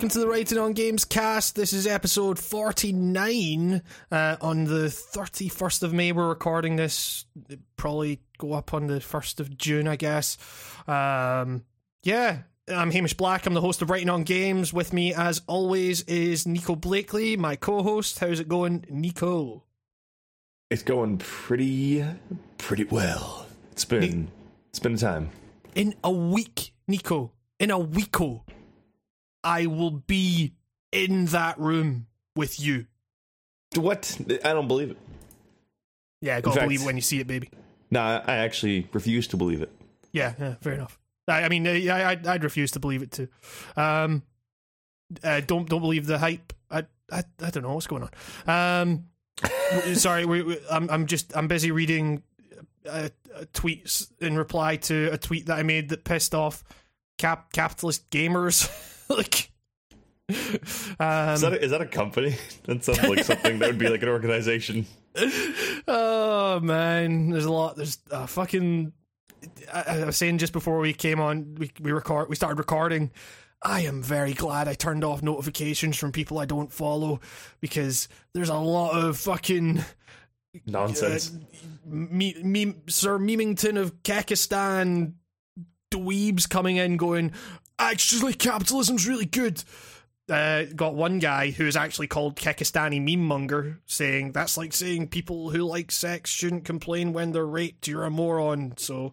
welcome to the Writing on Games cast. This is episode 49 uh, on the 31st of May. We're recording this. It'll probably go up on the 1st of June, I guess. Um, yeah, I'm Hamish Black. I'm the host of Writing on Games. With me, as always, is Nico Blakely, my co host. How's it going, Nico? It's going pretty, pretty well. It's been, it's been a time. In a week, Nico, in a weeko, I will be in that room with you. What? I don't believe it. Yeah, I gotta fact- believe it when you see it, baby. No, I I actually refuse to believe it. Yeah, yeah, fair enough. I, I mean, yeah, I'd, I'd refuse to believe it too. Um, uh, don't don't believe the hype. I, I I don't know what's going on. Um, sorry, we, we, I'm I'm just I'm busy reading uh, uh, tweets in reply to a tweet that I made that pissed off cap capitalist gamers. like, um, Is that a, is that a company? That sounds like something that would be like an organization. oh man, there's a lot. There's uh, fucking. I, I was saying just before we came on, we we record, we started recording. I am very glad I turned off notifications from people I don't follow because there's a lot of fucking Nonsense. me, me, Sir Memington of Kekistan dweebs coming in going, actually, capitalism's really good. Uh, got one guy who is actually called Kekistani meme monger saying that's like saying people who like sex shouldn't complain when they're raped. You're a moron. So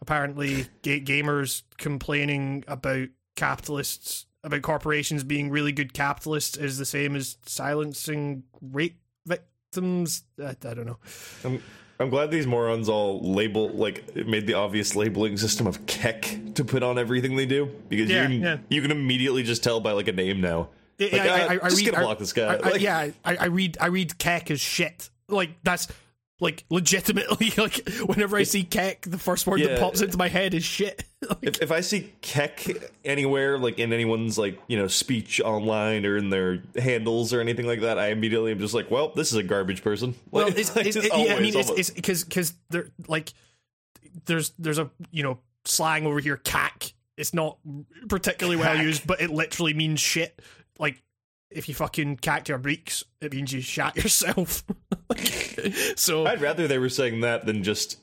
apparently, ga- gamers complaining about capitalists, about corporations being really good capitalists, is the same as silencing rape victims. I, I don't know. I'm, I'm glad these morons all label like made the obvious labeling system of kek to put on everything they do because Yeah, you can yeah. you can immediately just tell by like a name now. Yeah, Like, I, uh, I, I just read, gonna block this guy. I, I, Like- yeah, I, I read I read kek as shit. Like that's like legitimately like whenever I see kek, the first word that pops into my head is shit. Like, if, if I see kek anywhere, like in anyone's like you know speech online or in their handles or anything like that, I immediately am just like, well, this is a garbage person. well, Like, it's, like, it's, just it- yeah, I mean, almost. it's because because there like there's there's a you know slang over here cack. It's not particularly well Cack. used, but it literally means shit. Like if you fucking cacked your breeks, it means you shat yourself. so I'd rather they were saying that than just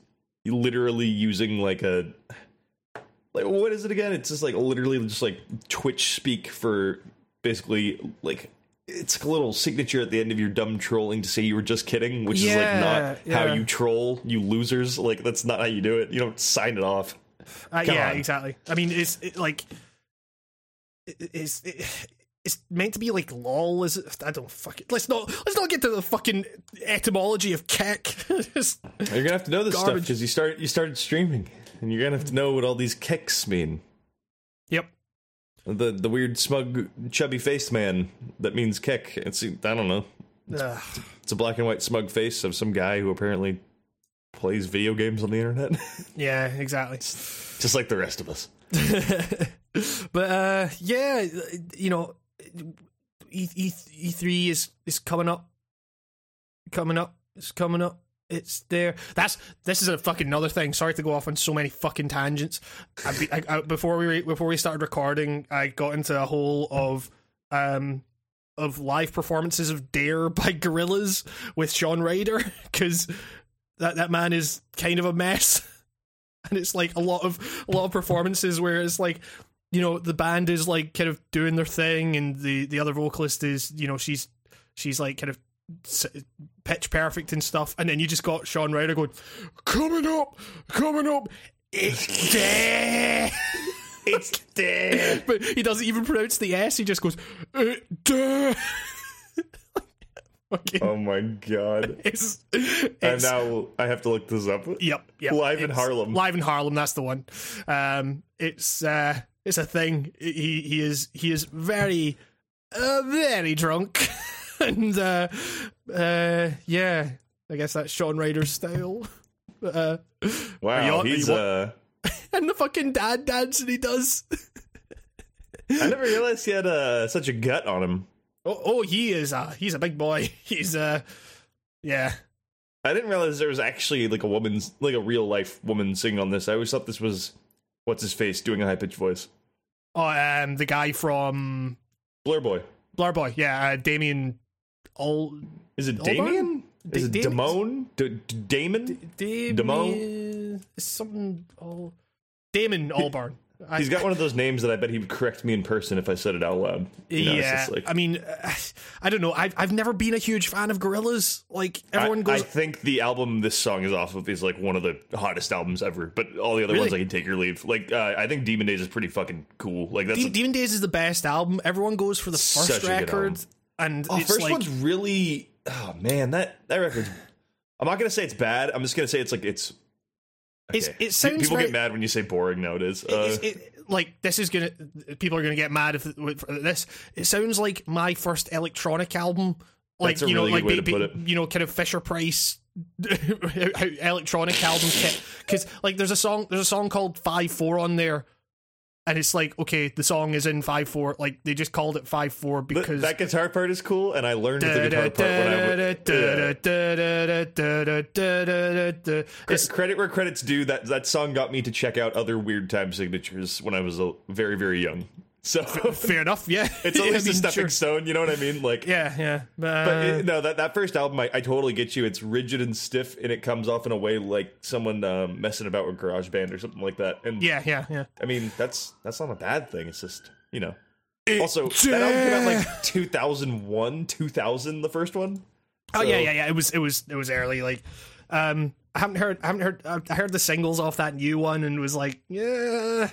literally using like a like what is it again? It's just like literally just like Twitch speak for basically like it's like a little signature at the end of your dumb trolling to say you were just kidding, which is like not yeah. how you troll, you losers. Like that's not how you do it. You don't sign it off. Uh, yeah, on. exactly. I mean, it's it, like it- it's it, it's meant to be like lol. Is it? I don't fuck it. Let's not let's not get to the fucking etymology of kek. You're gonna have to know this stuff because you start you started streaming, and you're gonna have to know what all these kicks mean. yep. The the weird smug chubby faced man that means kick. It's I don't know. Ugh. It's a black and white smug face of some guy who apparently plays video games on the internet, yeah, exactly. just like the rest of us. but uh, yeah, you know, E three is is coming up, coming up, it's coming up. It's there. That's this is a fucking another thing. Sorry to go off on so many fucking tangents. I, be- I, I, before we before we started recording, I got into a whole of um of live performances of Dare by Gorillaz with Shaun Ryder because that that man is kind of a mess. and it's like a lot of a lot of performances where it's like you know the band is like kind of doing their thing and the the other vocalist is you know she's she's like kind of pitch perfect and stuff and then you just got Shaun Ryder going coming up coming up it's there It's dead. but he doesn't even pronounce the s he just goes "It there." Fucking- Oh my god! it's, And now I have to look this up. Yep, yep. Live in Harlem. Live in Harlem, that's the one. Um, it's uh, it's a thing. He he is he is very uh, very drunk, and uh, uh, yeah, I guess that's Shaun Ryder's style. But, uh, Wow, you- he's uh. and the fucking dad dance that he does. I never realized he had uh, such a gut on him. Oh, oh, he is. Uh, he's a big boy. He's uh, yeah. I didn't realize there was actually like a woman's, like a real life woman singing on this. I always thought this was what's his face doing a high pitched voice. Oh, um, the guy from Blur Boy. Blur Boy, yeah, uh, Damien. All Is it? Damien? Is it Damon? Damien- Damone? D- D- Damon? Damien. Something. All Damon Albarn. He's got one of those names that I bet he would correct me in person if I said it out loud. You know, yeah, like- I mean, I don't know. I've I've never been a huge fan of Gorillaz. Like everyone I, goes, I think the album this song is off of is like one of the hottest albums ever, but all the other Really? ones I can take or leave. Like uh, I think Demon Days is pretty fucking cool. Like that's De- Demon Days is the best album. Everyone goes for the first a record, and oh, it's first like one's really oh man that that record. I'm not gonna say it's bad. I'm just gonna say it's like it's. Okay. it sounds people very- get mad when you say boring nowadays. Uh, it, like this is gonna people are gonna get mad if for this. It sounds like my first electronic album. Like you know, really like good way to put it. you know, kind of Fisher Price electronic album kit. Because like there's a song there's a song called Five Four on there. And it's like, okay, the song is in five four. Like they just called it five four th- because that guitar part is cool, and I learned the guitar part when I was. Credit where credit's due. That that song got me to check out other weird time signatures when I was uh, very very young. So Fair enough, yeah. it's at I least a stepping sure. stone. You know what I mean? Like, Yeah, yeah. Uh, but it, no, that that first album, I, I totally get you. It's rigid and stiff, and it comes off in a way like someone um, messing about with GarageBand or something like that. And yeah, yeah, yeah. I mean, that's that's not a bad thing. It's just you know. Also, that album came out like 2001, 2000, the first one. Oh So- yeah, yeah, yeah. It was, it was, it was early. Like, um, I haven't heard, I haven't heard, I heard the singles off that new one, and was like, yeah,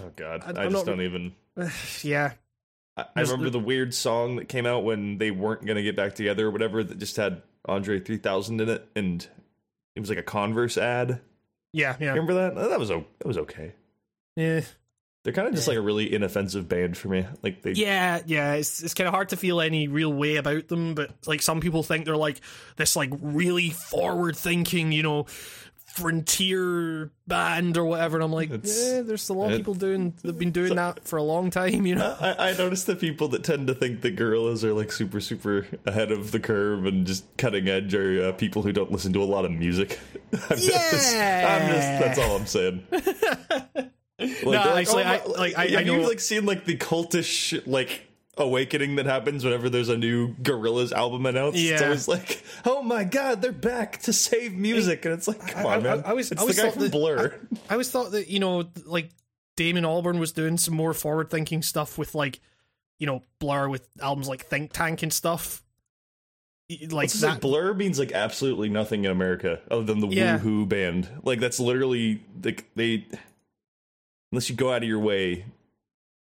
Oh God, I- I, just not- don't even. yeah, I, I remember the weird song that came out when they weren't gonna get back together or whatever that just had Andre 3000 in it, and it was like a Converse ad. yeah, yeah, Remember that? That was o- that was okay. Eh. yeah, They're kind of just like a really inoffensive band for me. Like they, yeah, yeah. It's it's kind of hard to feel any real way about them, but like some people think they're like this like really forward thinking, you know. Frontier band or whatever, and I'm like, It's- yeah, there's a lot of people doing. They've been doing that for a long time, you know. I, I noticed the people that tend to think that Gorillaz are like super, super ahead of the curve and just cutting edge are uh, people who don't listen to a lot of music. I'm just, I'm just that's all I'm saying. Like, No, they're actually, I- my- like, I- have I you know- like seen like the cultish like awakening that happens whenever there's a new Gorillaz album announced? It's Yeah. always like, oh my god, they're back to save music, and it's like, come I- on, I- man, I was- it's I the was guy from that- Blur. I always thought that you know, like Damon Albarn was doing some more forward thinking stuff with like, you know, Blur with albums like Think Tank and stuff. Like that. like Blur means like absolutely nothing in America other than the Yeah. Woohoo band. Like that's literally like they unless you go out of your way,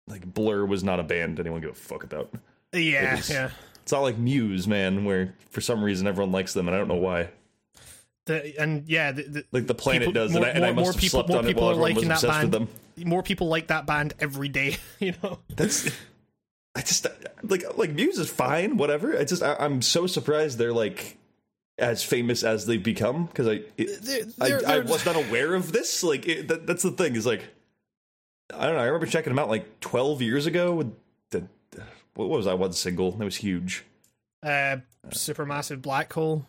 like Blur was not a band anyone give a fuck about. yeah, it was- yeah. It's not like Muse, man, where for some reason everyone likes them and I don't know why. The, and yeah, the, the, Like the planet People- does, more- and I, and I more- must more have people- slept more on it while are liking that with band. them. more people like that band every day. You know. That's I just like like Muse is fine, whatever. I just I, I'm so surprised they're like as famous as they've become because I it, They're- I, they're- I they're- was not aware of this. Like it, that, that's the thing is like I don't know. I remember checking them out like 12 years ago with the what was that one single that was huge. Uh, supermassive black hole.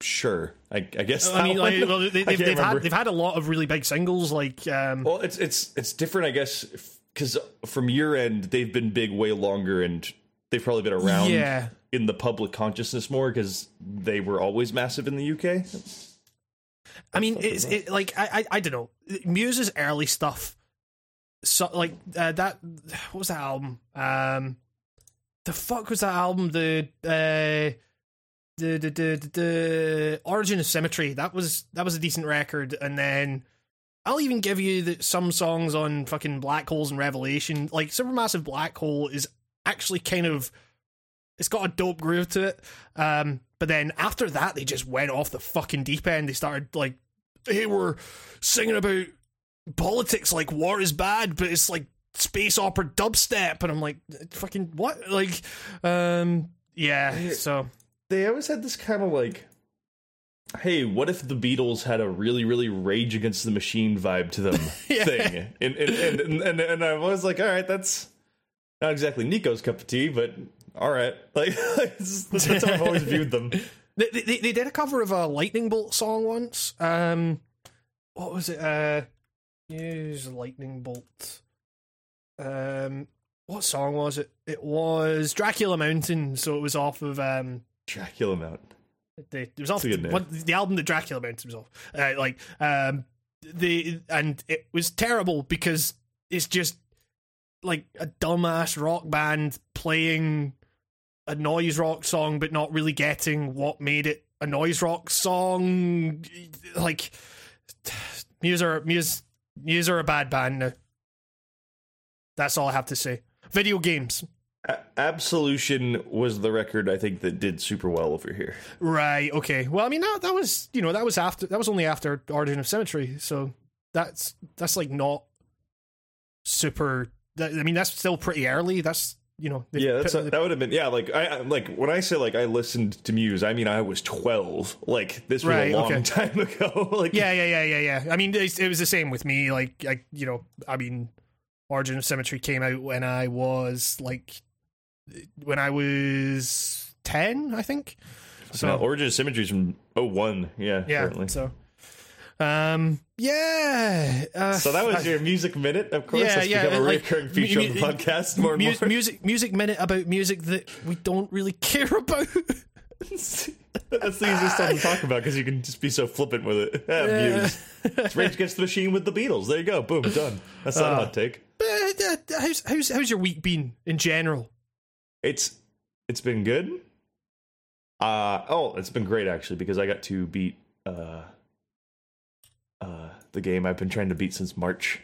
Sure, I, I guess. I mean, like, well, they, they've had they've had a lot of really big singles. Like, um, Well, it's it's it's different, I guess, because from your end they've been big way longer, and they've probably been around yeah, in the public consciousness more because they were always massive in the UK. I mean, it's it, like I, I I don't know. Muse's early stuff, so like uh, that. What was that album? Um, the fuck was that album? The uh, the the the, the, the Origin of Symmetry. That was that was a decent record, and then. I'll even give you that some songs on fucking Black Holes and Revelation, like Supermassive Black Hole, is actually kind of it's got a dope groove to it. Um, but then after that, they just went off the fucking deep end. They started like they were singing about politics, like war is bad, but it's like space opera dubstep, and I'm like, fucking what? Like, um, yeah. So They always had this kind of like, hey, what if the Beatles had a really, really Rage Against the Machine vibe to them Yeah. thing? And and, and and and and I was like, all right, that's not exactly Nico's cup of tea, but all right, like that's, that's how I've always viewed them. they, they they did a cover of a lightning bolt song once. Um, what was it? Uh, use lightning bolt. Um, what song was it? It was Dracula Mountain. So it was off of um, Dracula Mountain. the it was off That's a good name. what, the album that Dracula Mountain was off. Uh, like um, the and it was terrible because it's just like a dumbass rock band playing a noise rock song, but not really getting what made it a noise rock song. Like Muse are Muse Muse are a bad band now. That's all I have to say. Video games. A- Absolution was the record I think that did super well over here. Right. Okay. Well, I mean that that was you know that was after that was only after Origin of Symmetry, so that's that's like not super. That, I mean that's still pretty early. That's you know. Yeah, that's that would have been yeah. Like I like when I say like I listened to Muse, I mean I was twelve. Like this was Right, a long okay. time ago. like yeah, yeah, yeah, yeah, yeah. I mean it, it was the same with me. Like I, you know, I mean, Origin of Symmetry came out when I was like when I was ten, I think. So no, Origin of Symmetry is from 01. Yeah, yeah. So. Um. Yeah. Uh, So that was I- your music minute, of course. Yeah, That's yeah, become a like, recurring feature mu- on the podcast more and mu- more. music music minute about music that we don't really care about. That's the easiest stuff to talk about because you can just be so flippant with it. Yeah, Muse. It's Rage Against the Machine with the Beatles. There you go. Boom, done. That's not a hot take. But, uh, how's how's how's your week been in general? It's it's been good. Uh oh, it's been great actually because I got to beat uh uh the game I've been trying to beat since March.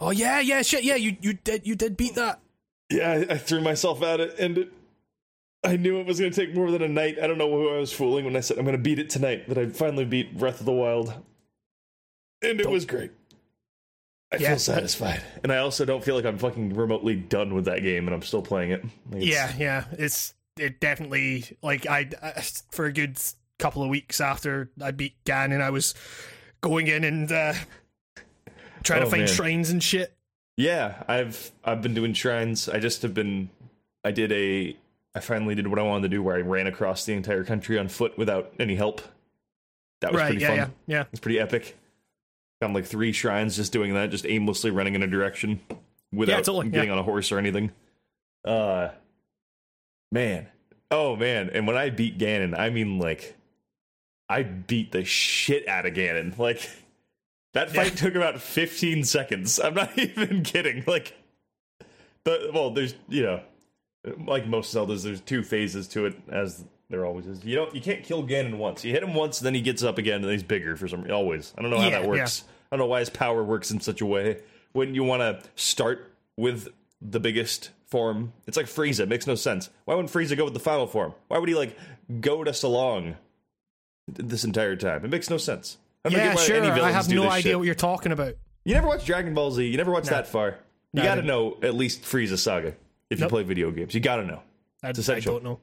Oh yeah, yeah, shit, yeah. You you did you did beat that. Yeah, I, I threw myself at it and it I knew it was going to take more than a night. I don't know who I was fooling when I said I'm going to beat it tonight. That I finally beat Breath of the Wild, and it Don't- was great. I Yeah. feel satisfied, and I also don't feel like I'm fucking remotely done with that game, and I'm still playing it. Like, Yeah, yeah. It's it definitely like I, I for a good couple of weeks after I beat Ganon, I was going in and uh, trying Oh, to find man. shrines and shit. Yeah, I've I've been doing shrines. I just have been I did a I finally did what I wanted to do where I ran across the entire country on foot without any help. That was Right? pretty Yeah, fun. yeah, yeah. It's pretty epic. Found like three shrines just doing that, just aimlessly running in a direction without totally, getting yeah. on a horse or anything. Uh man. Oh man. And when I beat Ganon, I mean like I beat the shit out of Ganon. Like that fight took about 15 seconds. I'm not even kidding. Like the well, there's you know, like most Zeldas, there's two phases to it, as there always is. You don't, you can't kill Ganon once. You hit him once, then he gets up again, and he's bigger for some. Always, I don't know how Yeah, that works. I don't know why his power works in such a way. Wouldn't you want to start with the biggest form? It's like Frieza. It makes no sense. Why wouldn't Frieza go with the final form? Why would he like goad us along this entire time? It makes no sense. I Yeah, sure. I have no idea shit. what you're talking about. You never watched Dragon Ball Z. You never watched that far. You No, got to know at least Frieza Saga if you play video games. You got to know. I, I essential. don't know.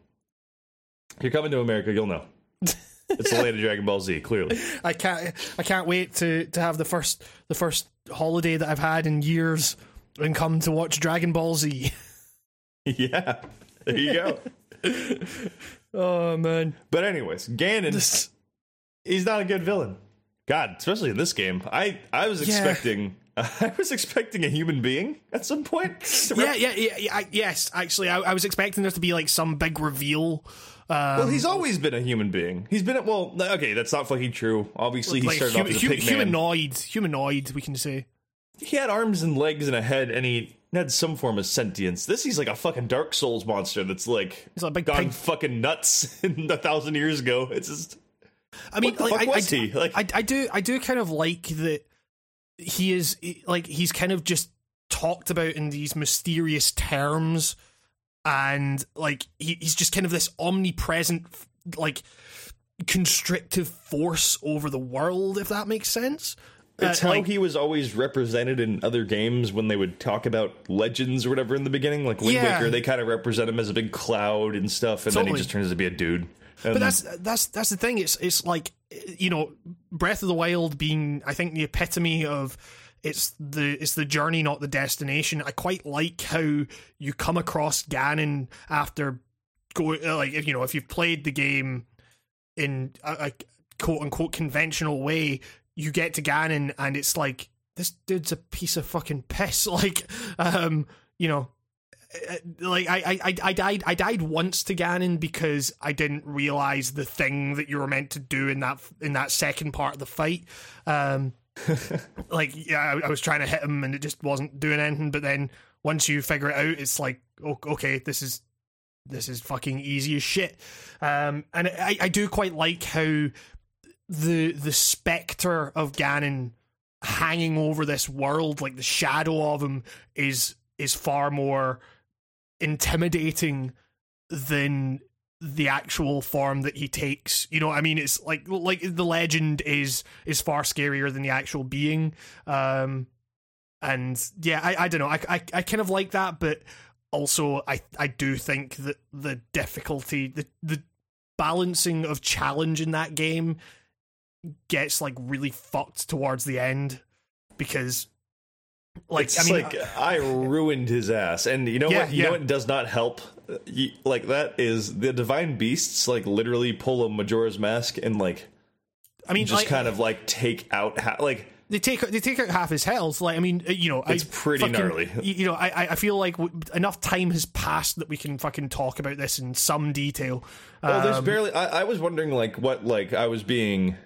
If you're coming to America, you'll know. it's the land of Dragon Ball Z, clearly. I can't. I can't wait to to have the first the first holiday that I've had in years and come to watch Dragon Ball Z. yeah, there you go. Oh man, But anyways, Ganon, This- he's not a good villain. God, especially in this game, I I was Yeah. expecting I was expecting a human being at some point. yeah, yeah, yeah, yeah. Yes, actually, I, I was expecting there to be like some big reveal. Um, Well, he's always been a human being. He's been a, well. Okay, that's not fucking true. Obviously, he like started hu- off as a pig man. humanoid, humanoid. We can say. He had arms and legs and a head, and he had some form of sentience. This he's like a fucking Dark Souls monster that's like like a big gone pig. fucking nuts in a thousand years ago. It's just I mean, like, I, I? Like- I, I do, I do kind of like that. He is like he's kind of just talked about in these mysterious terms, and like he, he's just kind of this omnipresent, like constrictive force over the world. If that makes sense. it's Uh, how like- he was always represented in other games when they would talk about legends or whatever in the beginning. Like Wind Yeah. Waker, they kind of represent him as a big cloud and stuff, and then he just turns to be a dude. But that's that's that's the thing. It's it's like you know, Breath of the Wild being I think the epitome of it's the it's the journey, not the destination. I quite like how you come across Ganon after go like if you know if you've played the game in a, a quote unquote conventional way, you get to Ganon and it's like this dude's a piece of fucking piss. Like, um, you know, uh, like I, I, I died I died once to Ganon because I didn't realize the thing that you were meant to do in that in that second part of the fight. Um, like yeah, I, I, was trying to hit him and it just wasn't doing anything. But then once you figure it out, it's like okay, this is this is fucking easy as shit. Um, and I, I do quite like how the the specter of Ganon hanging over this world, like the shadow of him, is is far more intimidating than the actual form that he takes. You know, I mean, it's like like the legend is is far scarier than the actual being. Um, and yeah, I, I don't know. I, I I kind of like that, but also I I do think that the difficulty, the the balancing of challenge in that game gets like really fucked towards the end because like it's I mean, like I ruined his ass, and you know yeah, what? You yeah. know what does not help. Like that is the divine beasts. Like literally pull a Majora's Mask and like, I mean, just kind of like take out ha- like they take they take out half his health. Like I mean, uh, you know, it's I pretty fucking, gnarly. You know, I I feel like enough time has passed that we can fucking talk about this in some detail. Well, um, there's barely. I, I was wondering like what like I was being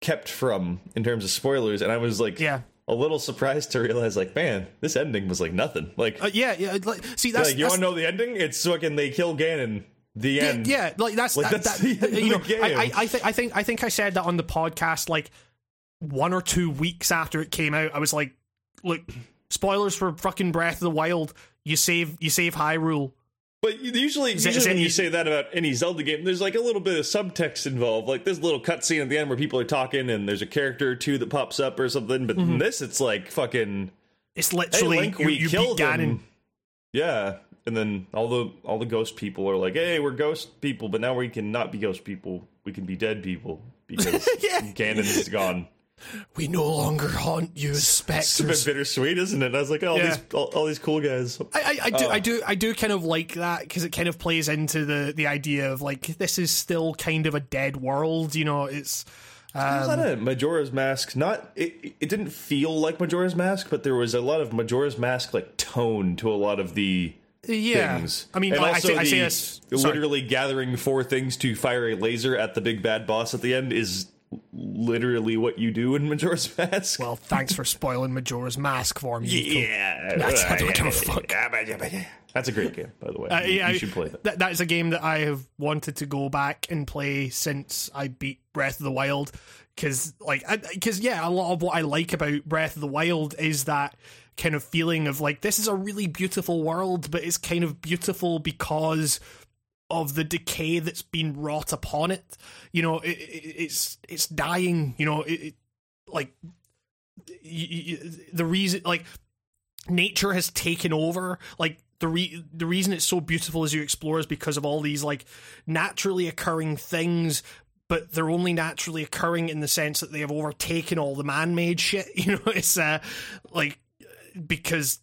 kept from in terms of spoilers, and I was like, yeah a little surprised to realize, like, man, this ending was like nothing. Like, uh, yeah, yeah. Like, see, that's like, you want to know the ending? It's fucking they kill Ganon. The yeah, end. Yeah, like that's like, that, that's that, you know. I, I, I think I think I think I said that on the podcast like one or two weeks after it came out. I was like, look, spoilers for fucking Breath of the Wild. You save you save Hyrule. But usually, usually it, when you say that about any Zelda game, there's like a little bit of subtext involved. Like this little cutscene at the end where people are talking and there's a character or two that pops up or something. But mm-hmm. this, it's like fucking. It's literally hey, Link, we you killed him. Yeah, and then all the all the ghost people are like, "Hey, we're ghost people, but now we can not be ghost people. We can be dead people because yeah. Ganon is gone." We no longer haunt you as specters. It's a bit bittersweet, isn't it? I was like, oh, all yeah. these all, all, these cool guys. I, I, I do, I do, I do kind of like that because it kind of plays into the the idea of like this is still kind of a dead world. You know, it's. Um, was a Majora's Mask. Not it. It didn't feel like Majora's Mask, but there was a lot of Majora's Mask like tone to a lot of the yeah. things. I mean, and I, also I, say, the, I say this. Literally gathering four things to fire a laser at the big bad boss at the end is literally what you do in Majora's Mask. Well, thanks for spoiling Majora's Mask for me. Yeah, that's, I don't give a fuck. That's a great game, by the way. Uh, you, you should play that. that. That is a game that I have wanted to go back and play since I beat Breath of the Wild. Because, like, because yeah, a lot of what I like about Breath of the Wild is that kind of feeling of like this is a really beautiful world, but it's kind of beautiful because of the decay that's been wrought upon it. You know, it, it, it's it's dying. You know, it, like the reason, like nature has taken over. Like the re- the reason it's so beautiful as you explore is because of all these like naturally occurring things. But they're only naturally occurring in the sense that they have overtaken all the man-made shit. You know, it's uh, like because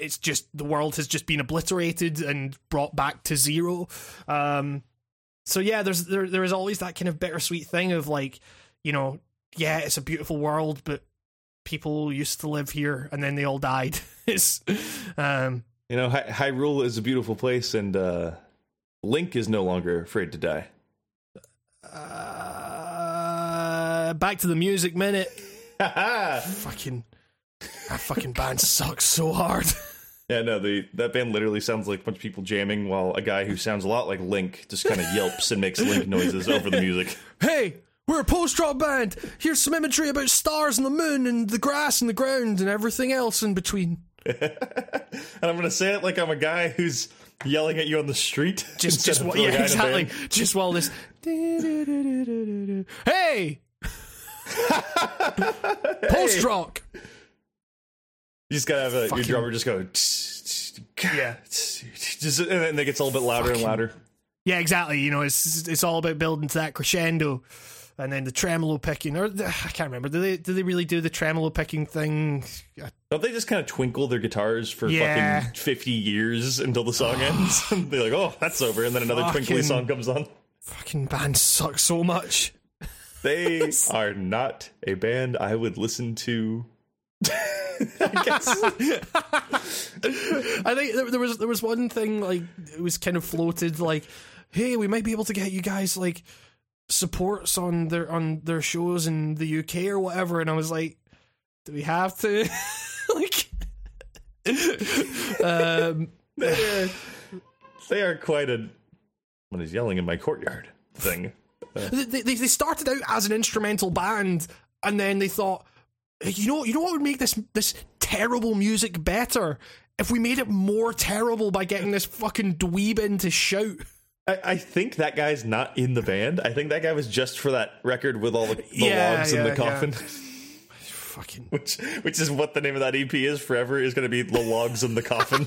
it's just the world has just been obliterated and brought back to zero. Um, so yeah, there's there there is always that kind of bittersweet thing of like, you know, yeah, it's a beautiful world, but people used to live here and then they all died. it's um, you know, Hy- Hyrule is a beautiful place, and uh, Link is no longer afraid to die. Uh, back to the music minute. fucking that fucking band sucks so hard. Yeah, no, the that band literally sounds like a bunch of people jamming while a guy who sounds a lot like Link just kind of yelps and makes Link noises over the music. Hey, we're a post-rock band. Here's some imagery about stars and the moon and the grass and the ground and everything else in between. and I'm gonna say it like I'm a guy who's yelling at you on the street. Just, just yeah, exactly. Just while this. Hey, post rock. You just gotta have a, your drummer just go. Yeah, just and then it gets a little bit louder and louder. Yeah, exactly. You know, it's it's all about building to that crescendo, and then the tremolo picking. Or I can't remember. Do they do they really do the tremolo picking thing? Don't they just kind of twinkle their guitars for yeah. fucking fifty years until the song ends? They're like, oh, that's over, and then another fucking, twinkly song comes on. Fucking band sucks so much. They are not a band I would listen to I guess. I think there, there was there was one thing like it was kind of floated like, hey, we might be able to get you guys like supports on their on their shows in the UK or whatever, and I was like, do we have to like? um, they, are, they are quite a when he's yelling in my courtyard thing. they, they they started out as an instrumental band, and then they thought, "Hey, you know, you know what would make this this terrible music better if we made it more terrible by getting this fucking dweeb in to shout. I, I think that guy's not in the band. I think that guy was just for that record with all the, the Yeah, logs in the coffin. Fucking Which, which is what the name of that EP is forever is going to be the logs in the coffin,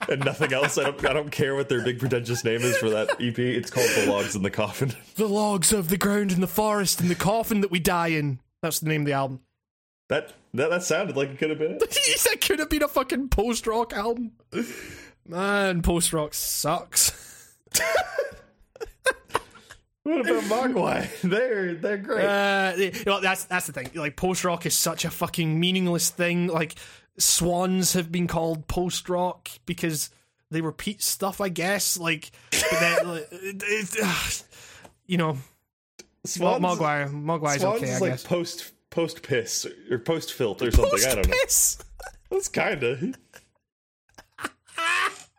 and nothing else. I don't, I don't care what their big pretentious name is for that EP. It's called the logs in the coffin. the logs of the ground in the forest and the coffin that we die in. That's the name of the album. That that, that sounded like it could have been said could have been a fucking post rock album. Man, post rock sucks. What about Mogwai? They're they're great. Uh, you know, that's that's the thing. Like post rock is such a fucking meaningless thing. Like swans have been called post rock because they repeat stuff. I guess. Like, but then, like, it, it, you know, Swans, Mogwai, Mogwai's Swans okay. I like guess. post post piss or post filth or something. I don't know. Piss. That's kind of.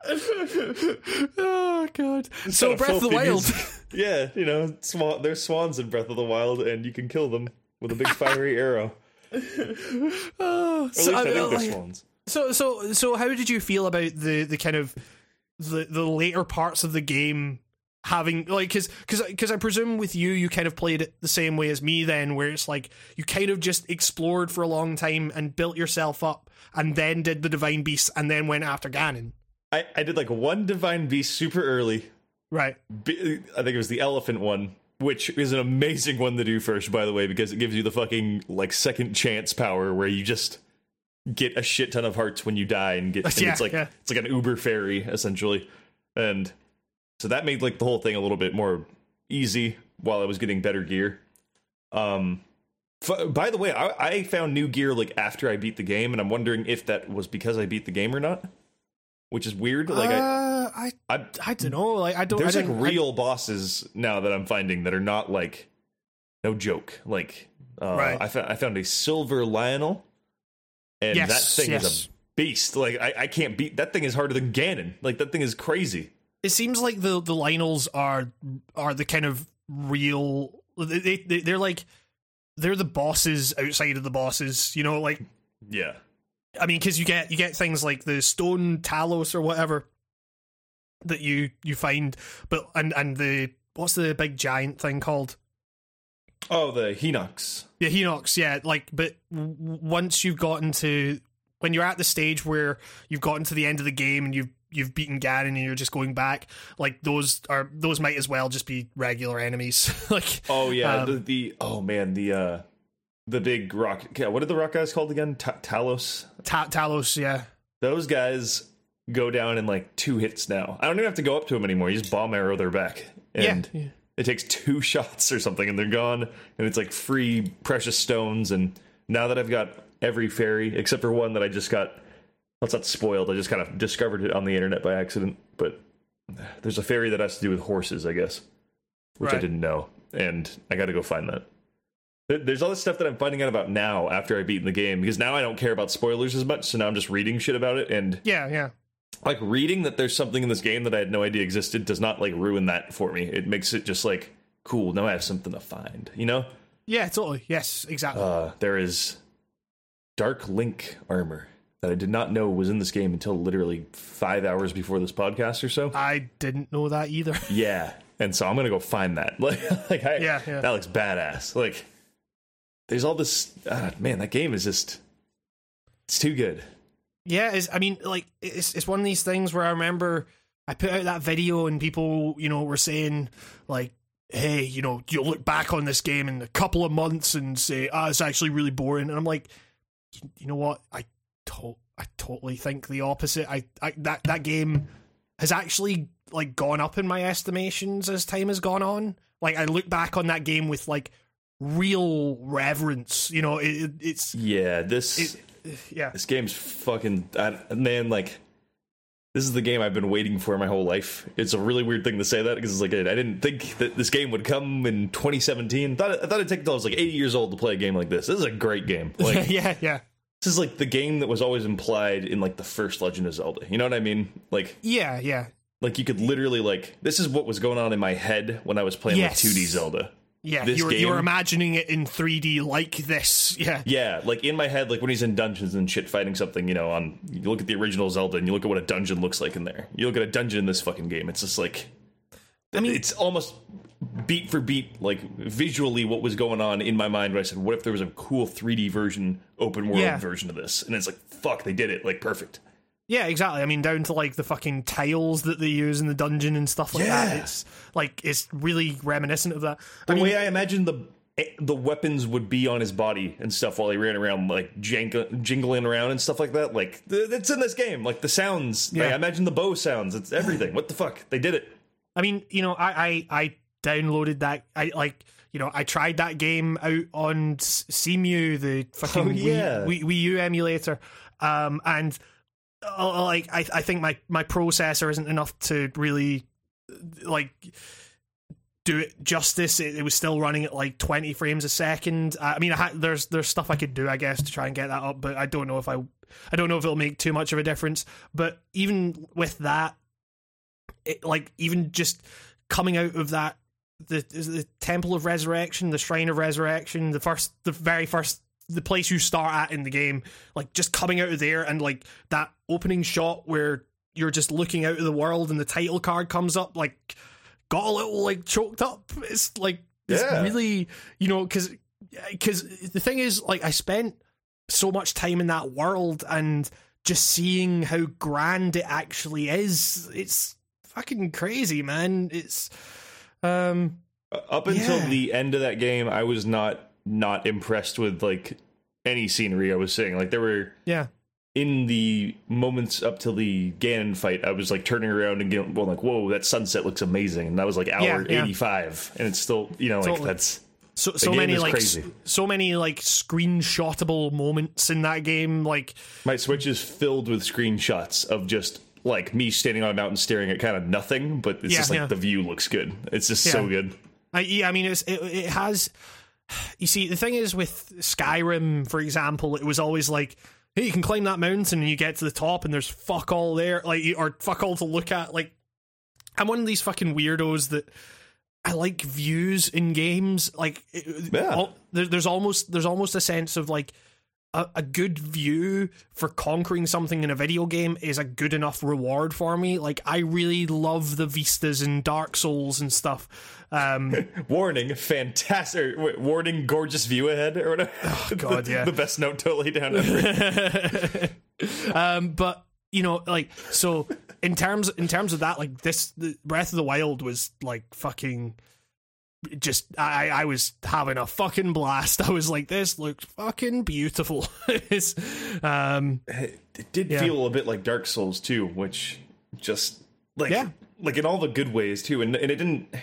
oh god. So Breath of the Wild. yeah, you know, swan, there's swans in Breath of the Wild, and you can kill them with a big fiery arrow. Oh, so, I I- think they're like- swans. So so so how did you feel about the the kind of the the later parts of the game having like cuz cuz I presume with you you kind of played it the same way as me then where it's like you kind of just explored for a long time and built yourself up and then did the divine beast and then went after Ganon. I, I did like one divine beast super early. Right. I think it was the elephant one, which is an amazing one to do first, by the way, because it gives you the fucking like second chance power where you just get a shit ton of hearts when you die and get and Yeah, it's like yeah. it's like an Uber fairy essentially, and so that made like the whole thing a little bit more easy while I was getting better gear. Um, f- by the way, I, I found new gear like after I beat the game, and I'm wondering if that was because I beat the game or not, which is weird. Like I. uh, I I, I don't know. Like I don't. there's I like I- real bosses now that I'm finding that are not like no joke. Like uh, Right. I found I found a silver Lynel, and Yes, that thing yes. is a beast. Like I, I can't beat that thing is harder than Ganon. Like that thing is crazy. It seems like the the Lynels are are the kind of real they, they they're like they're the bosses outside of the bosses you know like Yeah, i mean because you get you get things like the stone talus or whatever that you you find but and and the what's the big giant thing called Oh, the Hinox. the Hinox, yeah, like, but once you've gotten to when you're at the stage where you've gotten to the end of the game and you've you've beaten Ganon and you're just going back, like those are those might as well just be regular enemies. like, Oh yeah, Um, the, the oh man the uh the big rock. Yeah, what are the rock guys called again? Ta- Talus. Ta- Talus, yeah, Those guys go down in like two hits now. I don't even have to go up to them anymore. You just bomb arrow their back, and yeah, it takes two shots or something and they're gone and it's like free precious stones and now that i've got every fairy except for one that i just got it's not spoiled i just kind of discovered it on the internet by accident but there's a fairy that has to do with horses i guess which i didn't know and i gotta go find that there's all this stuff that i'm finding out about now after i've beaten the game because now i don't care about spoilers as much so now i'm just reading shit about it and yeah, yeah. like reading that there's something in this game that I had no idea existed does not like ruin that for me. It makes it just like cool. Now I have something to find. You know, Yeah, totally. Yes, exactly. uh, there is Dark Link armor that I did not know was in this game until literally five hours before this podcast or so. I didn't know that either. Yeah, and so I'm gonna go find that. Like, like I, Yeah, yeah. that looks badass. Like, there's all this. ah, man, that game is just. It's too good. Yeah, I mean, like it's it's one of these things where I remember I put out that video and people, you know, were saying like, "Hey, you know, you'll look back on this game in a couple of months and say, ah, it's actually really boring." And I'm like, you know what? I to- I totally think the opposite. I, I that that game has actually like gone up in my estimations as time has gone on. Like I look back on that game with like real reverence. You know, it, it, it's Yeah, this. It- yeah. This game's fucking I, man. Like, this is the game I've been waiting for my whole life. It's a really weird thing to say that because it's like I didn't think that this game would come in 2017. Thought I thought it'd take until I was like 80 years old to play a game like this. This is a great game. Like, yeah, yeah. This is like the game that was always implied in like the first Legend of Zelda. You know what I mean? Like, Yeah, yeah. like you could literally like this is what was going on in my head when I was playing Yes. like 2D Zelda. Yeah, This you were, you were imagining it in 3D like this. Yeah. Yeah, like in my head, like when he's in dungeons and shit fighting something, you know, on you look at the original Zelda and you look at what a dungeon looks like in there. You look at a dungeon in this fucking game, it's just like I mean, it's almost beat for beat, like visually what was going on in my mind when I said, What if there was a cool 3D version, open world Yeah. version of this? And it's like, fuck, they did it, like perfect. yeah, exactly. I mean, down to like the fucking tiles that they use in the dungeon and stuff like that. It's like it's really reminiscent of that. I The mean, way I imagine the eh, the weapons would be on his body and stuff while he ran around like jank- jingling around and stuff like that like it's in this game like the sounds like, i imagine the bow sounds it's everything what the fuck they did it I mean, you know, I, I I downloaded that. I like, you know, I tried that game out on Cemu, the fucking Oh, yeah. Wii, Wii, Wii U emulator, um, and uh, like I I think my my processor isn't enough to really like do it justice. It, it was still running at like twenty frames a second. I mean, I had, there's there's stuff I could do, I guess, to try and get that up, but I don't know if I I don't know if it'll make too much of a difference. But even with that, it, like even just coming out of that the the temple of resurrection the shrine of resurrection the first the very first the place you start at in the game like just coming out of there and like that opening shot where you're just looking out of the world and the title card comes up like got a little like choked up. It's like it's Yeah. really you know because because the thing is like i spent so much time in that world and just seeing how grand it actually is. It's fucking crazy man. It's um up until Yeah. the end of that game i was not not impressed with like any scenery i was seeing like there were yeah in the moments up till the ganon fight i was like turning around and going well like whoa that sunset looks amazing and that was like hour Yeah, yeah. 85 and it's still you know like Totally. that's so so many like s- so many like screenshotable moments in that game like My Switch is filled with screenshots of just like me standing on a mountain staring at kind of nothing, but it's Yeah, just like yeah. the view looks good. It's just so good. I, yeah, I mean, it's, it it has. You see, the thing is with Skyrim, for example, it was always like, hey, you can climb that mountain and you get to the top and there's fuck all there, like you- or fuck all to look at. Like, I'm one of these fucking weirdos that I like views in games. Like, Yeah. al- there, there's almost there's almost a sense of like. A, a good view for conquering something in a video game is a good enough reward for me. Like I really love the vistas in Dark Souls and stuff. Um, Warning, fantastic. Wait, warning, gorgeous view ahead or whatever. Oh, God, the, yeah. The best note to lay down ever. um, but you know, like so in terms in terms of that, like this, the Breath of the Wild was like fucking. Just I I was having a fucking blast. I was like, this looks fucking beautiful. Um, it did Yeah. feel a bit like Dark Souls too, which just like Yeah. like in all the good ways too, and and it didn't.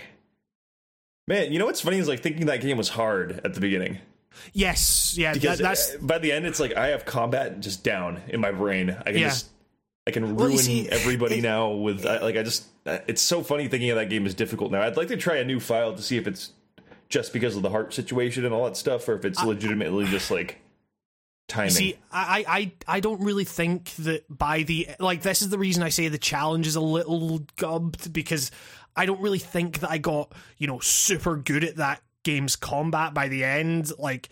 Man, you know what's funny is like thinking that game was hard at the beginning. yes, yeah, that, because that's uh, by the end it's like I have combat just down in my brain. I can Yeah. just I can Well, ruin see, everybody it- now with I, like I just it's so funny thinking of that game is difficult now. I'd like to try a new file to see if it's just because of the heart situation and all that stuff, or if it's legitimately just like timing. See, I, I, I don't really think that by the like this is the reason I say the challenge is a little gubbed because I don't really think that I got you know super good at that game's combat by the end. Like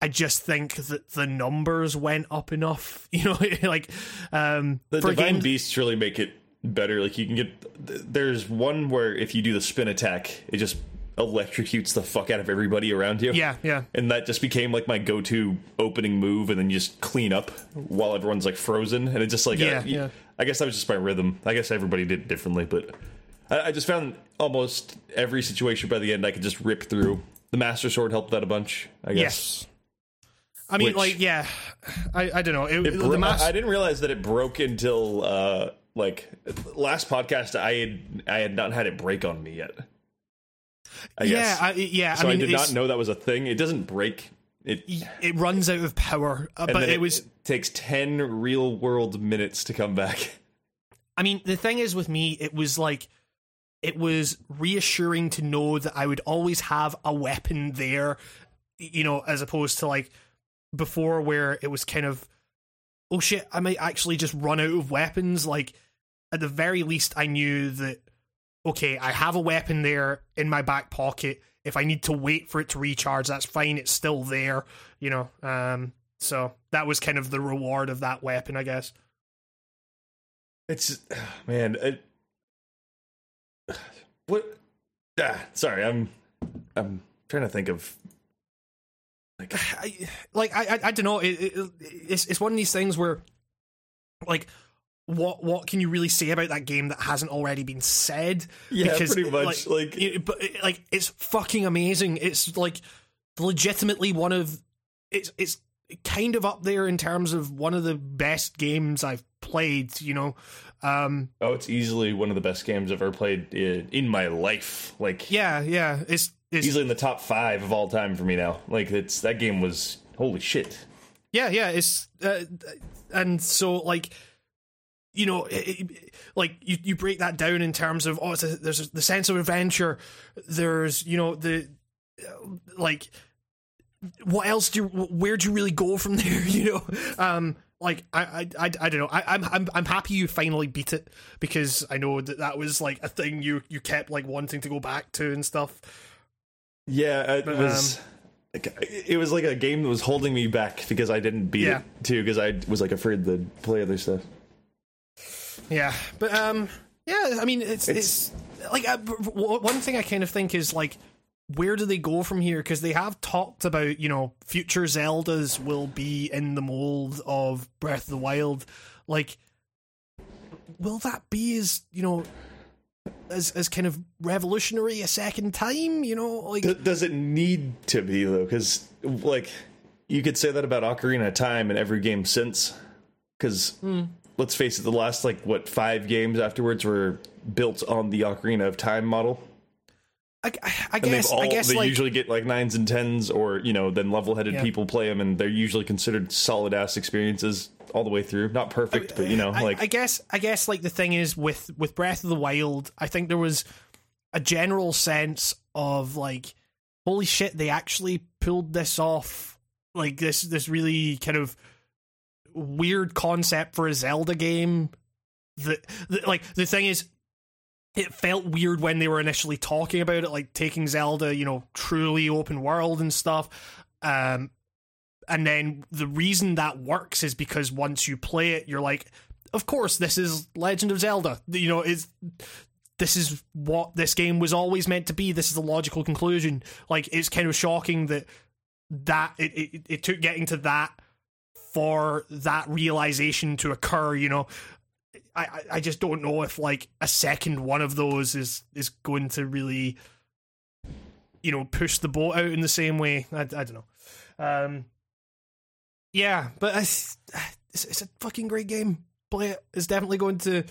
I just think that the numbers went up enough. You know, like um, the divine games, beasts really make it better. Like you can get there's one where if you do the spin attack, it just electrocutes the fuck out of everybody around you. yeah, yeah. and that just became like my go-to opening move and then you just clean up while everyone's like frozen and it just like Yeah, uh, yeah. i guess that was just my rhythm i guess everybody did it differently but I, I just found almost every situation by the end i could just rip through the master sword helped that a bunch i guess Yes. I mean, Which- like, yeah, I, I don't know. It, it the bro- mas- I, I didn't realize that it broke until uh like last podcast i had i had not had it break on me yet I yeah, guess. I, yeah. so I I, did not know that was a thing. It doesn't break it it runs out of power. Uh, but then it was takes ten real world minutes to come back. I mean, the thing is with me, it was like it was reassuring to know that I would always have a weapon there, you know, as opposed to like before where it was kind of oh shit, I might actually just run out of weapons. Like at the very least I knew that okay, I have a weapon there in my back pocket. If I need to wait for it to recharge, that's fine. It's still there, you know. Um, so that was kind of the reward of that weapon, I guess. It's man, it, what? Ah, sorry, I'm I'm trying to think of like I like I I, I don't know. It, it, it's it's one of these things where like what what can you really say about that game that hasn't already been said? Yeah, because, pretty much. Like, like, but like it's fucking amazing. It's like legitimately one of it's it's kind of up there in terms of one of the best games I've played. You know. Um, oh, it's easily one of the best games I've ever played in, in my life. Like, yeah, yeah, it's, it's easily in the top five of all time for me now. Like, it's that game was holy shit. Yeah, yeah, it's uh, and so like you know, it, it, like you, you break that down in terms of oh, a, there's the sense of adventure. There's you know the like what else do you, where do you really go from there? You know, um, like I, I, I, I don't know. I, I'm, I'm, I'm happy you finally beat it because I know that that was like a thing you, you kept like wanting to go back to and stuff. Yeah, it but, was. Um, it was like a game that was holding me back because I didn't beat yeah. it too because I was like afraid to play other stuff. Yeah, but um, yeah. I mean, it's it's, it's like uh, one thing I kind of think is like where do they go from here? Because they have talked about, you know, future Zeldas will be in the mold of Breath of the Wild. Like, will that be as, you know, as as kind of revolutionary a second time? You know, like does it need to be though? Because like you could say that about Ocarina of Time and every game since. Because mm. Let's face it, the last like what five games afterwards were built on the Ocarina of Time model. I, I guess. All, I guess they like, usually get like nines and tens, or you know, then level-headed yeah. people play them, and they're usually considered solid ass experiences all the way through. Not perfect, but you know, I, like I guess. I guess like the thing is with with Breath of the Wild, I think there was a general sense of like, holy shit, they actually pulled this off. Like this, this really kind of weird concept for a Zelda game. That, like the thing is, it felt weird when they were initially talking about it, like taking Zelda, you know, truly open world and stuff. Um, and then the reason that works is because once you play it, you're like, of course, this is Legend of Zelda. You know, it's this is what this game was always meant to be. This is the logical conclusion. Like, it's kind of shocking that that it, it, it took getting to that for that realization to occur. You know, I, I just don't know if like a second one of those is is going to really you know push the boat out in the same way. I, I don't know. Um yeah but it's, it's, it's a fucking great game. Play it. It's definitely going to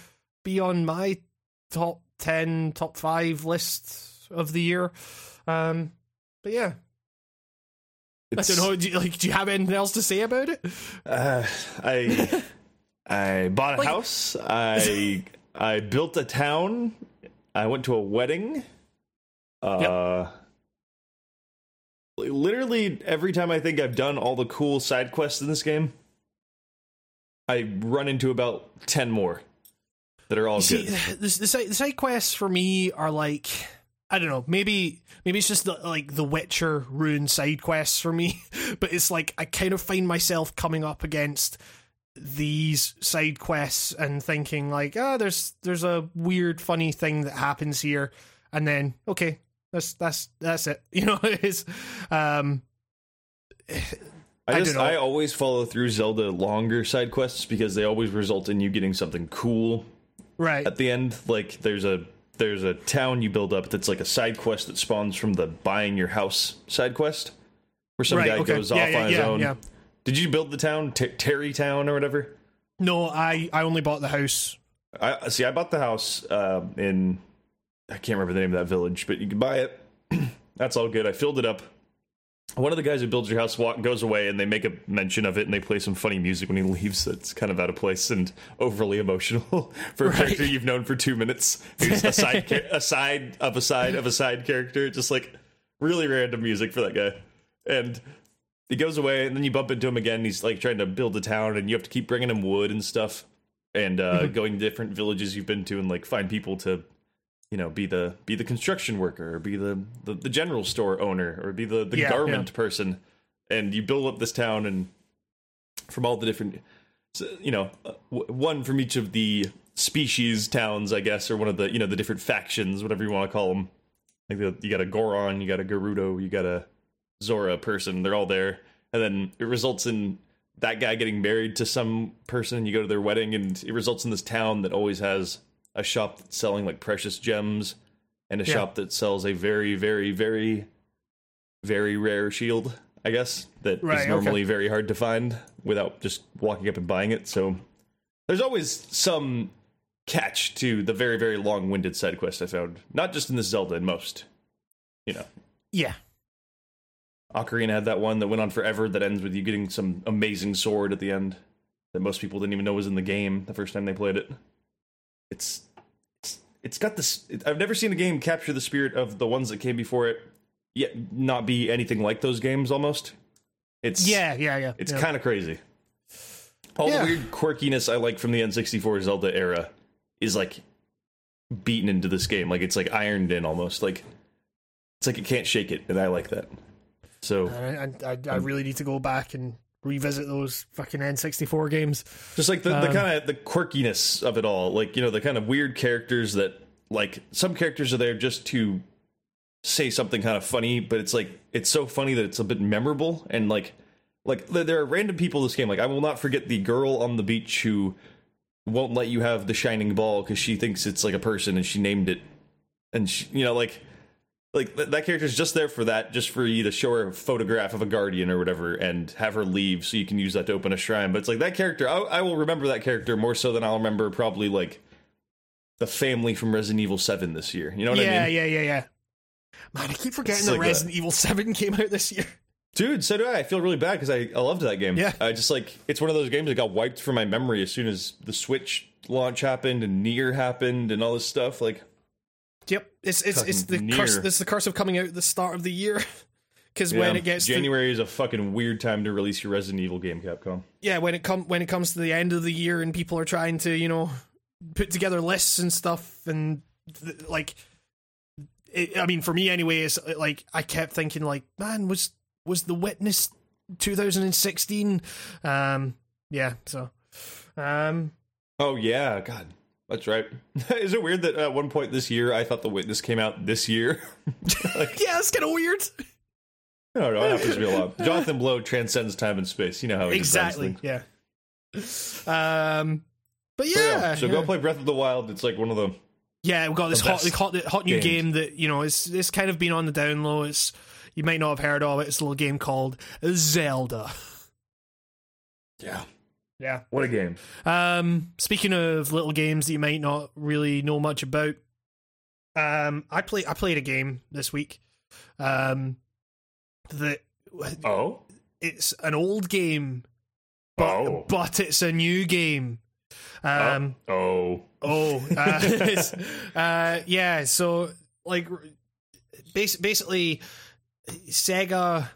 be on my top 10 top 5 list of the year. Um but yeah I don't know. Do you, like, do you have anything else to say about it? Uh, I I bought a like, house. I I built a town. I went to a wedding. Uh yep. literally every time I think I've done all the cool side quests in this game, I run into about 10 more that are all you good. See, the, the, the side quests for me are like I don't know. Maybe maybe it's just the, like the Witcher rune side quests for me, but it's like I kind of find myself coming up against these side quests and thinking like, ah, oh, there's there's a weird, funny thing that happens here, and then okay, that's that's that's it. You know, it's um. I, just I, I always follow through Zelda longer side quests because they always result in you getting something cool right at the end. Like there's a there's a town you build up that's like a side quest that spawns from the buying your house side quest, where some right, guy okay. goes yeah, off yeah, on his yeah, own did you build the town, T- Tarrey Town or whatever? No, I I only bought the house. I see. I bought the house uh, in I can't remember the name of that village, but you can buy it. That's all good. I filled it up, one of the guys who builds your house walk, goes away and they make a mention of it and they play some funny music when he leaves. That's kind of out of place and overly emotional for a Right. character you've known for two minutes. Who's a side a side of a side of a side character. Just like really random music for that guy. And he goes away and then you bump into him again he's like trying to build a town and you have to keep bringing him wood and stuff and uh going to different villages you've been to and like find people to you know be the be the construction worker or be the the, the general store owner or be the the Yeah, garment yeah. person. And you build up this town and from all the different you know uh, one from each of the species towns i guess or one of the you know the different factions whatever you want to call them like the, you got a goron you got a gerudo you got a zora person they're all there. And then it results in that guy getting married to some person you go to their wedding and it results in this town that always has a shop that's selling like precious gems and a Yeah. shop that sells a very very very very rare shield i guess that is Right, okay. normally very hard to find without just walking up and buying it so there's always some catch to the very very long-winded side quest i found not just in this zelda in most you know Yeah. Ocarina had that one that went on forever that ends with you getting some amazing sword at the end that most people didn't even know was in the game the first time they played it. It's it's, it's got this it, I've never seen a game capture the spirit of the ones that came before it yet not be anything like those games almost. It's Yeah, yeah, yeah. it's yeah. kind of crazy. All Yeah. the weird quirkiness I like from the N64 Zelda era is like beaten into this game. Like it's like ironed in almost. Like it's like it can't shake it, and I like that. So I, I, I, I um, really need to go back and revisit those fucking N64 games. just like the, the Um, kind of the quirkiness of it all. Like you know the kind of weird characters that like some characters are there just to say something kind of funny but it's like it's so funny that it's a bit memorable and like like there there are random people in this game. Like i will not forget the girl on the beach who won't let you have the shining ball because she thinks it's like a person and she named it. And she, you know like like th- that character's just there for that just for you to show her a photograph of a guardian or whatever and have her leave so you can use that to open a shrine but it's like that character i, I will remember that character more so than i'll remember probably like the family from resident evil 7 this year you know what yeah, i mean yeah, yeah, yeah. Yeah. Man, I keep forgetting It's that like. Resident Evil 7 came out this year. dude so do i i feel really bad because I, I loved that game Yeah. i just like it's one of those games that got wiped from my memory as soon as the switch launch happened and NieR happened and all this stuff like Yep, it's it's it's the curse. near. This is the curse of coming out at the start of the year. Because when yeah, it gets to, january is a fucking weird time to release your resident evil game capcom yeah, when it come when it comes to the end of the year and people are trying to you know put together lists and stuff and th- like, it, I mean, for me anyway, it's like I kept thinking like, man, was was the Witness 2016? Um, yeah, so, um, Oh yeah, God, that's right. Is it weird that at one point this year I thought The Witness came out this year? yeah, it's kind of weird. I don't know. It happens to be a lot. Jonathan Blow transcends time and space. You know how he exactly. Yeah. Um, but But yeah, So yeah. go play Breath of the Wild. It's like one of the Yeah, we've got this hot, hot, hot new games. game that you know it's it's kind of been on the down low. It's you might not have heard of it. It's a little game called Zelda. yeah. Yeah. What a game. Um, speaking of little games that you might not really know much about, um, I play I played a game this week. Um, that Oh. it's an old game, but Oh. but it's a new game. Um. oh. Oh, uh, it's, uh, yeah. So, like, bas- basically, Sega,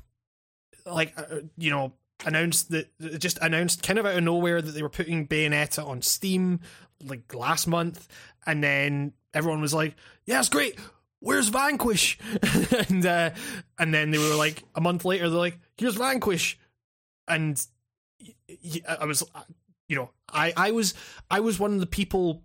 like, uh, you know, announced that just announced kind of out of nowhere that they were putting Bayonetta on Steam like last month, and then everyone was like, "Yeah, it's great. Where's Vanquish?" and uh, and then they were like a month later, they're like, "Here's Vanquish," and I was, you know, I I was I was one of the people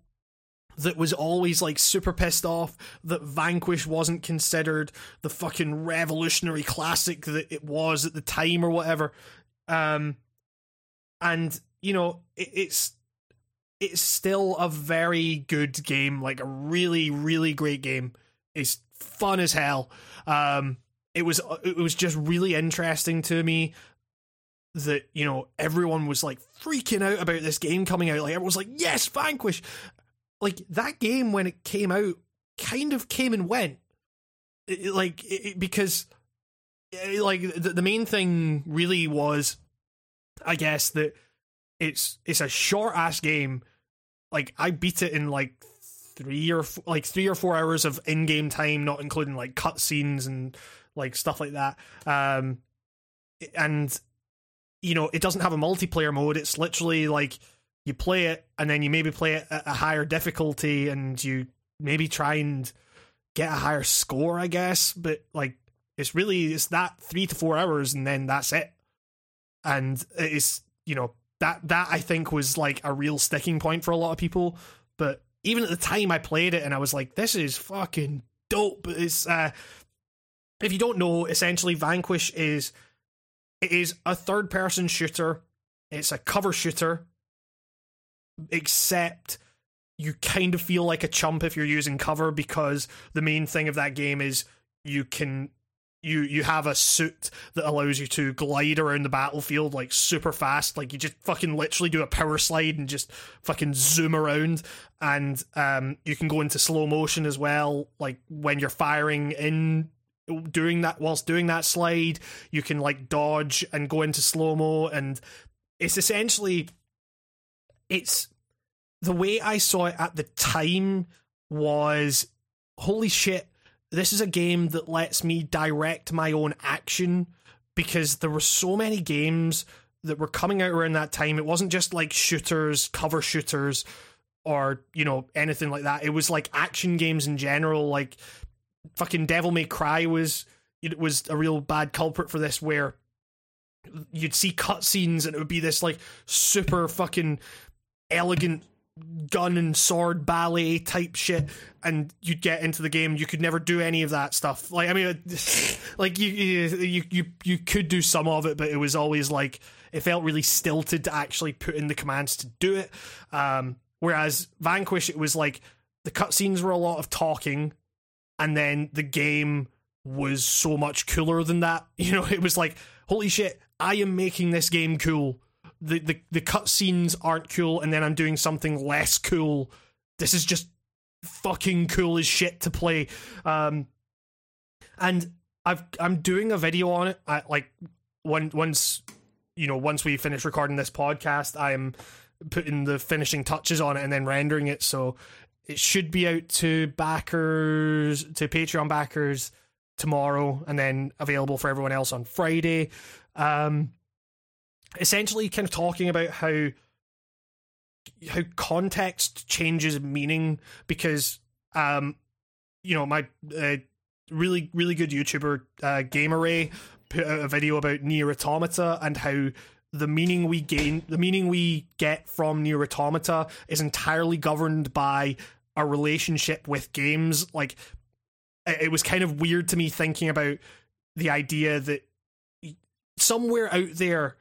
that was always like super pissed off that Vanquish wasn't considered the fucking revolutionary classic that it was at the time or whatever. Um, and you know, it, it's it's still a very good game, like a really really great game. It's fun as hell. Um, it was it was just really interesting to me that you know everyone was like freaking out about this game coming out. Like everyone was like, "Yes, Vanquish!" Like that game when it came out, kind of came and went. It- it- like it, it- because eh, like the, the main thing really was, I guess that it's it's a short ass game. Like I beat it in like three or f- like three or four hours of in game time, not including like cutscenes and like stuff like that. Um, and you know it doesn't have a multiplayer mode. It's literally like you play it and then you maybe play it at a higher difficulty and you maybe try and get a higher score, I guess. But like it's really it's that three to four hours and then that's it. And it's you know that that I think was like a real sticking point for a lot of people. But even at the time I played it and I was like, this is fucking dope. It's uh if you don't know, essentially Vanquish is it is a third person shooter. It's a cover shooter. Except you kind of feel like a chump if you're using cover because the main thing of that game is you can you you have a suit that allows you to glide around the battlefield like super fast. Like you just fucking literally do a power slide and just fucking zoom around. And um you can go into slow motion as well like when you're firing in doing that whilst doing that slide you can like dodge and go into slow mo. And it's essentially it's the way I saw it at the time was holy shit this is a game that lets me direct my own action because there were so many games that were coming out around that time. It wasn't just like shooters cover shooters or you know anything like that. It was like action games in general like fucking devil may cry was it was a real bad culprit for this where you'd see cutscenes and it would be this like super fucking elegant gun and sword ballet type shit and you'd get into the game you could never do any of that stuff. Like i mean like you you you you could do some of it but it was always like it felt really stilted to actually put in the commands to do it. Um whereas vanquish it was like the cutscenes were a lot of talking and then the game was so much cooler than that. You know it was like holy shit i am making this game cool the the the cutscenes aren't cool, and then I'm doing something less cool. This is just fucking cool as shit to play. Um, and I've I'm doing a video on it. I like when once you know once we finish recording this podcast, I'm putting the finishing touches on it and then rendering it. So it should be out to backers to Patreon backers tomorrow, and then available for everyone else on Friday. Um, essentially kind of talking about how how context changes meaning because um you know my uh, really really good youtuber uh gameray put out a video about NieR Automata and how the meaning we gain the meaning we get from NieR Automata is entirely governed by a relationship with games. Like it was kind of weird to me thinking about the idea that somewhere out there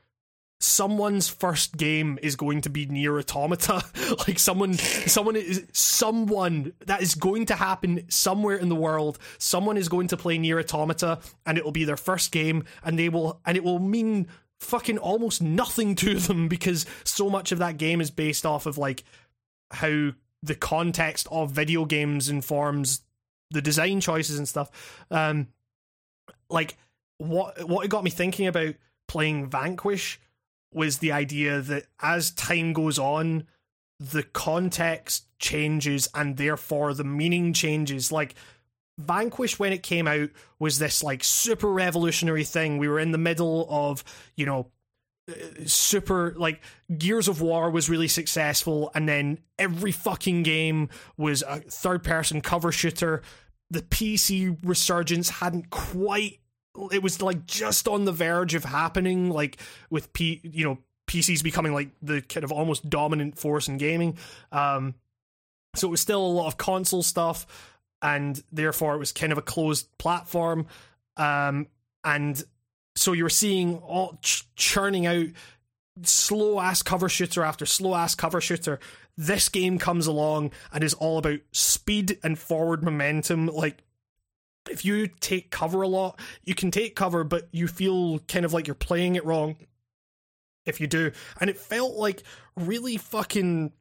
someone's first game is going to be NieR Automata. Like someone someone is someone that is going to happen somewhere in the world. Someone is going to play NieR Automata and it will be their first game and they will and it will mean fucking almost nothing to them because so much of that game is based off of like how the context of video games informs the design choices and stuff. Um like what what it got me thinking about playing Vanquish was the idea that as time goes on, the context changes and therefore the meaning changes. Like Vanquish, when it came out, was this like super revolutionary thing. We were in the middle of, you know, uh, super like Gears of War was really successful, and then every fucking game was a third person cover shooter. The PC resurgence hadn't quite it was like just on the verge of happening like with p you know pcs becoming like the kind of almost dominant force in gaming. Um so it was still a lot of console stuff and therefore it was kind of a closed platform. Um and so you were seeing all ch- churning out slow ass cover shooter after slow ass cover shooter. This game comes along and is all about speed and forward momentum like if you take cover a lot, you can take cover, but you feel kind of like you're playing it wrong if you do. And it felt like really fucking.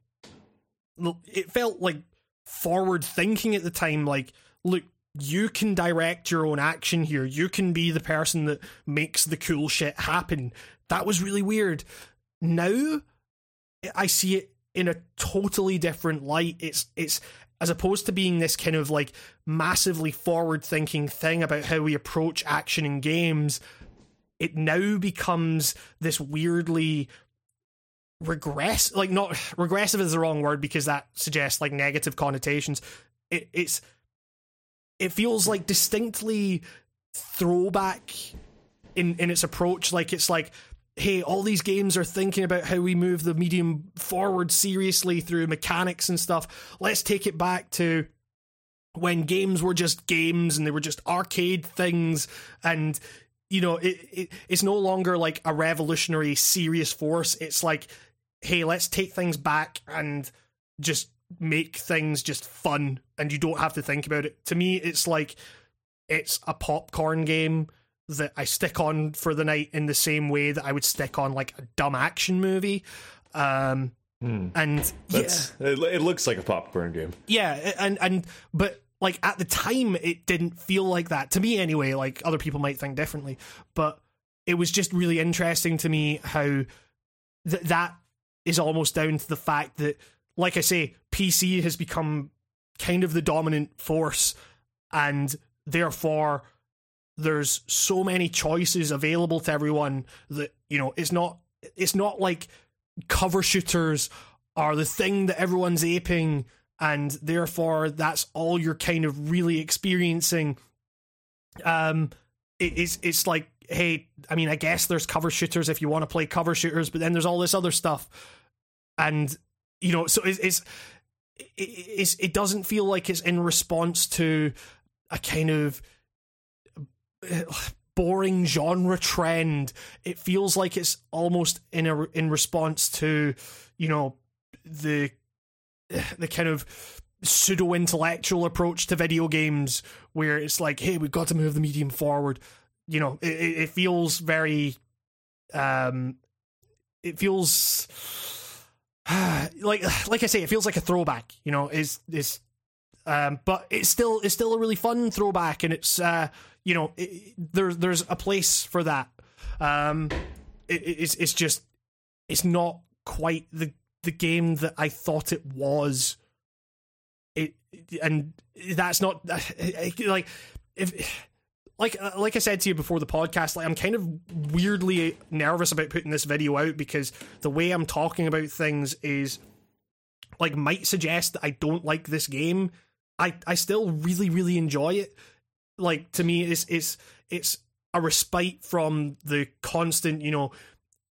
It felt like forward thinking at the time. Like, look, you can direct your own action here. You can be the person that makes the cool shit happen. That was really weird. Now I see it in a totally different light. It's it's as opposed to being this kind of like massively forward thinking thing about how we approach action in games, it now becomes this weirdly regress like not regressive is the wrong word because that suggests like negative connotations. It, it's it feels like distinctly throwback in in its approach. Like it's like hey, all these games are thinking about how we move the medium forward seriously through mechanics and stuff. Let's take it back to when games were just games and they were just arcade things and you know it, it it's no longer like a revolutionary serious force. It's like hey let's take things back and just make things just fun and you don't have to think about it. To me it's like it's a popcorn game that I stick on for the night in the same way that I would stick on like a dumb action movie. Um, Hmm. and That's it, it looks like a popcorn game. yeah, yeah, and and but like at the time it didn't feel like that to me anyway. Like other people might think differently, but it was just really interesting to me how th- that is almost down to the fact that, like I say, PC has become kind of the dominant force, and therefore there's so many choices available to everyone that you know it's not it's not like cover shooters are the thing that everyone's aping and therefore that's all you're kind of really experiencing. Um it, it's it's like hey i mean i guess there's cover shooters if you want to play cover shooters but then there's all this other stuff. And you know so it's it's it, it's, it doesn't feel like it's in response to a kind of boring genre trend. It feels like it's almost in a in response to, you know, the the kind of pseudo intellectual approach to video games where it's like, hey, we've got to move the medium forward. You know, it, it feels very um it feels like like I say, it feels like a throwback, you know, is is um, but it's still it's still a really fun throwback, and it's uh, you know it, there's there's a place for that. Um, it, it's it's just it's not quite the the game that I thought it was. It and that's not like if like like I said to you before the podcast, like I'm kind of weirdly nervous about putting this video out because the way I'm talking about things is like might suggest that I don't like this game. I I still really really enjoy it. Like to me, it's it's it's a respite from the constant you know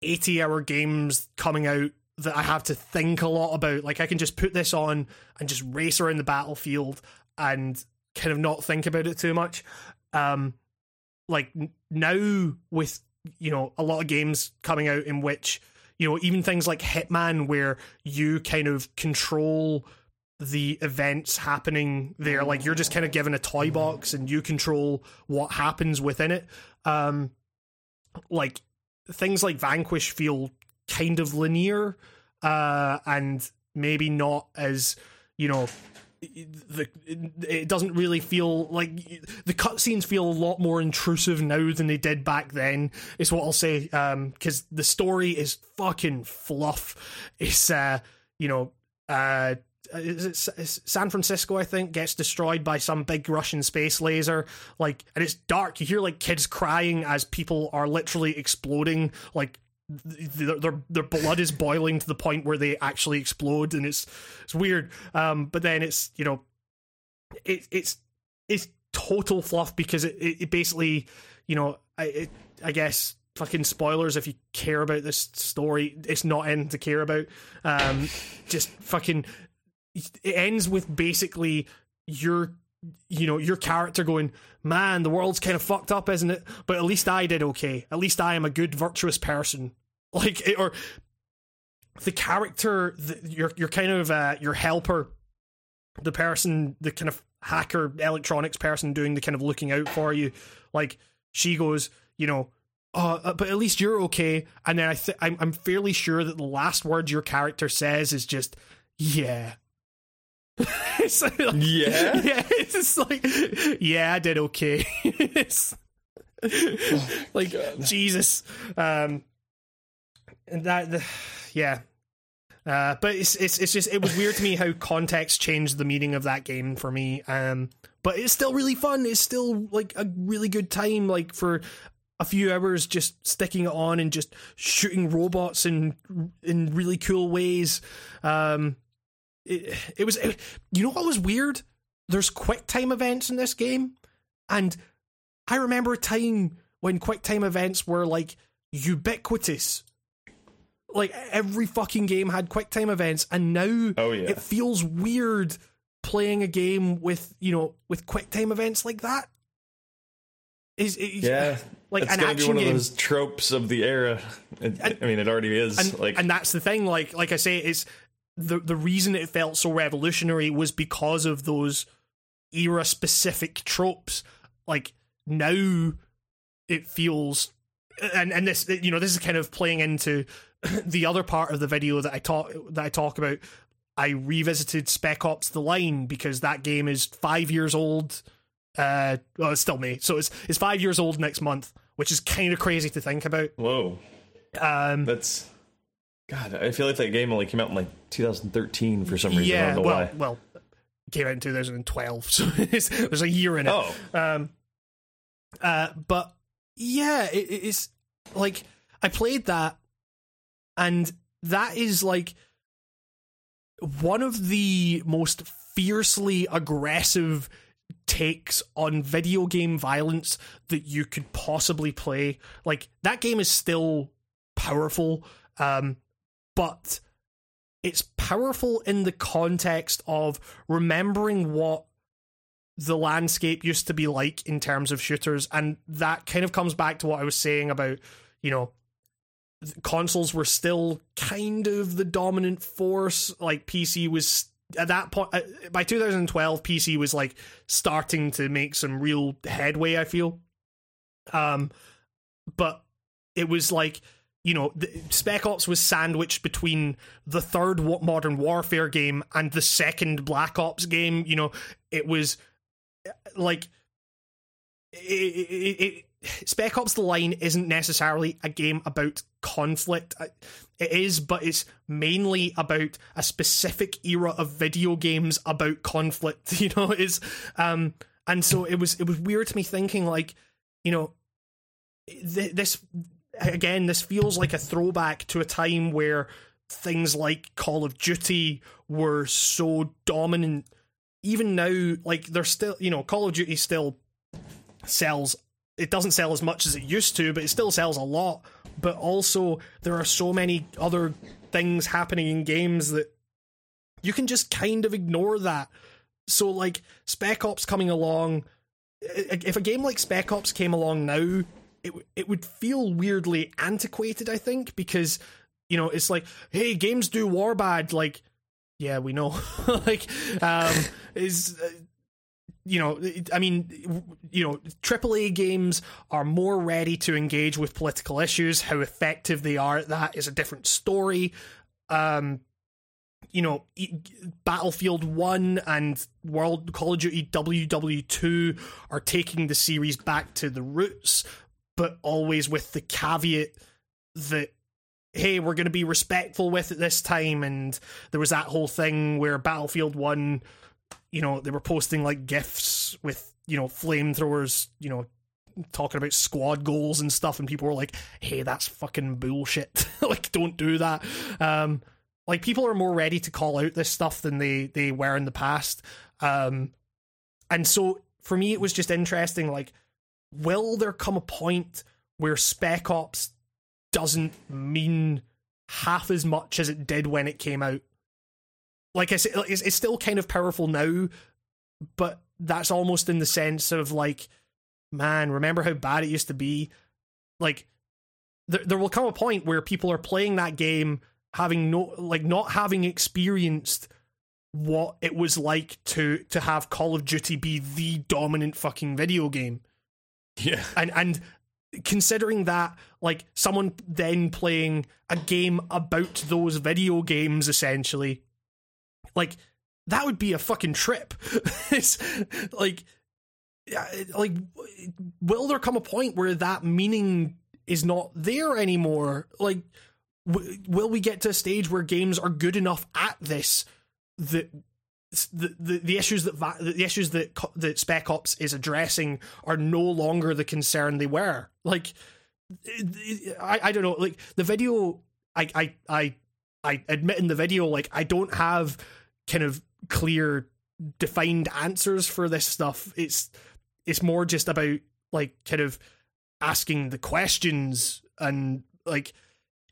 eighty hour games coming out that I have to think a lot about. Like I can just put this on and just race around the battlefield and kind of not think about it too much. Um, like now with you know a lot of games coming out in which you know even things like Hitman where you kind of control the events happening there like you're just kind of given a toy box and you control what happens within it um like things like vanquish feel kind of linear uh and maybe not as you know the it doesn't really feel like the cutscenes feel a lot more intrusive now than they did back then. Is what I'll say. Um, because the story is fucking fluff. It's uh, you know, uh. Is it San Francisco? I think gets destroyed by some big Russian space laser. Like, and it's dark. You hear like kids crying as people are literally exploding. Like their, their their blood is boiling to the point where they actually explode, and it's it's weird. Um, but then it's you know, it, it's it's total fluff because it, it, it basically you know I it, I guess fucking spoilers if you care about this story. It's not in to care about. Um, just fucking it ends with basically your you know your character going man the world's kind of fucked up isn't it? But at least i did okay. At least i am a good virtuous person. Like or the character the, your your kind of uh, your helper the person the kind of hacker electronics person doing the kind of looking out for you like she goes you know uh, but at least you're okay. And then i th- I'm, I'm fairly sure that the last word your character says is just yeah it's like, Yeah? yeah, it's just like, yeah, I did okay. it's like Jesus, um, and that, the, yeah. Uh, but it's it's it's just it was weird to me how context changed the meaning of that game for me. Um, but it's still really fun. It's still like a really good time. Like for a few hours, just sticking it on and just shooting robots in in really cool ways. Um, it, it was it, you know what was weird? There's quick time events in this game, and I remember a time when quick time events were like ubiquitous. Like every fucking game had quick time events, and now Oh, yeah. it feels weird playing a game with you know with quick time events like that. Is it, Yeah. like it's an gonna be one game. of those tropes of the era. It, I mean, it already is. and, like, and that's the thing like like i say is the the reason it felt so revolutionary was because of those era specific tropes. Like now it feels and and this you know this is kind of playing into the other part of the video that i talk that i talk about. I revisited spec ops the line because that game is five years old uh well it's still may so it's it's five years old next month which is kind of crazy to think about. Whoa, um that's. God, I feel like that game only came out in like 2013 for some reason. I Yeah, don't know well, why. well, it came out in 2012, so there's a year in it. Oh, Um, uh, but yeah, it, it's like I played that, and that is like one of the most fiercely aggressive takes on video game violence that you could possibly play. Like that game is still powerful, um, but it's powerful in the context of remembering what the landscape used to be like in terms of shooters. And that kind of comes back to what I was saying about you know consoles were still kind of the dominant force. Like PC was at that point uh, by 2012 PC was like starting to make some real headway I feel. Um but it was like you know, the, Spec Ops was sandwiched between the third Modern Warfare game and the second Black Ops game. You know, it was uh, like it, it, it, Spec Ops: The Line isn't necessarily a game about conflict. It is, but it's mainly about a specific era of video games about conflict. You know, is um, and so it was. It was weird to me thinking like, you know, th- this again, this feels like a throwback to a time where things like Call of Duty were so dominant. Even now, like they're still, you know, Call of Duty still sells. It doesn't sell as much as it used to, but it still sells a lot. But also, there are so many other things happening in games that you can just kind of ignore that. So, like Spec Ops coming along, if a game like Spec Ops came along now, it it would feel weirdly antiquated. I think because you know it's like, hey, games do war bad. Like, yeah, we know. like, um, is. Uh, you know, I mean, you know, AAA games are more ready to engage with political issues. How effective they are at that is a different story. Um, you know, Battlefield 1 and World Call of Duty WW2 are taking the series back to the roots, but always with the caveat that hey, we're going to be respectful with it this time and there was that whole thing where Battlefield 1 you know, they were posting like gifs with, you know, flamethrowers, you know, talking about squad goals and stuff and people were like, "Hey, that's fucking bullshit. like don't do that." Um like people are more ready to call out this stuff than they they were in the past um and so for me it was just interesting like will there come a point where spec ops doesn't mean half as much as it did when it came out? Like i said it's, it's still kind of powerful now but that's almost in the sense of like man remember how bad it used to be? Like there, there will come a point where people are playing that game having no like not having experienced what it was like to to have Call of Duty be the dominant fucking video game yeah. and and considering that like someone then playing a game about those video games essentially like that would be a fucking trip. it's like, like, will there come a point where that meaning is not there anymore? Like, w- will we get to a stage where games are good enough at this that the, the, the issues that the issues that that Spec Ops is addressing are no longer the concern they were. Like, I, I don't know. Like the video, I I I I admit in the video, like I don't have kind of clear defined answers for this stuff. It's it's more just about like kind of asking the questions and like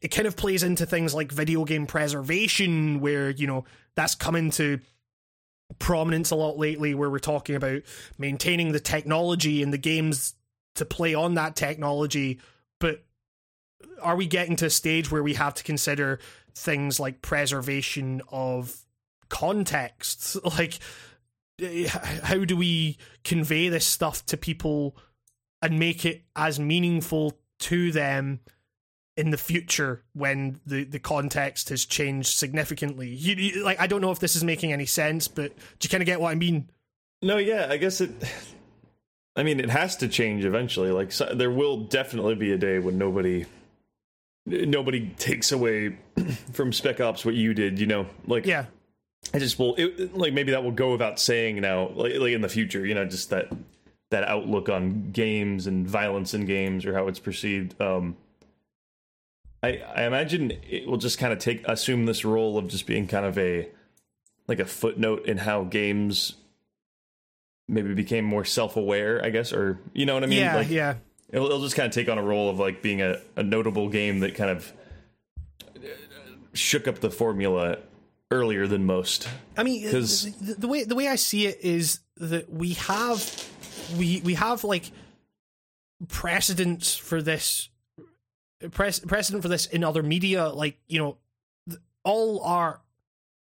it kind of plays into things like video game preservation where you know that's coming into prominence a lot lately where we're talking about maintaining the technology and the games to play on that technology. But are we getting to a stage where we have to consider things like preservation of context like eh, how do we convey this stuff to people and make it as meaningful to them in the future when the, the context has changed significantly. You, you, like I don't know if this is making any sense, but do you kind of get what I mean? No, yeah, I guess it. I mean, it has to change eventually. Like, so, there will definitely be a day when nobody, nobody takes away from Spec Ops what you did. You know, like Yeah, I just will it, like maybe that will go without saying now, like, like in the future. You know, just that that outlook on games and violence in games or how it's perceived. Um, I I imagine it will just kind of take assume this role of just being kind of a like a footnote in how games maybe became more self-aware, I guess, or you know what I mean? yeah, like, yeah. It'll, it'll just kind of take on a role of like being a, a notable game that kind of uh, shook up the formula earlier than most. I mean, 'Cause- the, the way the way I see it is that we have we we have like precedents for this precedent for this in other media like you know all art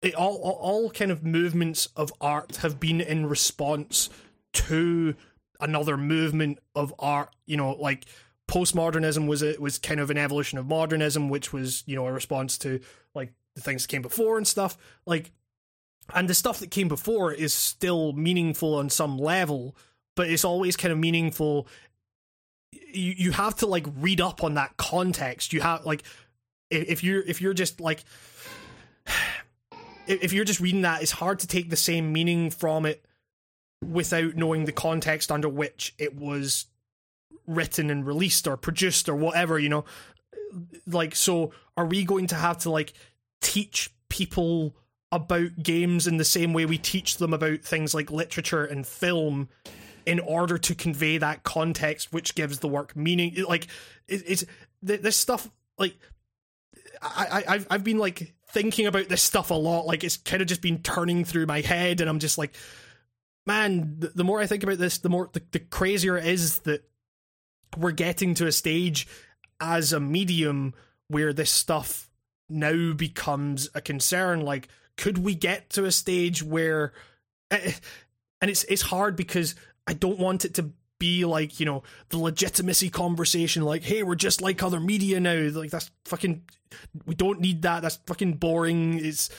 it, eh, all, all all kind of movements of art have been in response to another movement of art you know like postmodernism was a, was kind of an evolution of modernism which was you know a response to like the things that came before and stuff like and the stuff that came before is still meaningful on some level but it's always kind of meaningful you you have to like read up on that context. You have like if, you're if you're just like if you're just reading that it's hard to take the same meaning from it without knowing the context under which it was written and released or produced or whatever you know? Like so are we going to have to like teach people about games in the same way we teach them about things like literature and film in order to convey that context which gives the work meaning like it, it's this stuff like I, I I've been like thinking about this stuff a lot like it's kind of just been turning through my head and I'm just like man the, more I think about this the more the, the crazier it is that we're getting to a stage as a medium where this stuff now becomes a concern. Like could we get to a stage where eh, and it's it's hard because I don't want it to be like you know the legitimacy conversation like hey we're just like other media now. Like that's fucking we don't need that. That's fucking boring. It's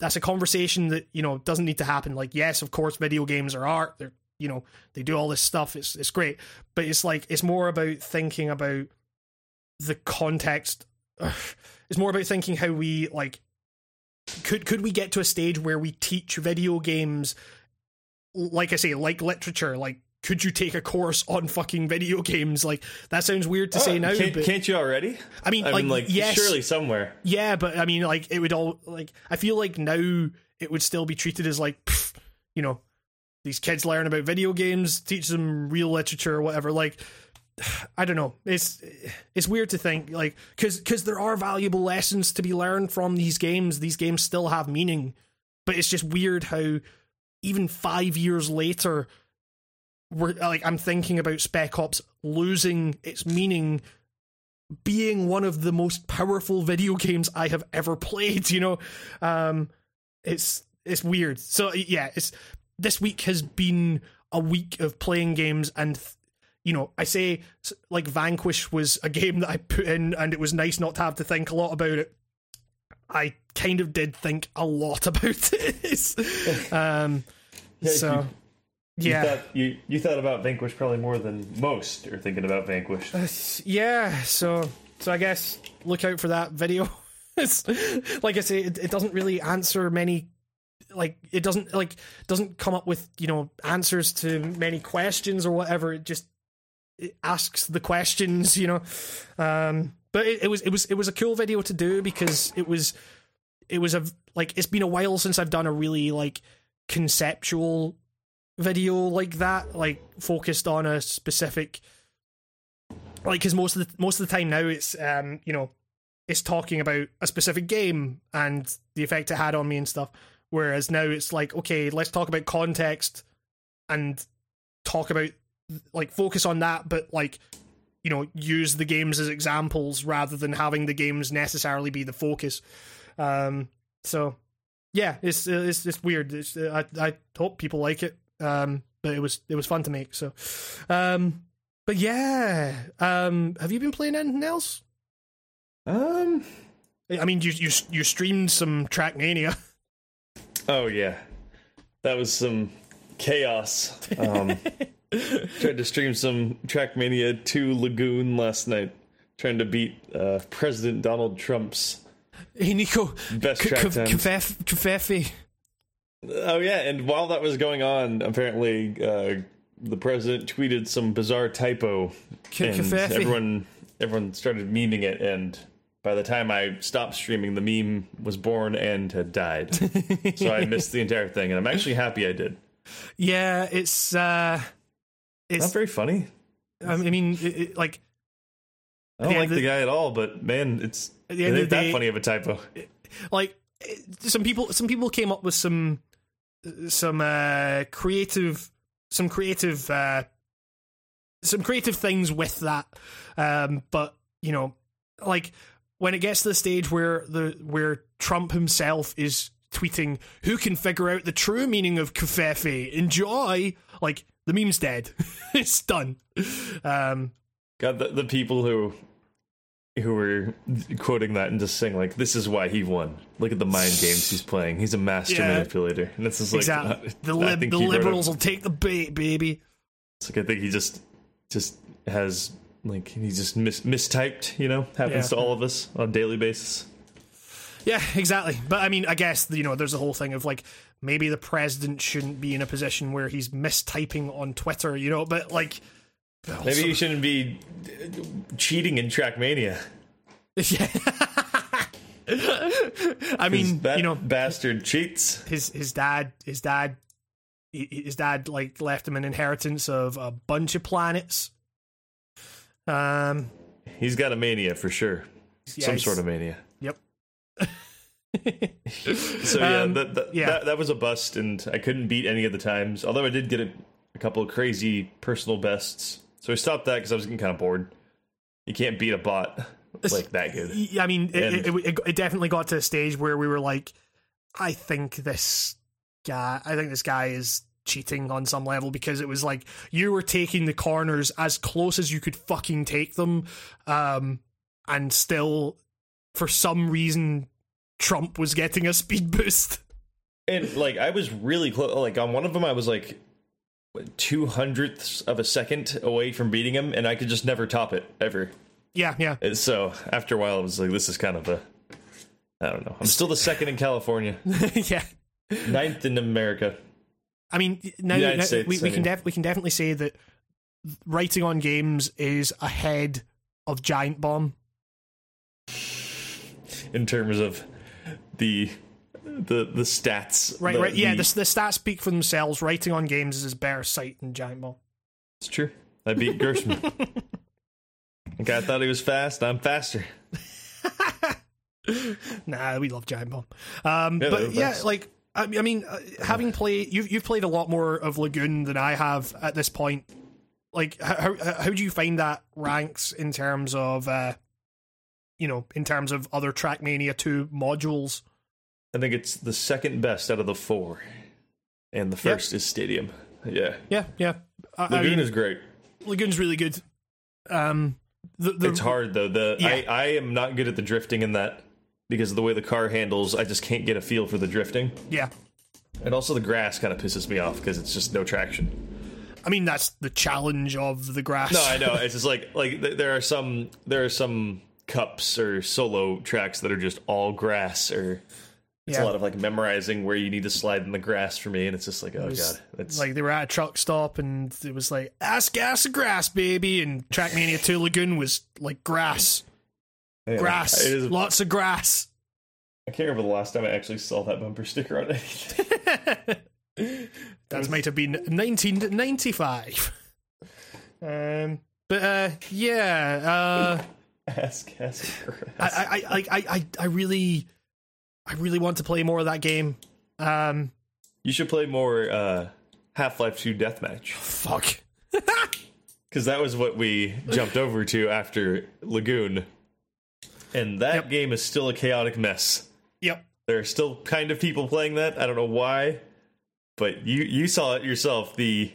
that's a conversation that you know doesn't need to happen. Like yes of course video games are art. They're you know they do all this stuff. It's it's great. But it's like it's more about thinking about the context. It's more about thinking how we like could could we get to a stage where we teach video games like I say like literature like could you take a course on fucking video games like that sounds weird to say Oh, now can't, but can't you already? I mean I like, mean, like yes surely somewhere. yeah but I mean like it would all like I feel like now it would still be treated as like pff, you know these kids learn about video games teach them real literature or whatever like I don't know. It's it's weird to think like because because there are valuable lessons to be learned from these games. These games still have meaning, but it's just weird how even five years later, we're like I'm thinking about Spec Ops losing its meaning, being one of the most powerful video games I have ever played. You know, um, it's it's weird. So yeah, it's this week has been a week of playing games and you know, I say like Vanquish was a game that I put in, and it was nice not to have to think a lot about it. I kind of did think a lot about it. um, Yeah, so you- You yeah, thought, you, you thought about Vanquish probably more than most are thinking about Vanquish. yeah. So so I guess look out for that video. it's, like I say, it, it doesn't really answer many. Like it doesn't like doesn't come up with you know answers to many questions or whatever. It just it asks the questions, you know. Um, but it, it was it was it was a cool video to do because it was it was a like it's been a while since I've done a really like conceptual video like that, like focused on a specific like because most of the most of the time now it's um you know it's talking about a specific game and the effect it had on me and stuff. Whereas now it's like okay let's talk about context and talk about like focus on that but like you know use the games as examples rather than having the games necessarily be the focus um so yeah it's it's it's weird it's, i i hope people like it um but it was it was fun to make so um but yeah, um, have you been playing anything else? Um. I mean, you you you streamed some Trackmania. Oh yeah, that was some chaos. Um, tried to stream some Trackmania 2 Lagoon last night, trying to beat uh, President Donald Trump's Hey Nico, best track K- times. Kefef- Kefefe. Oh yeah, and while that was going on, apparently uh, the president tweeted some bizarre typo, and everyone everyone started memeing it. And by the time I stopped streaming, the meme was born and had died. so I missed the entire thing, and I'm actually happy I did. Yeah, it's uh, Not very funny. I mean, it, it, like I don't like the- the guy at all, but man, it's it ain't that funny of a typo. like some people some people came up with some some uh creative some creative uh some creative things with that um but you know like when it gets to the stage where the where Trump himself is tweeting who can figure out the true meaning of covfefe enjoy like the meme's dead it's done um God, the, the people who who were quoting that and just saying like, "This is why he won. Look at the mind games he's playing. He's a master Yeah. manipulator." And this is like, exactly the, lib- the liberals will take the bait baby It's like I think he just just has like he just mis- mistyped. You know, happens Yeah. to all of us on a daily basis. Yeah, exactly. But I mean, I guess you know, there's a whole thing of like maybe the president shouldn't be in a position where he's mistyping on Twitter, you know. But like, Maybe you shouldn't be uh, cheating in Trackmania. yeah. I mean, you know, bastard cheats. his his dad, his dad, his dad like left him an inheritance of a bunch of planets. Um, He's got a mania for sure. yeah, Some sort of mania. Yep. So yeah, Um, that, that, yeah. that that was a bust, and I couldn't beat any of the times. Although I did get a, a couple of crazy personal bests, so I stopped that because I was getting kind of bored. You can't beat a bot like that good. Yeah, I mean, it, it, it, it definitely got to a stage where we were like, I think this guy, I think this guy is cheating on some level because it was like you were taking the corners as close as you could fucking take them, um, and still, for some reason, Trump was getting a speed boost. And like I was really close. Like on one of them, I was like two hundredths of a second away from beating him, and I could just never top it ever. Yeah, yeah. And so after a while, I was like, "This is kind of a. I don't know. I'm still the second in California, yeah. ninth in America. I mean, now, now- States, we, we I can def- we can definitely say that writing on games is ahead of Giant Bomb. in terms of the the the stats. Right, the- right. Yeah, the- the, the stats speak for themselves. Writing on games is a better site than Giant Bomb. it's true. I beat Gerstmann. the guy thought he was fast. I'm faster. nah, we love Giant Bomb. Um, Yeah, but yeah, best. like I, I mean, uh, having played, you've you've played a lot more of Lagoon than I have at this point. Like, how how, how do you find that ranks in terms of, uh, you know, in terms of other Trackmania two modules? I think it's the second best out of the four, and the first is Stadium. Yeah, Yeah, yeah. I, I Lagoon mean, is great. Lagoon's really good. Um, the, the, It's hard though. The Yeah. I I am not good at the drifting in that. because of the way the car handles. I just can't get a feel for the drifting, Yeah. and also the grass kind of pisses me off because it's just no traction. I mean, that's the challenge of the grass. No, I know. It's just like like th- there are some there are some cups or solo tracks that are just all grass or it's Yeah. a lot of like memorizing where you need to slide in the grass for me and it's just like oh god that's Like they were at a truck stop and it was like ass gas and grass baby and Trackmania 2 Lagoon was like grass yeah. grass is- lots of grass I can't remember the last time I actually saw that bumper sticker on anything. that might have been 1995 um but uh yeah uh Ask, ask, I, I, I, I, I, I really I really want to play more of that game um You should play more uh, Half Life 2 Deathmatch fuck because that was what we jumped over to after Lagoon, and that Yep. game is still a chaotic mess. yep There are still kind of people playing that. I don't know why, but you you saw it yourself. The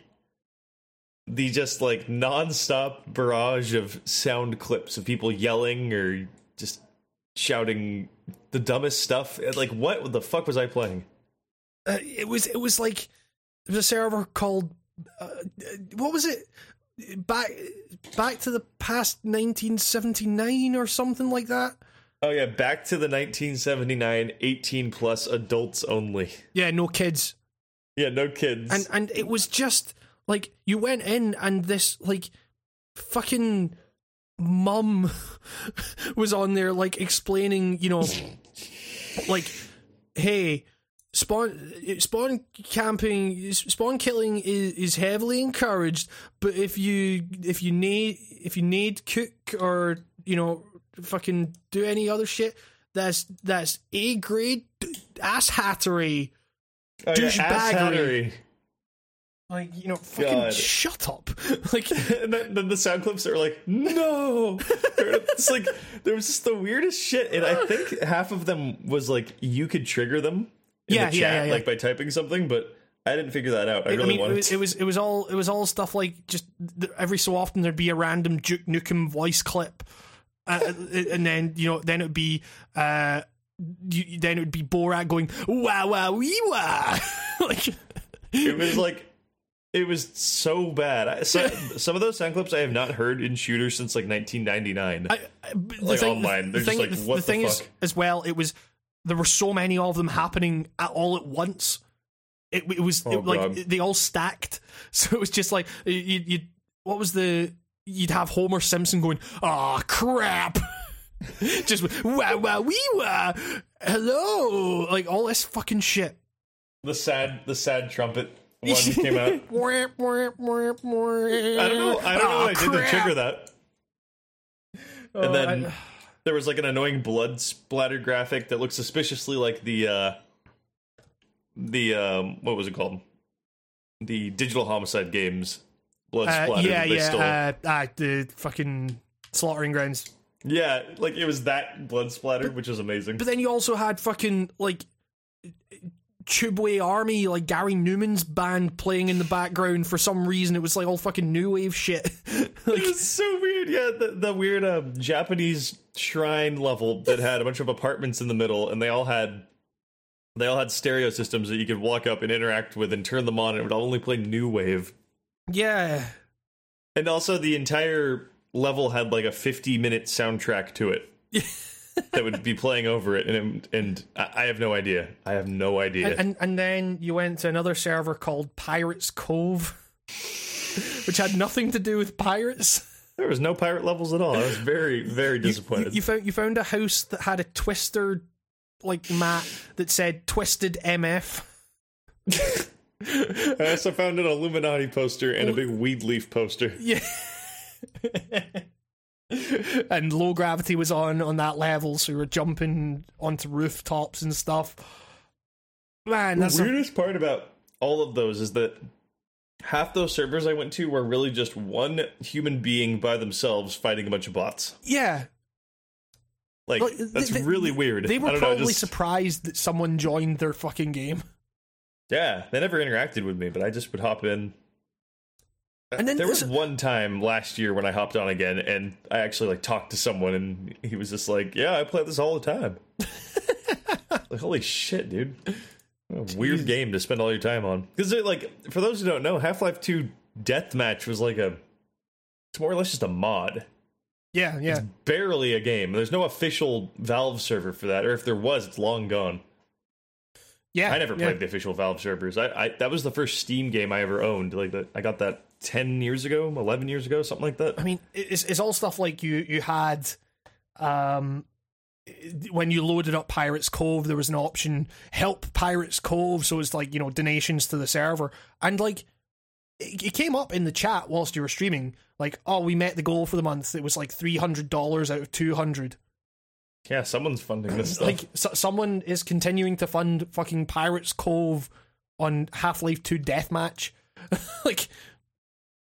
the just like nonstop barrage of sound clips of people yelling or shouting the dumbest stuff. Like what the fuck was I playing? uh, it was it was like there was a server called uh, what was it back back to the past 1979 or something like that Oh yeah, back to the 1979 18 plus adults only. yeah no kids Yeah, no kids. and and it was just like you went in and this like fucking mum was on there like explaining you know like hey spawn spawn camping spawn killing is, is heavily encouraged but if you if you need if you need cook or you know fucking do any other shit that's that's a grade ass hattery Oh, douchebaggery. Like you know fucking God. shut up like and then, then the sound clips are like, no. it's like there was just the weirdest shit, and I think half of them was like you could trigger them in Yeah, the yeah, chat, yeah, yeah. like by typing something, but I didn't figure that out. I really I mean, it wanted. was, it was it was all it was all stuff like just every so often there'd be a random Duke Nukem voice clip, uh, and then you know then it would be uh, you, then it would be Borat going wow wow wee wah like it was like it was so bad. I, so, some of those sound clips I have not heard in shooters since like 1999. I, I- the Like, thing, online, they're thing, just like, the, what the the thing is fuck? as well, it was there were so many of them happening at all at once. It, it was Oh, it, like they all stacked, so it was just like you, you. What was the? You'd have Homer Simpson going, "Ah, crap." just wow wow wee wah hello like all this fucking shit the sad, the sad trumpet one came out. I don't know I don't know. I what I did to trigger that. And then there was like an annoying blood splatter graphic that looked suspiciously like the uh the um what was it called? The digital homicide games blood uh, splatter yeah they yeah stole. uh, uh, the fucking slaughtering grounds yeah, like it was that blood splatter, which was amazing. But then you also had fucking like Tubeway Army, like Gary Numan's band playing in the background for some reason. It was like all fucking new wave shit. It was so weird. Yeah, the, the weird uh, Japanese shrine level that had a bunch of apartments in the middle, and they all had they all had stereo systems that you could walk up and interact with and turn them on, and it would only play new wave. yeah, And also, the entire level had like a 50 minute soundtrack to it that would be playing over it, and and I have no idea. I have no idea. and, and and then you went to another server called Pirates Cove, which had nothing to do with pirates. there was no pirate levels at all. I was very very You, disappointed. you found you found a house that had a twister like mat that said "Twisted MF." I also found an Illuminati poster and a big weed leaf poster. Yeah. and low gravity was on on that level, so we were jumping onto rooftops and stuff. Man, that's the a, weirdest part about all of those is that half those servers I went to were really just one human being by themselves fighting a bunch of bots. yeah. Like Like, that's they- really weird. They I were don't know, probably just- surprised that someone joined their fucking game. Yeah, they never interacted with me, but I just would hop in. And then there was one time last year when I hopped on again, and I actually like talked to someone, and he was just like, "Yeah, I play this all the time." like, holy shit, dude! What a weird game to spend all your time on. Because like, for those who don't know, Half Life Two Deathmatch was like a, it's more or less just a mod, Yeah, yeah. It's barely a game. There's no official Valve server for that, or if there was, it's long gone. Yeah. I never yeah. played the official Valve servers. I, I that was the first Steam game I ever owned. Like that, I got that ten years ago, eleven years ago, something like that. I mean, it's it's all stuff like you you had, um, when you loaded up Pirates Cove, there was an option help Pirates Cove, so it's like you know donations to the server, and like it, it came up in the chat whilst you were streaming, like oh we met the goal for the month. It was like three hundred dollars out of two hundred. Yeah, someone's funding this stuff. Like so, someone is continuing to fund fucking Pirates Cove on Half Life Two Deathmatch, like.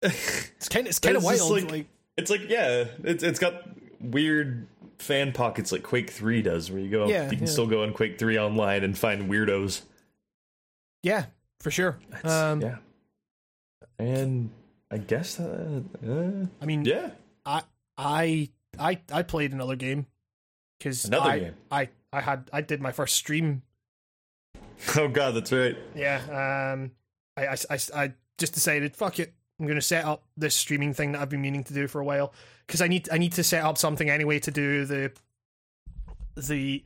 It's kind of it's kind of wild. like- like it's like yeah, it's it's got weird fan pockets like Quake Three does, where you go, Yeah, you can yeah. still go on Quake Three online and find weirdos. Yeah, for sure. Um, yeah, and I guess uh, uh, I mean, yeah, I I I I played another game because Another I, game? I I had I did my first stream. oh god, that's right. Yeah. Um. I I, I, I just decided fuck it. I'm gonna set up this streaming thing that I've been meaning to do for a while because I need I need to set up something anyway to do the the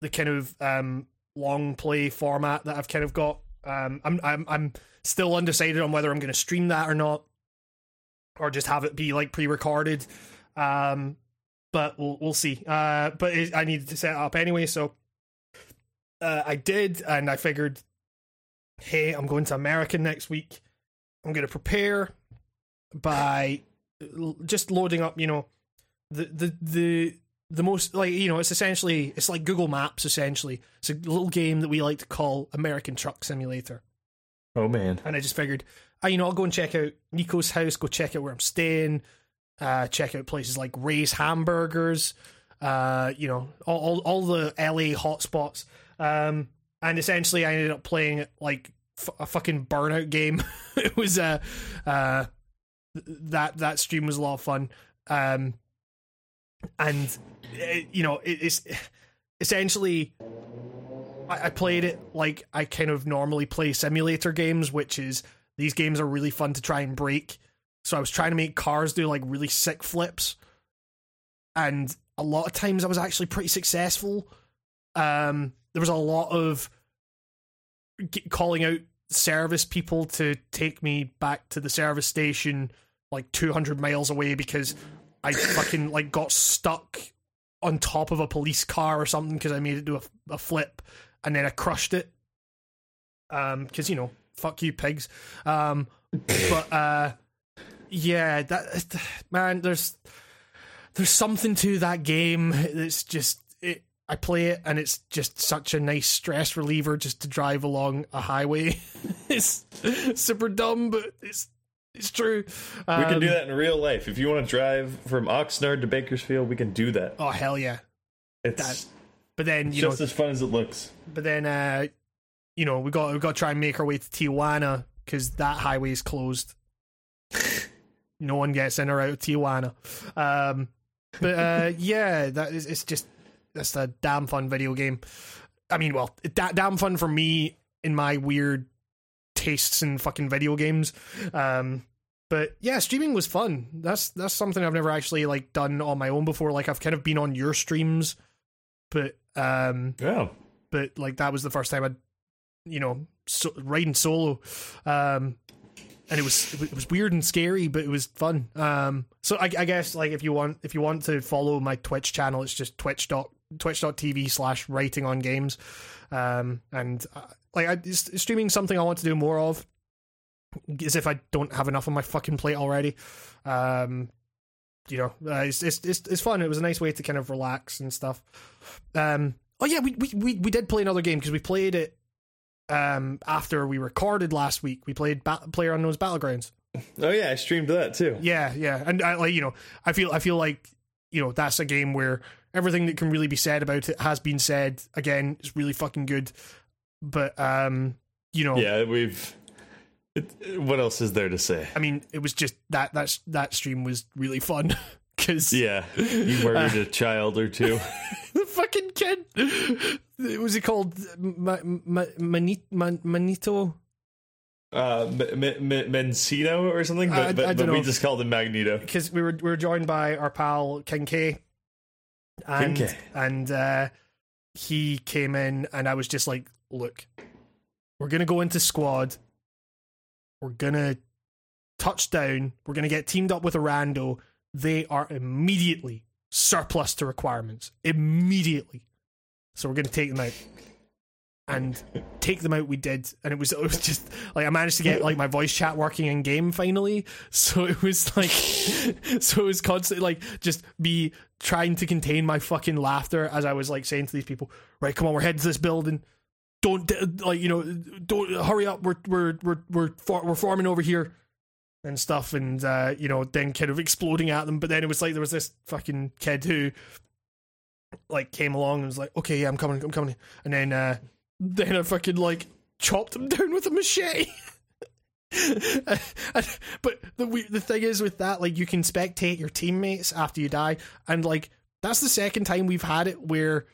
the kind of um long play format that I've kind of got. Um. I'm I'm I'm still undecided on whether I'm gonna stream that or not, or just have it be like pre-recorded. Um. But we'll we'll see. Uh. But it, I needed to set up anyway, so uh, I did, and I figured, hey, I'm going to America next week. I'm going to prepare by just loading up, you know, the the the the most like you know, it's essentially it's like Google Maps. Essentially, it's a little game that we like to call American Truck Simulator. Oh man, And I just figured, uh, you know, I'll go and check out Nico's house, go check out where I'm staying, uh, check out places like Ray's Hamburgers, uh, you know, all, all, all the LA hotspots. Um, and essentially, I ended up playing like f- a fucking burnout game. it was uh, uh, that that stream was a lot of fun. Um, and it, you know, it, it's essentially I, I played it like I kind of normally play simulator games, which is these games are really fun to try and break. So I was trying to make cars do like really sick flips, and a lot of times I was actually pretty successful. Um, there was a lot of calling out service people to take me back to the service station like 200 miles away because I fucking like got stuck on top of a police car or something because I made it do a, a flip and then I crushed it. Um, because you know, fuck you pigs. Um, but uh, yeah, that man, there's there's something to that game that's just. I play it and it's just such a nice stress reliever just to drive along a highway. it's super dumb, but it's it's true. we can Um, do that in real life. If you want to drive from Oxnard to Bakersfield, we can do that. Oh hell yeah! It's that- But then you know, just as fun as it looks. but then uh, you know, we got we got to try and make our way to Tijuana because that highway is closed. no one gets in or out of Tijuana. Um, but uh, yeah, that is it's just that's a damn fun video game. I mean, well, da- damn fun for me in my weird tastes in fucking video games. Um, but yeah, streaming was fun. That's that's something I've never actually like done on my own before. Like I've kind of been on your streams, but um, Yeah. but like that was the first time I'd you know so, riding solo um and it was it was weird and scary but it was fun um so I, I guess like if you want if you want to follow my twitch channel it's just twitch dot twitch.tv slash writing on games. Um and uh, like I, streaming something i want to do more of as if i don't have enough on my fucking plate already. Um you know uh, it's, it's it's it's fun. It was a nice way to kind of relax and stuff. Um oh yeah we we we, we did play another game because we played it um after we recorded last week. We played ba- player unknown's battlegrounds. Oh yeah, I streamed that too. yeah yeah. And i like you know i feel i feel like you know that's a game where everything that can really be said about it has been said again it's really fucking good but um you know Yeah, we've It, what else is there to say? I mean, it was just that that that stream was really fun because Yeah, you murdered a child or two. the fucking kid. Was he called Ma- Ma- Manito? Man- Manito? Uh, M- M- Mencino or something, but, I- I but don't we know. just called him Magneto. Because we were we were joined by our pal King K, and and uh, he came in, and I was just like, "Look, we're gonna go into squad. We're gonna touch down. We're gonna get teamed up with a rando. They are immediately surplus to requirements. Immediately. So we're gonna take them out." And take them out we did. And it was it was just like I managed to get like my voice chat working in game finally. So it was like so it was constantly like just me trying to contain my fucking laughter as I was like saying to these people right come on we're heading to this building. Don't like you know don't hurry up. We're we're we're we're, for, we're forming over here. And stuff. And uh you know then kind of exploding at them. But then it was like there was this fucking kid who like came along and was like okay yeah I'm coming I'm coming. And then uh then I fucking like chopped him down with a machete. But the the thing is with that, like you can spectate your teammates after you die, and like that's the second time we've had it where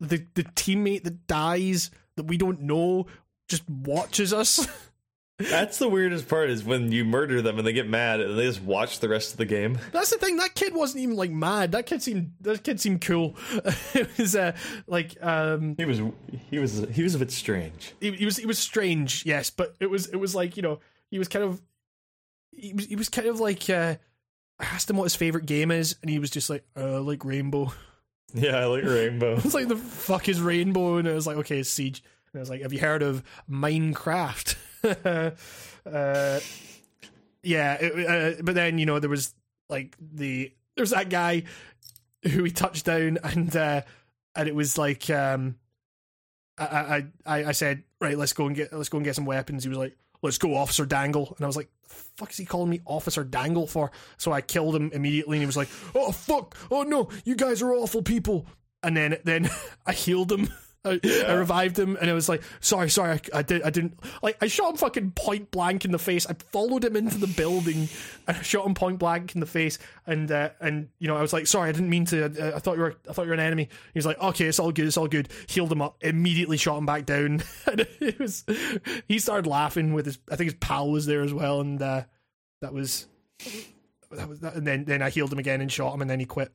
the the teammate that dies that we don't know just watches us. That's the weirdest part is when you murder them and they get mad and they just watch the rest of the game. That's the thing. That kid wasn't even like mad. That kid seemed that kid seemed cool. it was uh, like um, He was he was he was a bit strange. he, he was he was strange, yes, but it was it was like you know he was kind of he was he was kind of like uh, I asked him what his favorite game is, and he was just like uh, like Rainbow. Yeah, I like Rainbow. It's like the fuck is Rainbow, and I was like okay, it's Siege, and I was like, have you heard of Minecraft? uh, yeah, it, uh, but then you know there was like the there's that guy who he touched down, and uh, and it was like um, I, I I I said right, let's go and get let's go and get some weapons. He was like, let's go, Officer Dangle, and I was like. Fuck is he calling me Officer Dangle for? So I killed him immediately, and he was like, "Oh fuck! Oh no! You guys are awful people!" And then then I healed him. I, I revived him, and I was like, "Sorry, sorry, I, I did, I didn't like." I shot him fucking point blank in the face. I followed him into the building, and I shot him point blank in the face. And uh, and you know, I was like, "Sorry, I didn't mean to. I, I thought you were, I thought you were an enemy." He was like, "Okay, it's all good, it's all good." Healed him up, immediately shot him back down. and it was, he started laughing with his. I think his pal was there as well, and uh, that was that was that. And then then I healed him again and shot him, and then he quit.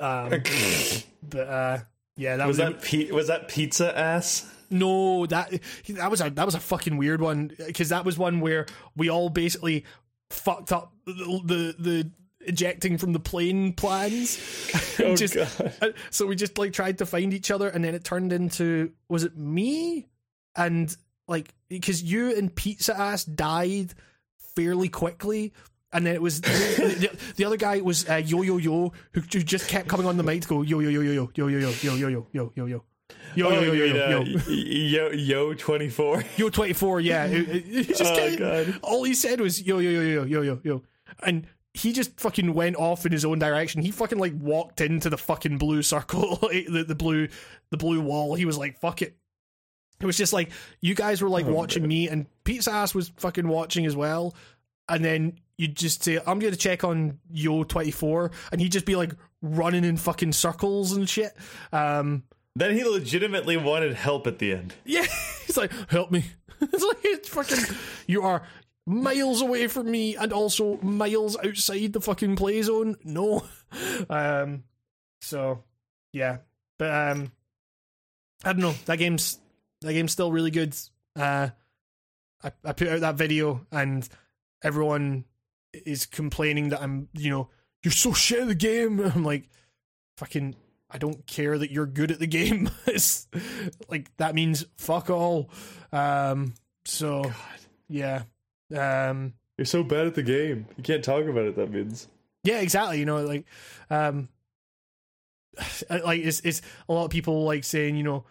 Um, but uh, yeah, that was, Was that was that pizza ass? no, that that was a that was a fucking weird one because that was one where we all basically fucked up the the, the ejecting from the plane plans. Oh, just, God. uh, so we just like tried to find each other, and then it turned into was it me and like because you and Pizza Ass died fairly quickly. And then it was the, the, the other guy was uh, Yo Yo Yo who, who just kept coming on the mic to go Yo Yo Yo Yo Yo Yo Yo Yo Yo Yo Yo Yo Yo Yo Yo Oh, Yo Yo Yo Yo uh, Yo yo yo twenty four. Yo twenty four, yeah. He just Oh, God. all he said was yo yo yo yo yo yo yo, and he just fucking went off in his own direction. He fucking like walked into the fucking blue circle, the the blue the blue wall. He was like fuck it. It was just like you guys were like watching me, and Pizza Ass was fucking watching as well. And then you'd just say, "I'm going to check on Yo twenty four, and he'd just be like running in fucking circles and shit. Um, Then he legitimately wanted help at the end. yeah, he's like, help me. it's like it's fucking. You are miles away from me, and also miles outside the fucking play zone. No, um. So, yeah, but um, I don't know. That game's that game's still really good. Uh, I I put out that video, and everyone is complaining that I'm, you know, you're so shit at the game. I'm like, fucking I don't care that you're good at the game. it's like that means fuck all. Um so yeah. Um You're so bad at the game. You can't talk about it. That means. yeah, exactly. You know, like um like it's it's a lot of people like saying, you know,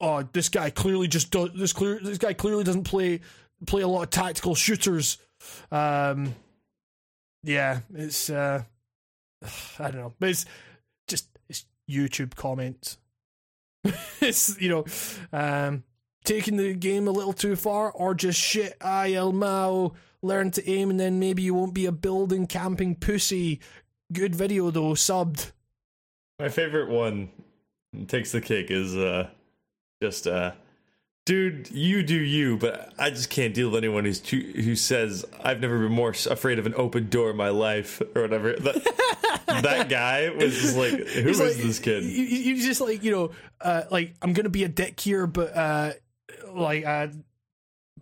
oh, this guy clearly just does this clear this guy clearly doesn't play play a lot of tactical shooters. Um yeah, it's uh I don't know. But it's just it's YouTube comments. it's you know, um taking the game a little too far, or just shit, I El Mao, learn to aim and then maybe you won't be a building camping pussy. Good video though, subbed. My favorite one takes the cake is uh just uh dude, you do you, but I just can't deal with anyone who's too, who says I've never been more afraid of an open door in my life or whatever. That, that guy was just like, who is like- this kid? You, you you just like you know, uh, like I'm gonna be a dick here, but uh, like, uh,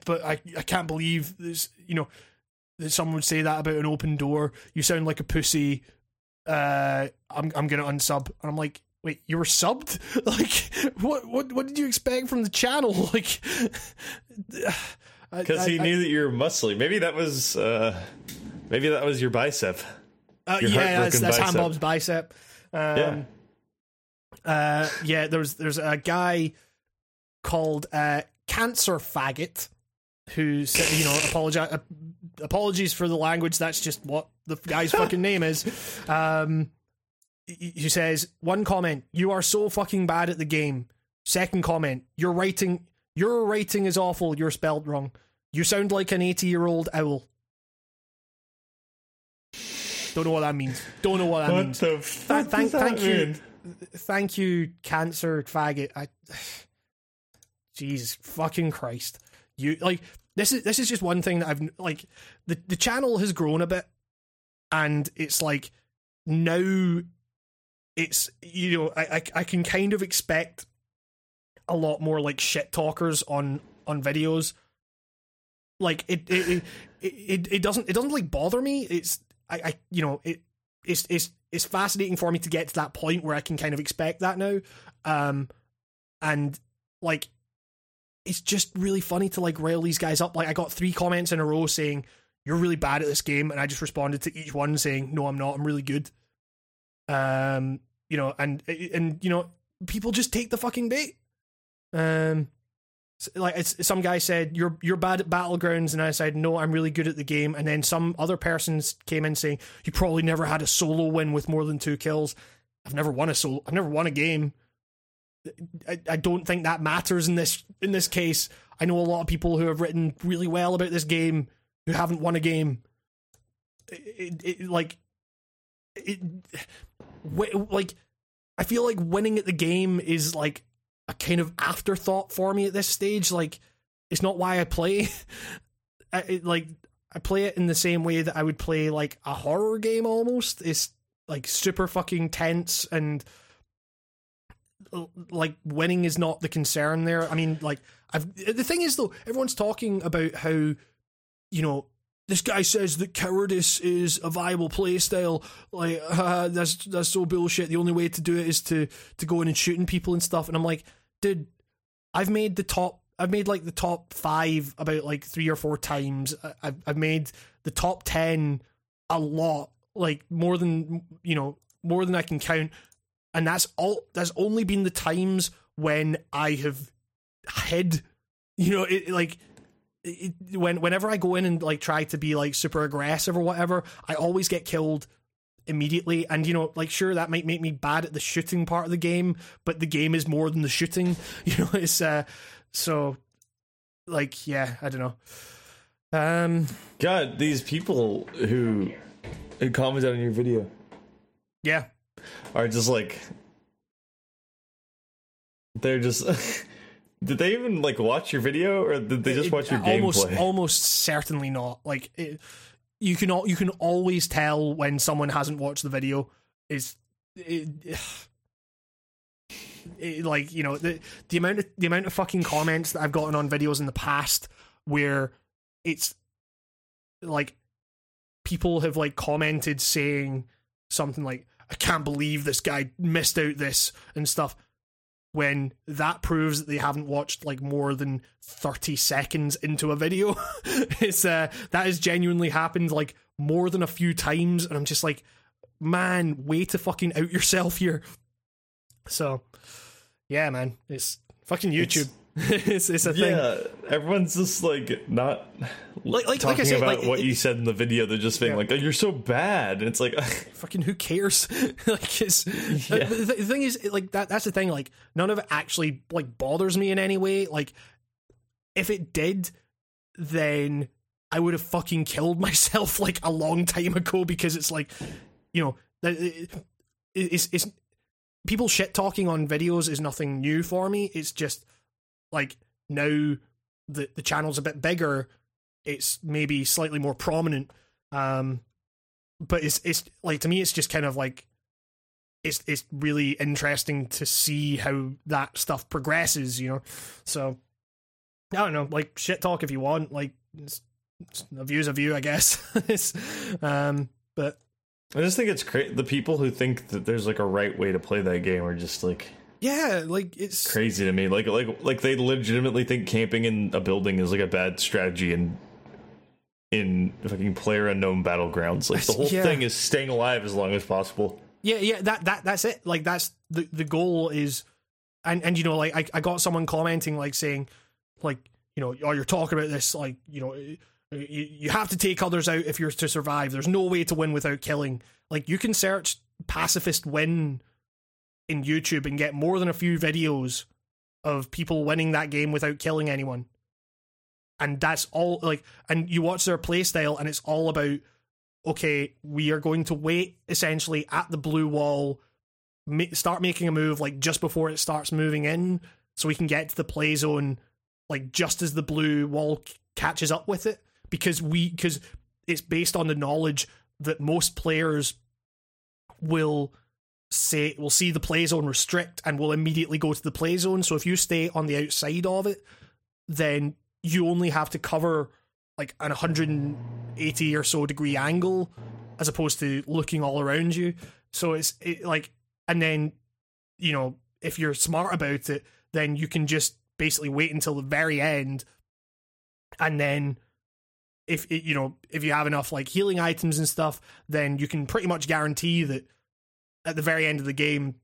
but I I can't believe this. You know, that someone would say that about an open door. You sound like a pussy. Uh, I'm I'm gonna unsub, and I'm like. Wait, you were subbed? Like, what? What? What did you expect from the channel? Like, Because he knew that you were muscly. Maybe that was uh maybe that was your bicep. Uh, Your yeah, that's, that's bicep. Hambob's bicep. Um, Yeah. Uh, yeah, there's there's a guy called uh, Cancer Faggot who said, you know, apologize, uh, apologies for the language. That's just what the guy's fucking name is. Um, he says one comment: "You are so fucking bad at the game." Second comment: "Your writing, your writing is awful. You're spelled wrong. You sound like an eighty-year-old owl." Don't know what that means. Don't know what that means the Th- thank, thank you, thank you, cancer faggot. I, Jesus fucking Christ, you like this is this is just one thing that I've like the the channel has grown a bit, and it's like now it's you know I I, I can kind of expect a lot more like shit talkers on on videos. Like it it it, it, it doesn't it doesn't like bother me. It's I, I you know it it's it's it's fascinating for me to get to that point where I can kind of expect that now. Um and like it's just really funny to like rail these guys up. Like I got three comments in a row saying you're really bad at this game and I just responded to each one saying no I'm not. I'm really good. Um you know and and you know people just take the fucking bait. Um like it's, some guy said you're you're bad at battlegrounds and I said no I'm really good at the game. And then some other persons came in saying you probably never had a solo win with more than two kills. I've never won a solo I've never won a game. I, I don't think that matters in this in this case. I know a lot of people who have written really well about this game who haven't won a game. It, it, it- like like I feel like winning at the game is like a kind of afterthought for me at this stage. Like, it's not why I play. I, it, like, I play it in the same way that I would play like a horror game. Almost, it's like super fucking tense and like winning is not the concern there. I mean, like, I've the thing is though, everyone's talking about how you know this guy says that cowardice is a viable play style. Like uh, that's that's so bullshit. The only way to do it is to to go in and shooting people and stuff. And I'm like, dude, I've made the top. I've made like the top five about like three or four times. I've I've made the top ten a lot, like more than you know, more than I can count. And that's all. That's only been the times when I have hid. You know, it like it, when whenever I go in and like try to be like super aggressive or whatever, I always get killed immediately. And you know, like sure that might make me bad at the shooting part of the game, but the game is more than the shooting. You know, it's uh so like yeah, I don't know. Um God, these people who who commented on your video yeah. are just like they're just did they even like watch your video or did they just watch your almost gameplay? almost certainly not. Like it, you can you can always tell when someone hasn't watched the video is it, it- like you know the the amount of the amount of fucking comments that I've gotten on videos in the past where it's like people have like commented saying something like I can't believe this guy missed out this and stuff when that proves that they haven't watched like more than 30 seconds into a video. It's uh that has genuinely happened like more than a few times and i'm just like man way to fucking out yourself here. So yeah man it's fucking youtube. it's, it's a thing yeah, everyone's just like not Like- like- like I talking said, about like, what it- you said in the video. They're just being Yeah. like, oh, "You're so bad." And it's like, fucking who cares like it's Yeah. the, the thing is like that that's the thing like none of it actually like bothers me in any way like if it did, then I would have fucking killed myself like a long time ago because it's like, you know, it's it's people shit talking on videos is nothing new for me. It's just like now the the channel's a bit bigger, it's maybe slightly more prominent. Um, but it's it's like to me, it's just kind of like it's it's really interesting to see how that stuff progresses. You know, so I don't know, like shit talk if you want, like it's, it's a view's a view, I guess. um, but I just think it's crazy. The people who think that there's like a right way to play that game are just like yeah, like it's crazy to me. Like like like they legitimately think camping in a building is like a bad strategy and in fucking player unknown battlegrounds. Like the whole yeah. thing is staying alive as long as possible. Yeah, yeah, that that that's it. Like that's the the goal is and and you know like I I got someone commenting like saying like you know oh you're talking about this like you know you, you have to take others out if you're to survive. There's no way to win without killing. Like you can search pacifist win in YouTube and get more than a few videos of people winning that game without killing anyone. And that's all like and you watch their playstyle and it's all about okay, we are going to wait essentially at the blue wall start making a move like just before it starts moving in so we can get to the play zone like just as the blue wall c- catches up with it because we because it's based on the knowledge that most players will say we'll see the play zone restrict and we'll immediately go to the play zone. So if you stay on the outside of it, then you only have to cover like an 180 or so degree angle as opposed to looking all around you. So it's it, like, and then you know if you're smart about it, then you can just basically wait until the very end, and then if you know if you have enough like healing items and stuff, then you can pretty much guarantee that at the very end of the game,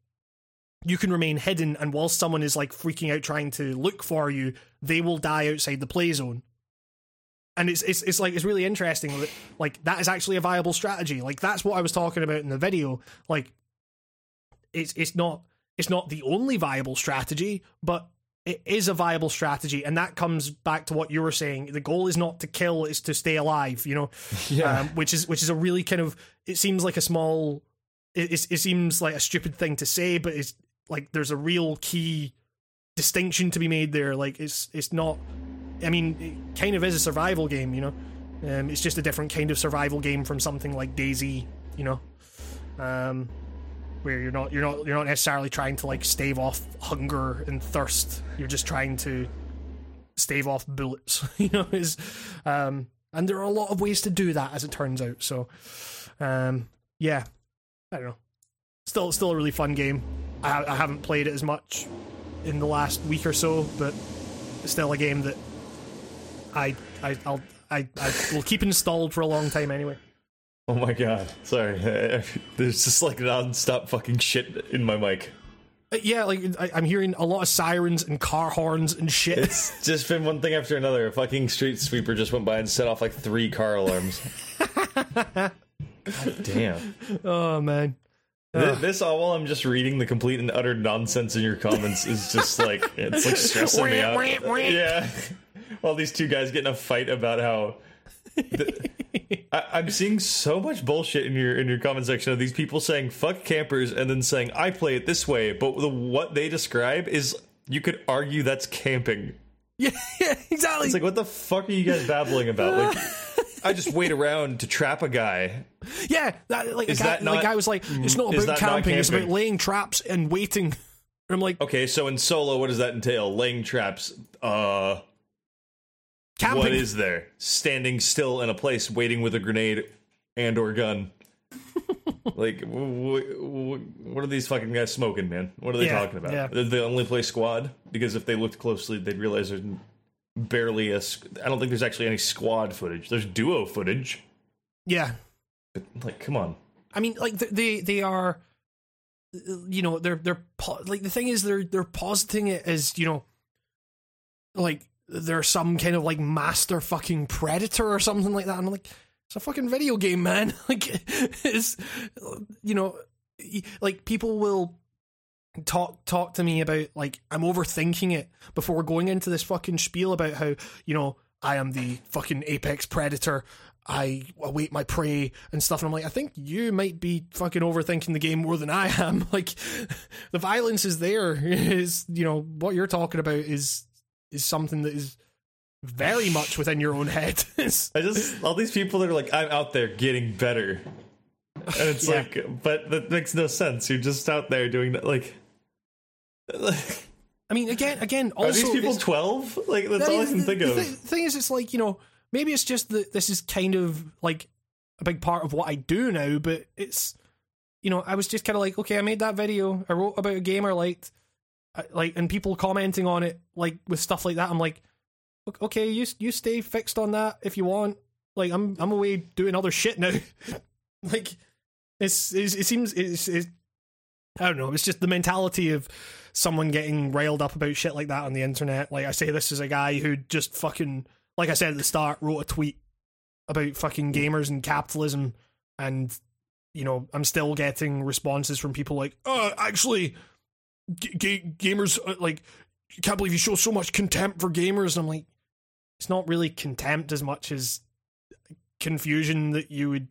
you can remain hidden, and while someone is like freaking out trying to look for you, they will die outside the play zone. And it's it's it's like it's really interesting that like that is actually a viable strategy. Like that's what I was talking about in the video. Like it's it's not it's not the only viable strategy, but it is a viable strategy, and that comes back to what you were saying. The goal is not to kill; is to stay alive. You know, yeah. Um, which is which is a really kind of. It seems like a small it, it seems like a stupid thing to say, but it's like there's a real key distinction to be made there. Like it's it's not. I mean, it kind of is a survival game, you know. Um, it's just a different kind of survival game from something like DayZ, you know, um, where you're not you're not you're not necessarily trying to like stave off hunger and thirst. You're just trying to stave off bullets, you know. Is um, and there are a lot of ways to do that, as it turns out. So, um, yeah, I don't know. Still, still a really fun game. I, I haven't played it as much in the last week or so, but it's still a game that I, I, I'll, I, I will keep installed for a long time anyway. Oh my god! Sorry, there's just like non-stop fucking shit in my mic. Uh, yeah, like I, am hearing a lot of sirens and car horns and shit. It's just been one thing after another. A fucking street sweeper just went by and set off like three car alarms. God damn. Oh man. This, this all while I'm just reading the complete and utter nonsense in your comments is just like it's like stressing me out. yeah. While these two guys get in a fight about how the, I, am seeing so much bullshit in your in your comment section of these people saying "fuck campers" and then saying "I play it this way," but the, what they describe is you could argue that's camping. Yeah, yeah, exactly. It's like what the fuck are you guys babbling about? Like I just wait around to trap a guy. Yeah, that, like, is guy, that not, like I was like, it's not about camping, camping, It's about laying traps and waiting. And I'm like, okay, so in solo, what does that entail? Laying traps. Uh, camping. What is there? Standing still in a place, waiting with a grenade and or gun. Like, w- w- what are these fucking guys smoking, man? What are they yeah, talking about? Yeah. They only play squad because if they looked closely, they'd realize there's barely a. I don't think there's actually any squad footage. There's duo footage. Yeah, but, like come on. I mean, like they they are, you know, they're they're like the thing is they're they're positing it as you know, like they're some kind of like master fucking predator or something like that. And I'm like, it's a fucking video game, man. like it's you know, like people will talk talk to me about like I'm overthinking it before going into this fucking spiel about how you know I am the fucking apex predator. I await my prey and stuff, and I'm like, I think you might be fucking overthinking the game more than I am. Like, the violence is there. Is you know what you're talking about is is something that is very much within your own head. I just all these people that are like, I'm out there getting better, and it's Yeah. like, but that makes no sense. You're just out there doing that. Like, I mean, again, again, are these people twelve? Like, that's all I can the, think of. thi- thing is, it's like you know, maybe it's just that this is kind of like a big part of what I do now, but it's you know, I was just kind of like, okay, I made that video, I wrote about a game I liked, I, like, and people commenting on it, like with stuff like that. I'm like, "Ok- okay, you you stay fixed on that if you want. Like, I'm I'm away doing other shit now. like, it's, it's it seems it's, it's I don't know. It's just the mentality of someone getting riled up about shit like that on the internet. Like I say, this is a guy who just fucking, like I said at the start, wrote a tweet about fucking gamers and capitalism, and you know I'm still getting responses from people like, "Oh, actually, g- ga- gamers uh, like, can't believe you show so much contempt for gamers." And I'm like, it's not really contempt as much as confusion that you would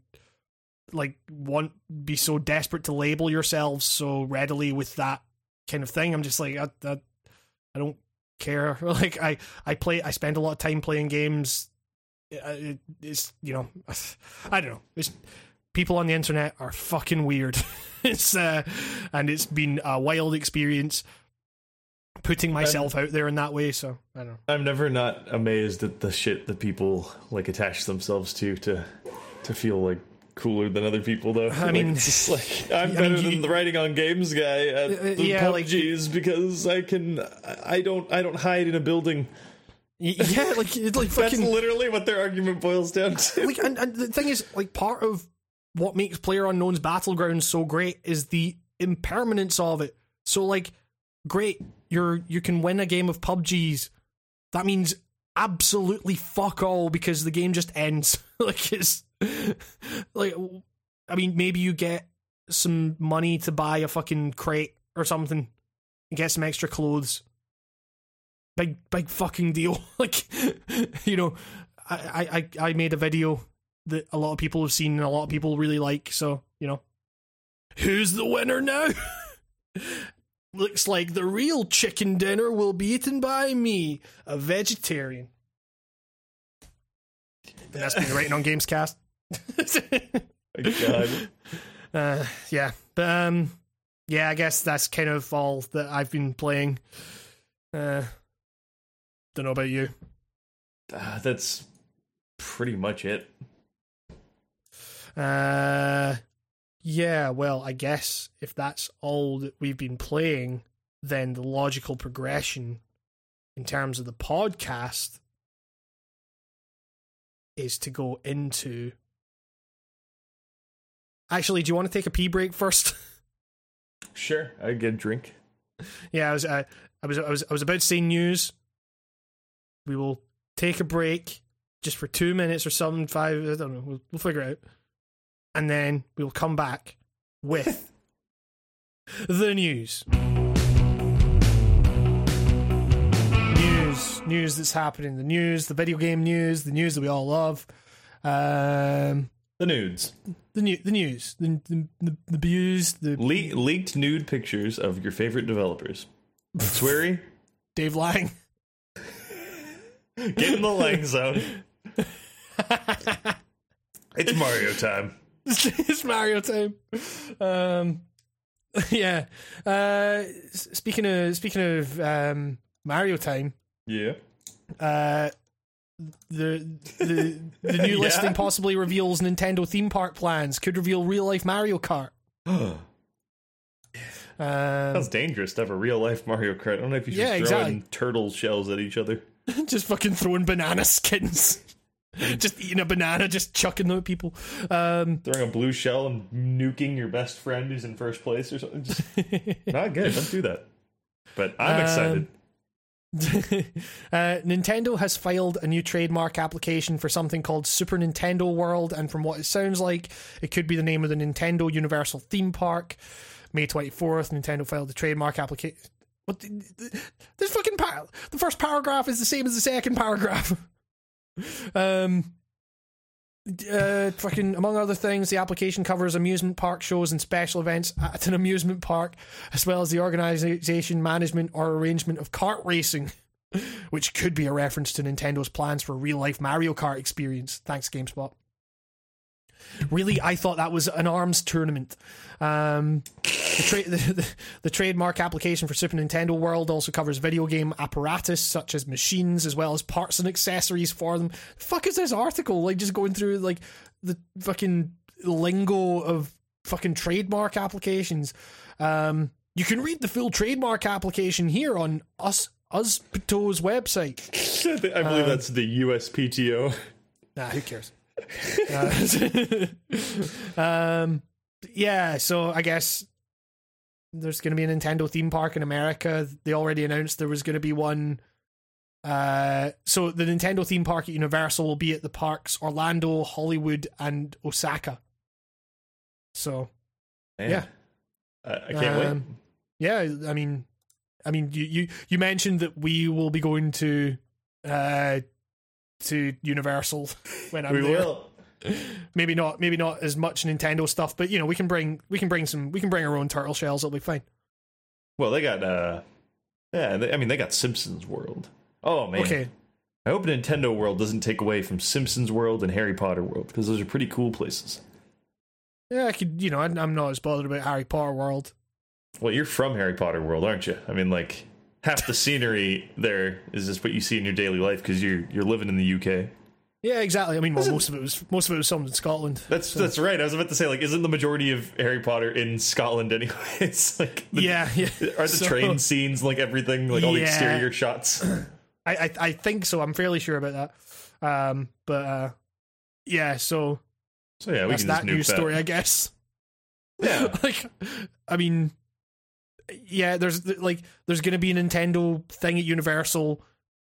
like want be so desperate to label yourselves so readily with that kind of thing. I'm just like I, I, I don't care. Like I, I play. I spend a lot of time playing games. Uh, It, it's you know, I don't know. It's people on the internet are fucking weird. it's uh, and it's been a wild experience putting myself out there in that way. So I don't know. I'm never not amazed at the shit that people like attach themselves to to to feel like cooler than other people though. I Like, mean- it's like I'm I better mean, you- than the writing on games guy at Uh, the yeah, like- PUBG's because I can I don't I don't hide in a building. Yeah, like it's like That's fucking literally what their argument boils down to. like and, and the thing is like part of what makes PlayerUnknown's Battlegrounds so great is the impermanence of it so like great you're you can win a game of pubgs that means absolutely fuck all because the game just ends. Like it's like i mean maybe you get some money to buy a fucking crate or something. And get some extra clothes. Big big fucking deal. Like you know I, I I made a video that a lot of people have seen and a lot of people really like. So you know, who's the winner now? Looks like the real chicken dinner will be eaten by me, a vegetarian. That's been written on Gamescast. God. uh, yeah, but um, yeah, I guess that's kind of all that I've been playing. Uh, don't know about you. Ah, that's pretty much it. Uh, yeah, well, I guess if that's all that we've been playing, then the logical progression in terms of the podcast is to go into. Actually, do you want to take a pee break first? Sure, I get a drink. yeah, I was, uh, I was, I was, I was about to say news. We will take a break just for two minutes or something. Five, I don't know. We'll, we'll figure it out, and then we will come back with the news. News, news that's happening. The news, the video game news, the news that we all love. Um, The nudes. the new, the news, the the the, the views, the Le- leaked nude pictures of your favorite developers. Sweary, Dave Lang. get in the Lang zone. It's Mario time. it's Mario time. Um, yeah. Uh, speaking of speaking of um, Mario time, Yeah. uh, the the the new Yeah. listing possibly reveals Nintendo theme park plans. Could reveal real life Mario Kart. Um, Sounds dangerous to have a real life Mario Kart. I don't know if you should Yeah, throw exactly. turtle shells at each other. just fucking throwing banana skins. just eating a banana, just chucking them at people. Um, Throwing a blue shell and nuking your best friend who's in first place or something. Just not good. Don't do that. But I'm Um, excited. uh, Nintendo has filed a new trademark application for something called Super Nintendo World, and from what it sounds like, it could be the name of the Nintendo Universal theme park. May 24th, Nintendo filed the trademark application. What? The, the, this fucking the first paragraph is the same as the second paragraph. Um. Uh, fucking among other things, the application covers amusement park shows and special events at an amusement park, as well as the organization, management, or arrangement of kart racing, which could be a reference to Nintendo's plans for a real life Mario Kart experience. Thanks, GameSpot. Really, I thought that was an arms tournament. Um, the, tra- the, the, the trademark application for Super Nintendo World also covers video game apparatus such as machines as well as parts and accessories for them. fuck is this article? Like just going through like the fucking lingo of fucking trademark applications. Um, you can read the full trademark application here on us Uspto's website. I believe that's the USPTO. Nah, who cares? uh, um, yeah, so I guess there's going to be a Nintendo theme park in America. They already announced there was going to be one. Uh, so the Nintendo theme park at Universal will be at the parks Orlando, Hollywood, and Osaka. So, Man. yeah, I, I can't wait. Um, yeah. I mean, I mean, you you you mentioned that we will be going to uh to Universal when I'm We there. will. Maybe not, maybe not as much Nintendo stuff, but you know, we can bring we can bring some we can bring our own turtle shells. It'll be fine. Well, they got uh, yeah. They, I mean, they got Simpsons World. Oh man. Okay, I hope Nintendo World doesn't take away from Simpsons World and Harry Potter World because those are pretty cool places. yeah, I could. You know, I'm I'm not as bothered about Harry Potter World. Well, you're from Harry Potter World, aren't you? I mean, like half the scenery there is just what you see in your daily life because you're you're living in the UK. Yeah, exactly. I mean, well, most of it was most of it was filmed in Scotland. That's that's right. I was about to say, like, isn't the majority of Harry Potter in Scotland anyway? It's like, the, yeah, yeah. are the So- train scenes like everything, like all the exterior shots? I, I I think so. I'm fairly sure about that. Um, but uh, yeah. So So yeah, we that's can that news story, I guess. Yeah, like, I mean, yeah. There's like there's gonna be a Nintendo thing at Universal.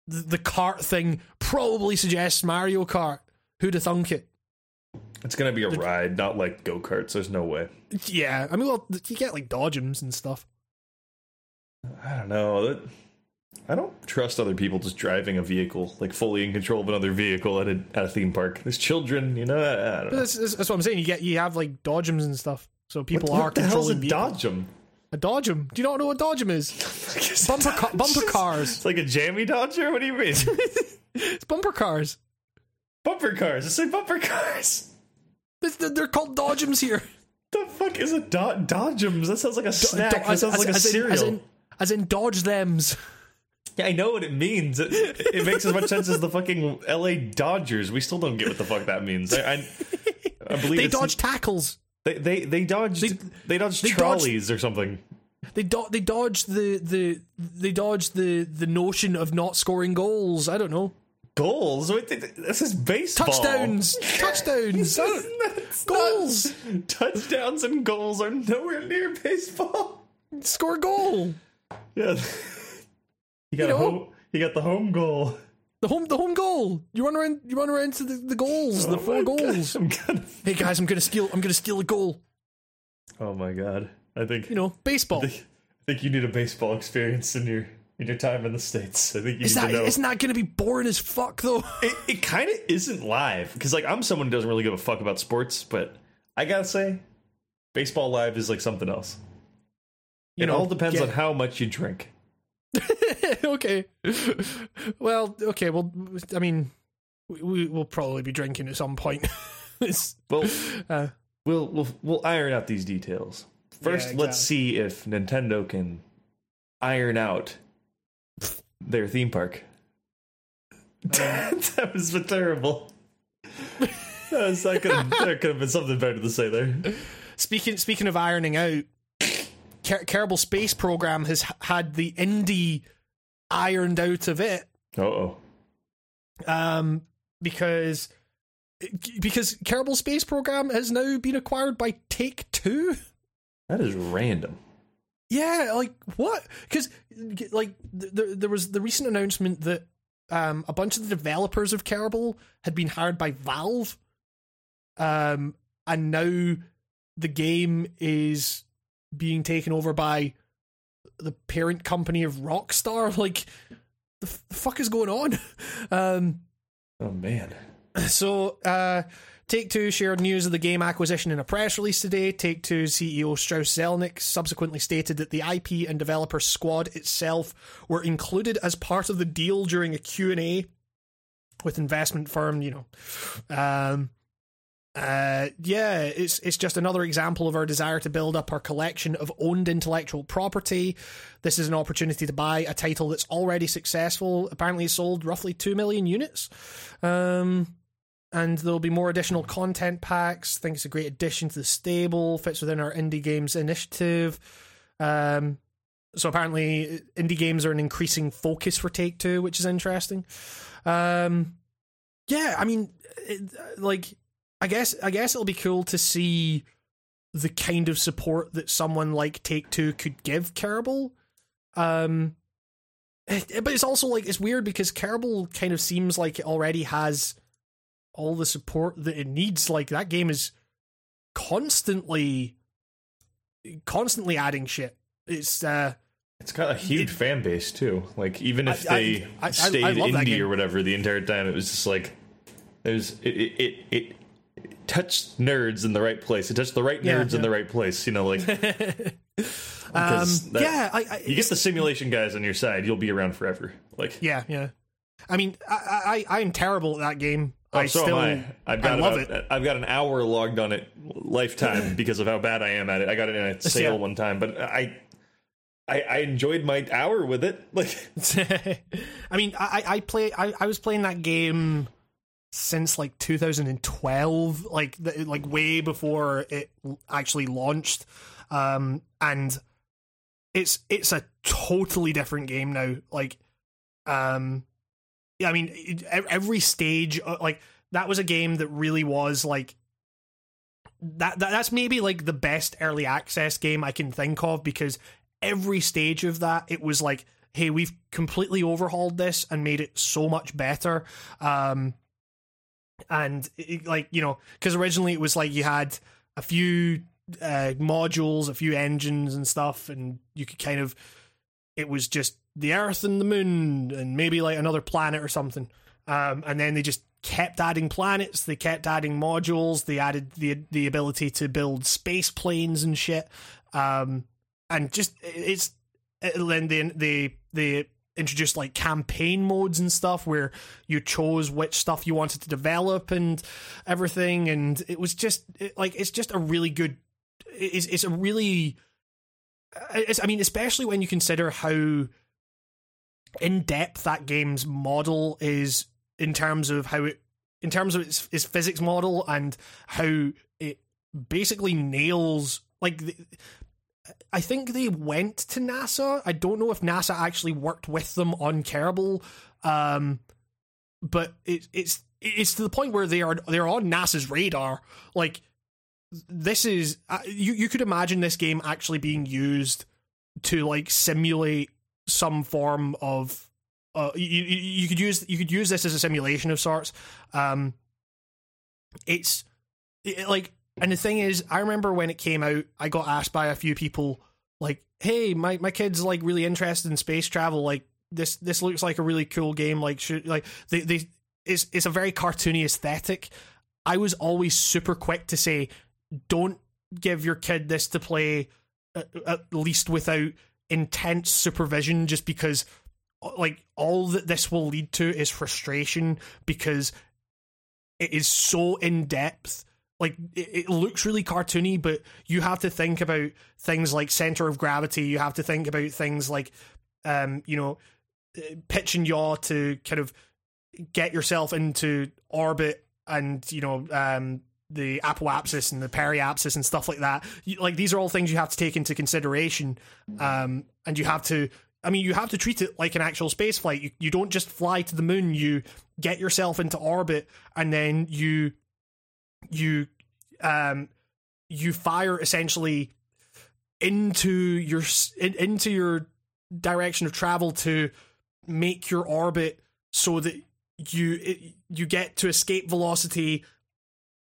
The, the kart thing probably suggests Mario Kart. Who'd have thunk it? it's gonna be a ride, not like go karts. There's no way. Yeah, I mean, well, you get like dodgems and stuff. I don't know. That, I don't trust other people just driving a vehicle, like fully in control of another vehicle at a at a theme park. There's children, you know. I, I don't know. that's, that's, what I'm saying. You get you have like dodgems and stuff, so people what, are what the hell's a controlling vehicles. dodgem? A dodgem. Do you not know what dodgem is? Bumper ca- bumper cars. It's like a jammy dodger. What do you mean? It's bumper cars. bumper cars. It's like bumper cars. It's- They're called dodgems here. The fuck is a do- dodgems? That sounds like a snack. Do- that sounds like a as in- cereal. as in, as in dodge thems. yeah, I know what it means. It, it makes as much sense as the fucking L.A. Dodgers. We still don't get what the fuck that means. I, I, I believe They dodge tackles. They they they dodged they, They- dodged they dodged- trolleys or something. They do- they dodge the, the they dodge the the notion of not scoring goals. I don't know. Goals. Wait, th- th- this is baseball. Touchdowns. Touchdowns. I don't- That's Goals. not- touchdowns and goals are nowhere near baseball. Score goal. Yeah. You got You know? home, you got the home goal. The home the home goal. You run around you run around to the, the goals, the oh four God, goals. I'm gonna, Hey guys, I'm gonna steal I'm gonna steal a goal. oh my god. I think You know, baseball. I think, I think you need a baseball experience in your in your time in the states. I think you Is need that to know. isn't that gonna be boring as fuck though? it, it kind of isn't live because like I'm someone who doesn't really give a fuck about sports, but I gotta say, baseball live is like something else. You it know, all depends yeah. on how much you drink. okay. Well, okay. Well, I mean, we, we will probably be drinking at some point. Well, uh, we'll we'll we'll iron out these details. First, Yeah, let's see if Nintendo can iron out their theme park. that was terrible. That, was, that, could have, that could have been something better to say there. speaking speaking of ironing out, Ker- Kerbal Space Program has had the indie ironed out of it. Uh oh. um, because because Kerbal Space Program has now been acquired by Take Two. That is random. Yeah, like what? Because like th- th- there was the recent announcement that um a bunch of the developers of Kerbal had been hired by Valve, um, and now the game is being taken over by the parent company of Rockstar. Like, the, f- the fuck is going on? Um, Oh man. so, uh, Take Two shared news of the game acquisition in a press release today. Take Two CEO Strauss Zelnick subsequently stated that the IP and developer Squad itself were included as part of the deal during a Q&A with investment firm, you know. Um, uh, yeah, it's it's just another example of our desire to build up our collection of owned intellectual property. This is an opportunity to buy a title that's already successful. Apparently, sold roughly two million units. Um, and there'll be more additional content packs. I think it's a great addition to the stable. Fits within our indie games initiative. Um, so apparently, indie games are an increasing focus for Take Two, which is interesting. Um, yeah, I mean, it, like, I guess I guess it'll be cool to see the kind of support that someone like Take Two could give Kerbal. Um, but it's also like it's weird because Kerbal kind of seems like it already has all the support that it needs. Like that game is constantly, constantly adding shit. It's uh, It's got a huge fan base too. Like even if I- they I- I- stayed indie or whatever the entire time, it was just like it was it it it, it touched nerds in the right place. It touched the right Yeah, nerds in the right place. You know, like um, that- yeah, I, I, you get the simulation guys on your side, you'll be around forever. Like yeah, yeah. I mean, I, I, I'm terrible at that game. Oh, I so still, am I. I've got I love about, it. I've got an hour logged on it lifetime because of how bad I am at it. I got it in a sale Yeah. one time, but I. I, I enjoyed my hour with it. Like I mean, I, I play. I, I was playing that game since like 2012, like the, like way before it actually launched, um, and it's it's a totally different game now. Like, um, I mean, every stage, uh, like that was a game that really was like. That, that that's maybe like the best early access game I can think of because every stage of that it was like hey we've completely overhauled this and made it so much better um and it, like you know because originally it was like you had a few uh modules a few engines and stuff and you could kind of it was just the earth and the moon and maybe like another planet or something. Um and then they just kept adding planets. They kept adding modules. They added the the ability to build space planes and shit. Um and just it's then they they they introduced like campaign modes and stuff where you chose which stuff you wanted to develop and everything. And it was just it, like it's just a really good it's it's a really it's, I mean especially when you consider how in depth that game's model is in terms of how it in terms of its, its physics model and how it basically nails like the, I think they went to NASA. I don't know if NASA actually worked with them on Kerbal, um, but it, it's it's to the point where they are they're on NASA's radar. Like this is uh, you you could imagine this game actually being used to like simulate some form of uh, you, you could use you could use this as a simulation of sorts. Um, it's it, like and the thing is, I remember when it came out, I got asked by a few people, like, "Hey, my my kid's like really interested in space travel. Like this this looks like a really cool game. Like, should like they they it's it's a very cartoony aesthetic." I was always super quick to say, "Don't give your kid this to play, at, at least without intense supervision, just because." Like all that this will lead to is frustration because it is so in depth like it, it looks really cartoony but you have to think about things like center of gravity you have to think about things like um you know uh, pitch and yaw to kind of get yourself into orbit and you know um the apoapsis and the periapsis and stuff like that you, like these are all things you have to take into consideration um and you have to I mean, you have to treat it like an actual space flight. You, you don't just fly to the moon. You get yourself into orbit, and then you you um you fire essentially into your in, into your direction of travel to make your orbit so that you it, you get to escape velocity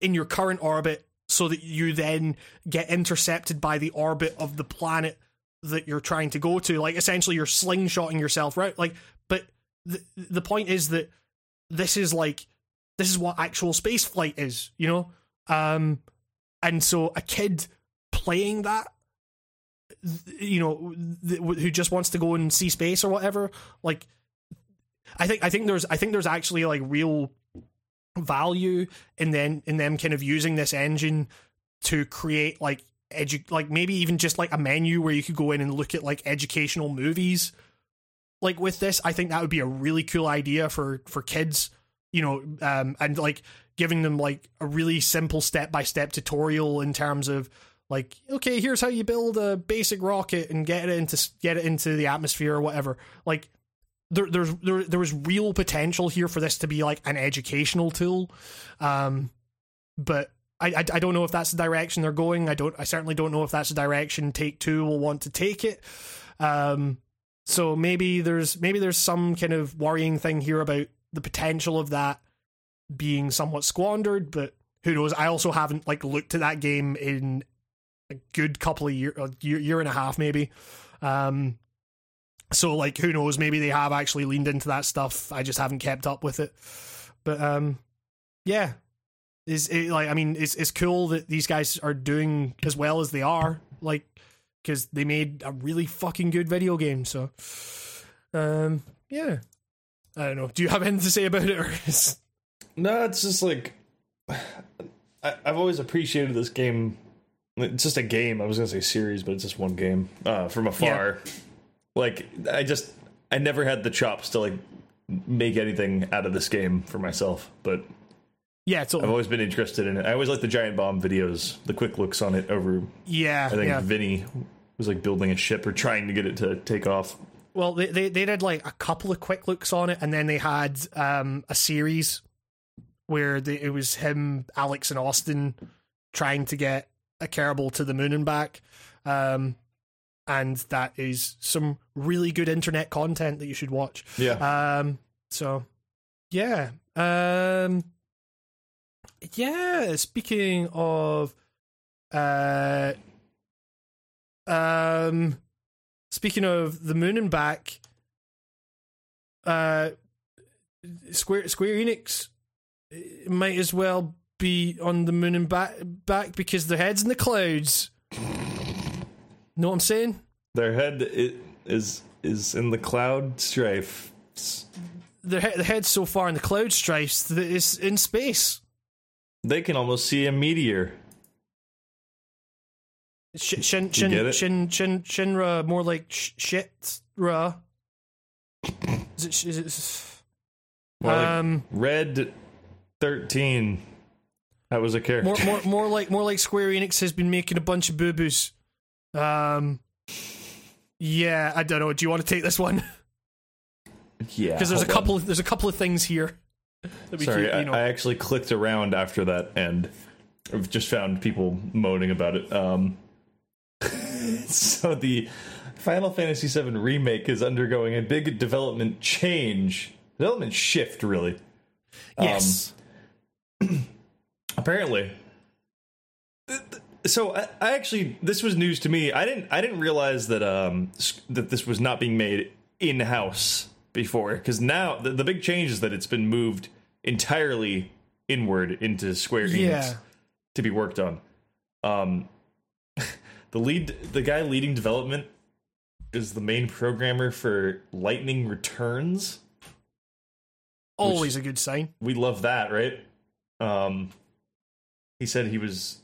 in your current orbit so that you then get intercepted by the orbit of the planet that you're trying to go to. Like essentially, you're slingshotting yourself right. Like, but the the point is that this is like this is what actual space flight is, you know. Um, and so a kid playing that you know who just wants to go and see space or whatever like i think i think there's i think there's actually like real value in then in them kind of using this engine to create like edu- like maybe even just like a menu where you could go in and look at like educational movies. Like with this i think that would be a really cool idea for for kids you know um and like giving them like a really simple step by step tutorial in terms of like okay here's how you build a basic rocket and get it into get it into the atmosphere or whatever. Like there there's there there was real potential here for this to be like an educational tool. Um but I, I, I don't know if that's the direction they're going. I don't i certainly don't know if that's the direction take two will want to take it. Um so maybe there's maybe there's some kind of worrying thing here about the potential of that being somewhat squandered but who knows? I also haven't like looked at that game in a good couple of year, a year, year and a half maybe. Um, so like who knows? Maybe they have actually leaned into that stuff. I just haven't kept up with it. But um, yeah, is it like I mean, it's it's cool that these guys are doing as well as they are. Like because they made a really fucking good video game. So um, yeah. I don't know. Do you have anything to say about it? Or is... No, it's just like I, I've always appreciated this game it's just a game. I was gonna say series, but it's just one game uh, from afar. Yeah. Like I just I never had the chops to like make anything out of this game for myself, but yeah, it's I've always been interested in it. I always like the Giant Bomb videos, the quick looks on it over. Yeah, I think yeah. Vinny was like building a ship or trying to get it to take off. Well, they, they they did like a couple of quick looks on it, and then they had um, a series where they, it was him, Alex, and Austin trying to get a Kerbal to the moon and back. Um, and that is some really good internet content that you should watch. Yeah. Um, so yeah. Um, yeah. Speaking of, uh, um, speaking of the moon and back, uh, Square Square Enix might as well be on the moon and back back because their head's in the clouds. Know what I'm saying? Their head is is in the Cloud Strife. Their, head, their head's so far in the Cloud Strifes that it's in space. They can almost see a meteor. Shin shin shin shin, shin Shinra more like sh- shitra. Is it? Is it? Um, like red thirteen. That was a character. More, more, more like more like Square Enix has been making a bunch of boo boos. Um, yeah, I don't know. Do you want to take this one? Yeah, because there's a couple. Of, there's a couple of things here. Sorry, keep, you know. I, I, actually clicked around after that and I've just found people moaning about it. Um, so the Final Fantasy VII remake is undergoing a big development change, development shift, really. Yes. Um, apparently so I, I, actually this was news to me i didn't i didn't realize that um that this was not being made in house before because now the, the big change is that it's been moved entirely inward into Square Enix yeah. to be worked on um the lead the guy leading development is the main programmer for Lightning Returns always a good sign we love that right um he said he was.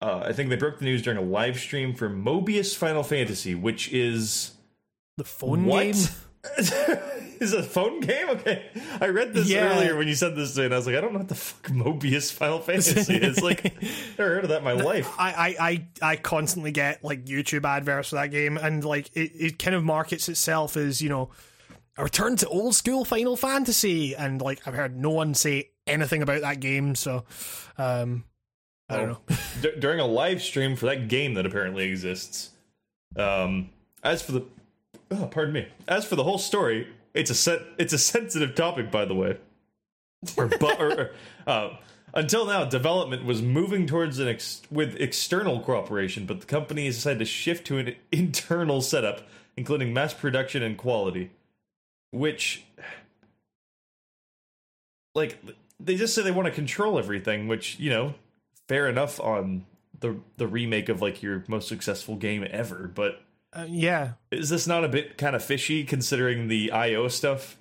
Uh, I think they broke the news during a live stream for Mobius Final Fantasy, which is the phone what? game. is a phone game? Okay, I read this yeah. earlier when you said this, and I was like, I don't know what the fuck Mobius Final Fantasy is. Like, never heard of that in my life. I, I, I, I constantly get like YouTube adverts for that game, and like it, it kind of markets itself as you know a return to old school Final Fantasy, and like I've heard no one say anything about that game, so um, I don't know. D- during a live stream for that game that apparently exists. Um, as for the, oh, pardon me. As for the whole story, it's a set. It's a sensitive topic, by the way. Or, but, or, uh, Until now, development was moving towards an ex- with external cooperation, but the company has decided to shift to an internal setup, including mass production and quality. Which, like, they just say they want to control everything. Which you know, fair enough on the the remake of like your most successful game ever. But Uh, yeah. is this not a bit kind of fishy considering the IO stuff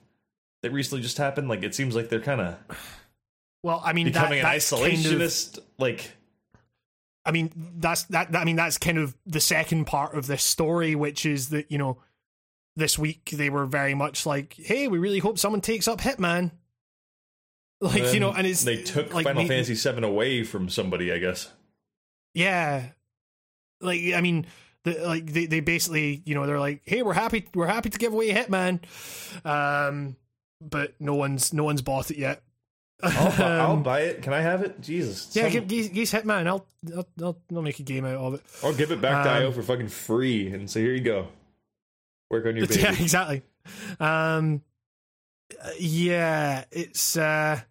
that recently just happened? Like, it seems like they're kind of Well, I mean, becoming that, an that's kind of- isolationist. like, I mean, that's that, that. I mean, that's kind of the second part of this story, which is that you know, this week they were very much like, "Hey, we really hope someone takes up Hitman." Like you know, and it's they took like, Final Fantasy VII away from somebody, I guess. Yeah, like I mean, the, like they, they basically you know they're like, "Hey, we're happy we're happy to give away Hitman," um, but no one's no one's bought it yet. I'll, bu- I'll Um, buy it. Can I have it? Jesus. yeah, Some- give, give, Hitman. I'll, I'll I'll make a game out of it. I'll give it back to um, IO for fucking free and say, here you go. Work on your baby. Yeah, exactly. Um, yeah, it's uh,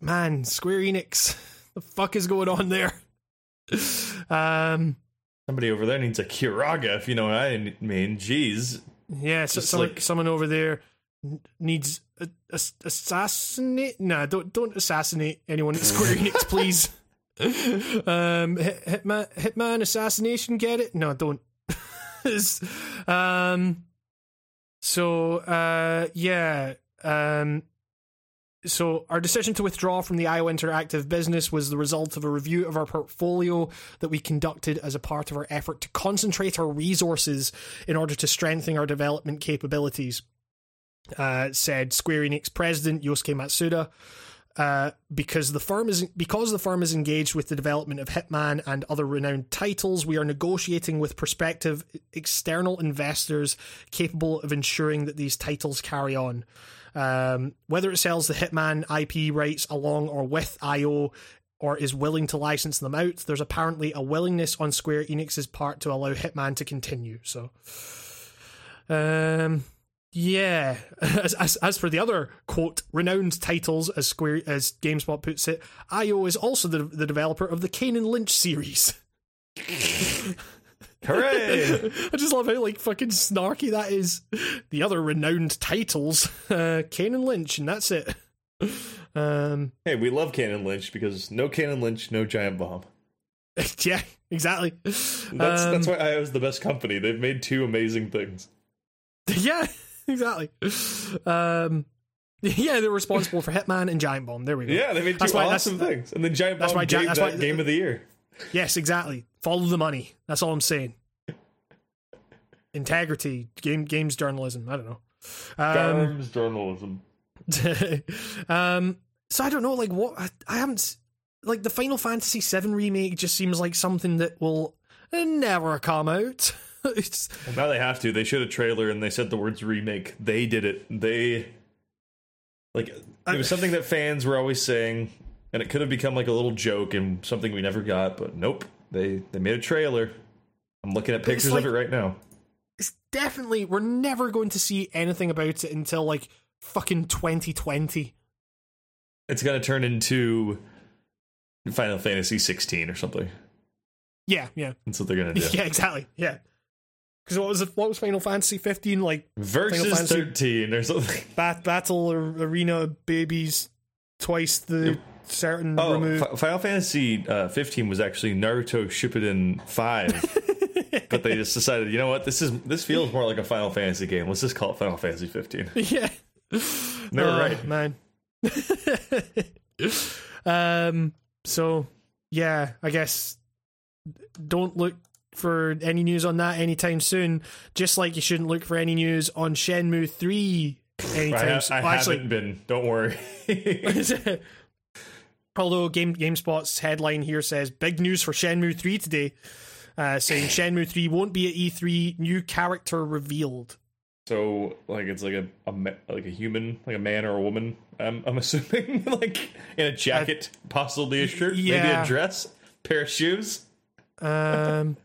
man, Square Enix. The fuck is going on there? Um, Somebody over there needs a Curaga, if you know what I mean. Jeez. yeah, so, someone, like- someone over there needs a, a, assassinate. Nah, don't don't assassinate anyone at Square Enix, please. um, Hit, Hitman, Hitman assassination. Get it? No, don't. Um, so uh, yeah. Um, so our decision to withdraw from the IO Interactive business was the result of a review of our portfolio that we conducted as a part of our effort to concentrate our resources in order to strengthen our development capabilities. Uh, said Square Enix president Yosuke Matsuda. Uh, because the firm is because the firm is engaged with the development of Hitman and other renowned titles, we are negotiating with prospective external investors capable of ensuring that these titles carry on. Um, whether it sells the Hitman IP rights along or with IO or is willing to license them out, there's apparently a willingness on Square Enix's part to allow Hitman to continue. So, um, yeah. As, as as for the other quote renowned titles, as Square as GameSpot puts it, IO is also the the developer of the Kane and Lynch series. Hooray! I just love how like fucking snarky that is. The other renowned titles, uh, Kane and Lynch, and that's it. Um, hey, we love Kane and Lynch because no Kane and Lynch, no Giant Bomb. yeah, exactly. That's Um, that's why IO's the best company. They've made two amazing things. Yeah, exactly. Um, yeah, they're responsible for Hitman and Giant Bomb. There we go. Yeah, they made two That's why- that's- awesome things. And then Giant that's Bomb why gave that's that why- game of the year. Yes, exactly. Follow the money. That's all I'm saying. Integrity, game games journalism. I don't know. Um, Games journalism. um, so I don't know, like what I, I haven't like the Final Fantasy VII remake just seems like something that will never come out. it's, Well, now they have to. They showed a trailer and they said the words remake. They did it. They like it was something that fans were always saying, and it could have become like a little joke and something we never got. But nope, they they made a trailer. I'm looking at pictures like- of it right now. it's definitely we're never going to see anything about it until like fucking 2020. It's gonna turn into Final Fantasy 16 or something. Yeah, yeah, That's what they're gonna do. yeah, exactly. Yeah. Because what was it, what was Final Fantasy 15 like? Versus 13 or something. Bat Battle Arena babies twice the certain Oh, remove. Fi- Final Fantasy uh, 15 was actually Naruto Shippuden 5. but they just decided, you know what, this is this feels more like a Final Fantasy game. Let's just call it Final Fantasy 15. yeah. They were Oh, right. man. um. So yeah, I guess don't look for any news on that anytime soon. Just like you shouldn't look for any news on Shenmue three I, anytime ha- soon. I Well, haven't been. Don't worry. Although Game GameSpot's headline here says big news for Shenmue 3 today, uh, saying Shenmue 3 won't be at E3. New character revealed. so, like, it's like a, a like a human, like a man or a woman. Um, I'm assuming, like in a jacket, possibly a shirt, maybe a dress, pair of shoes. Um,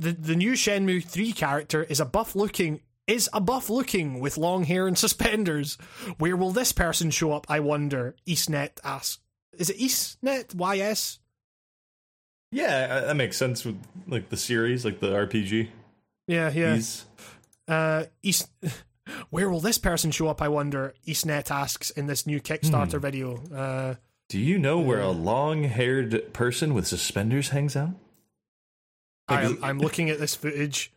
the the new Shenmue 3 character is a buff looking is a buff looking with long hair and suspenders. Where will this person show up? I wonder. YS NET asks. is it Eastnet YS? Yeah, uh, that makes sense with like the series, like the RPG. Yeah, yeah. He's Uh, East. Where will this person show up? I wonder. YS NET asks in this new Kickstarter Hmm. video. Uh, Do you know where a long-haired person with suspenders hangs out? I Like, am, I'm looking at this footage,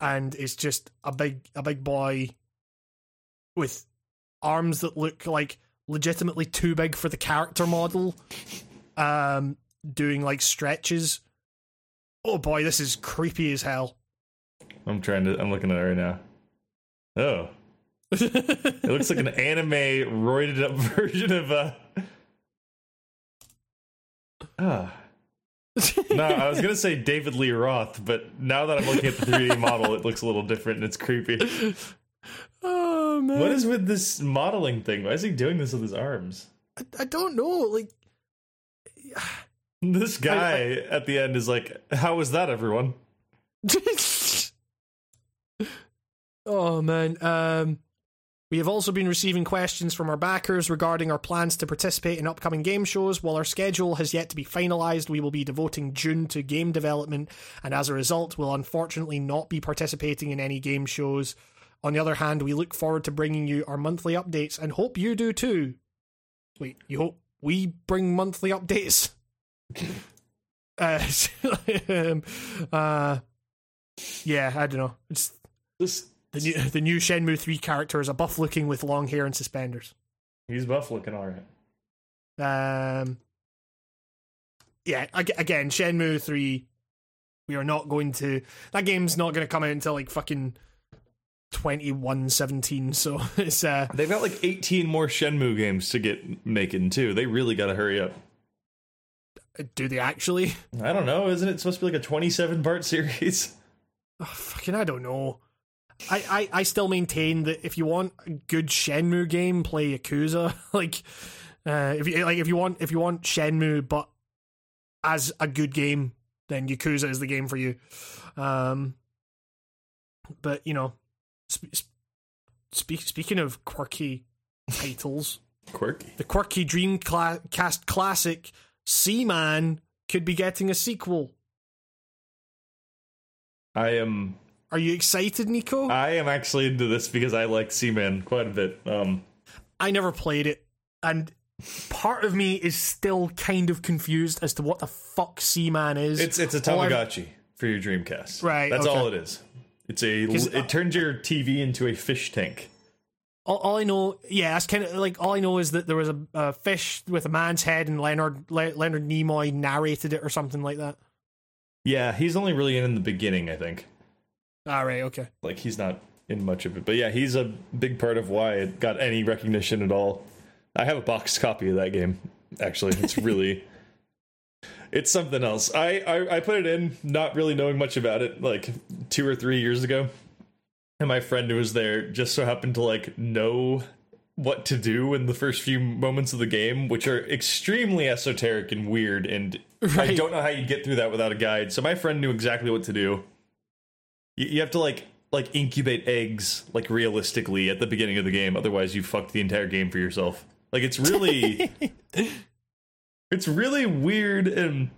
and it's just a big a big boy with arms that look like legitimately too big for the character model, um, doing like stretches. Oh boy, this is creepy as hell. I'm trying to. I'm looking at it right now. Oh, it looks like an anime roided up version of uh Ah. No, I was gonna say David Lee Roth, but now that I'm looking at the 3D model, it looks a little different and it's creepy. oh man, What is with this modeling thing? Why is he doing this with his arms? I, I don't know. Like, This guy at the end is like, "How was that, everyone?" oh man. Um, we have also been receiving questions from our backers regarding our plans to participate in upcoming game shows. While our schedule has yet to be finalised, we will be devoting June to game development, and as a result, will unfortunately not be participating in any game shows. On the other hand, we look forward to bringing you our monthly updates and hope you do too. Wait, you hope we bring monthly updates? uh, um, uh, yeah, I don't know. It's This the new the new Shenmue three character is a buff looking with long hair and suspenders. he's buff looking all right. Um, yeah, again, Shenmue three. We are not going to. That game's not going to come out until like fucking twenty one seventeen. So it's uh, They've got like 18 more Shenmue games to get making too. They really got to hurry up. do they actually? I don't know. Isn't it supposed to be like a 27 part series? Oh, fucking, I don't know. I, I, I still maintain that if you want a good Shenmue game, play Yakuza. like, uh, if you like, if you want if you want Shenmue, but as a good game, then Yakuza is the game for you. Um, but you know, sp- sp- speaking of quirky titles, Quirky. the quirky Dreamcast classic Seaman could be getting a sequel. I am Are you excited, Nico? I am actually into this because I like Seaman quite a bit. Um I never played it, and part of me is still kind of confused as to what the fuck Seaman is. it's it's a Tamagotchi for your Dreamcast. Right, That's okay. all it is. It's a it turns your TV into a fish tank. all, all I know, yeah, that's kind of like all I know is that there was a, a fish with a man's head, and Leonard Le- Leonard Nimoy narrated it or something like that. Yeah, he's only really in, in the beginning, I think. All right, okay. Like he's not in much of it. But yeah, he's a big part of why it got any recognition at all. I have a boxed copy of that game. Actually, it's really it's something else. I, I I put it in not really knowing much about it like 2 or 3 years ago. And my friend who was there just so happened to like know what to do in the first few moments of the game, which are extremely esoteric and weird and I don't know how you get through that without a guide. So my friend knew exactly what to do. You, you have to like like incubate eggs like realistically at the beginning of the game, otherwise you fucked the entire game for yourself. Like it's really it's really weird and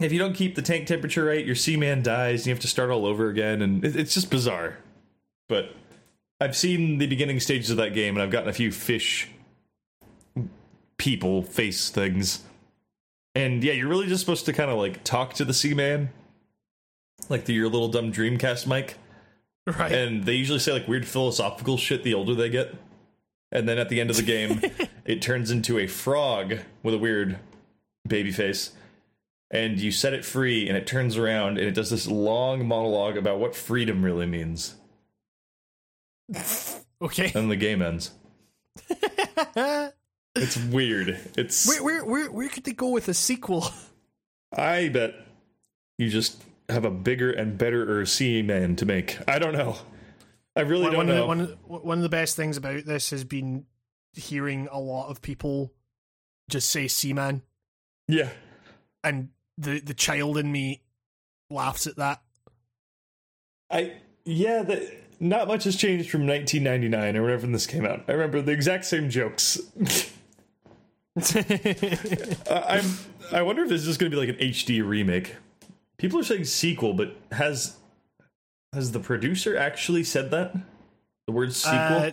if you don't keep the tank temperature right, your seaman dies and you have to start all over again and it, it's just bizarre. But I've seen the beginning stages of that game and I've gotten a few fish people face things. And yeah, you're really just supposed to kind of like talk to the Seaman, like through your little dumb Dreamcast mic. Right. And they usually say like weird philosophical shit the older they get. And then at the end of the game, it turns into a frog with a weird baby face. And you set it free, and it turns around and it does this long monologue about what freedom really means. okay. And the game ends. It's weird. It's where, where where where could they go with a sequel? I bet you just have a bigger and better Seaman to make. I don't know. I really one, don't one know. Of the, one, of the- one of the best things about this has been hearing a lot of people just say Seaman, yeah. and the the child in me laughs at that. I yeah, the, not much has changed from 1999 or whenever this came out. I remember the exact same jokes. Uh, I'm. I wonder if this is just going to be like an HD remake. People are saying sequel, but has has the producer actually said that? The word sequel. Uh,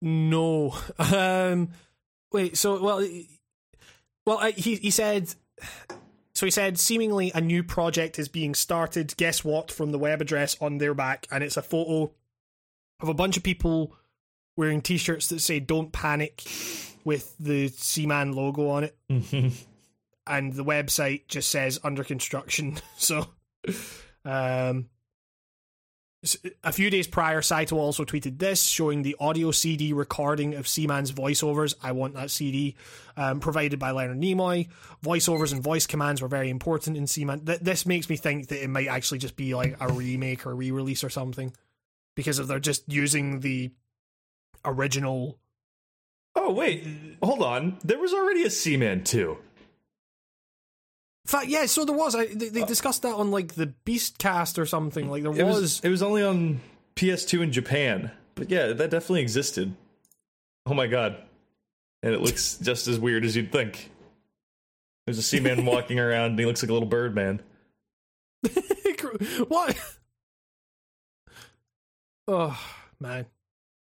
no. Um, wait. So, well, well, I, he he said. So he said, seemingly a new project is being started. Guess what? From the web address on their back, and it's a photo of a bunch of people wearing T-shirts that say "Don't panic" with the Seaman logo on it, and the website just says "under construction." So, um, A few days prior, Saito also tweeted this, showing the audio CD recording of Seaman's voiceovers. I want that CD, um, provided by Leonard Nimoy. Voiceovers and voice commands were very important in Seaman. Th- this makes me think that it might actually just be like a remake or re-release or something, because if they're just using the original. oh wait, hold on. There was already a Seaman too. Fact, yeah, so there was. I, they, they uh, discussed that on like the Beastcast or something. Like there It was. was. It was only on PS2 in Japan, but yeah, that definitely existed. Oh my god, and it looks just as weird as you'd think. There's a Seaman walking around, and he looks like a little bird man. what? Oh man.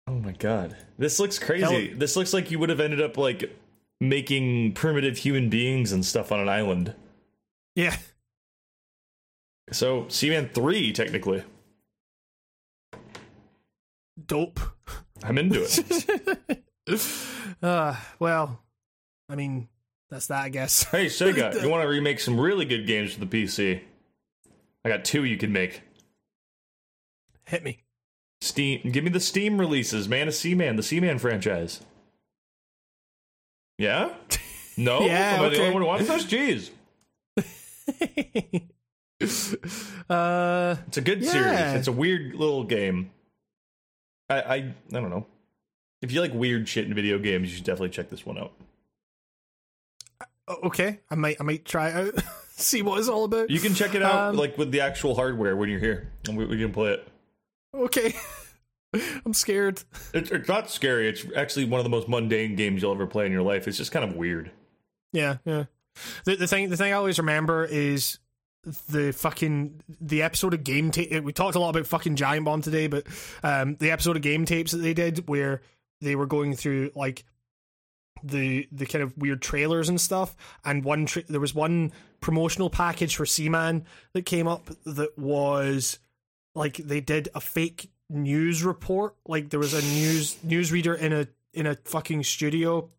Oh my god, this looks crazy. This looks like you would have ended up like making primitive human beings and stuff on an island. Yeah. So Seaman three, technically, Dope. I'm into it. uh, well, I mean, that's that, I guess. hey Sega, you want to remake some really good games for the PC? I got two you can make. Hit me. Steam, give me the Steam releases, man. A Seaman, the Seaman franchise. Yeah. No. Yeah, Am I the okay. only one who wants those? Jeez. uh, It's a good Yeah. series. It's a weird little game. I, I I don't know. If you like weird shit in video games, you should definitely check this one out. okay, I might, I might try it out, see what it's all about. You can check it out Um, like with the actual hardware when you're here, and we, we can play it. Okay, I'm scared. It's, it's not scary. It's actually one of the most mundane games you'll ever play in your life. It's just kind of weird. Yeah, yeah. The the thing, the thing I always remember is the fucking the episode of game tape. We talked a lot about fucking Giant Bomb today, but um, the episode of game tapes that they did where they were going through like the the kind of weird trailers and stuff. And one tra- there was one promotional package for Seaman that came up that was like they did a fake news report. Like there was a news newsreader in a in a fucking studio,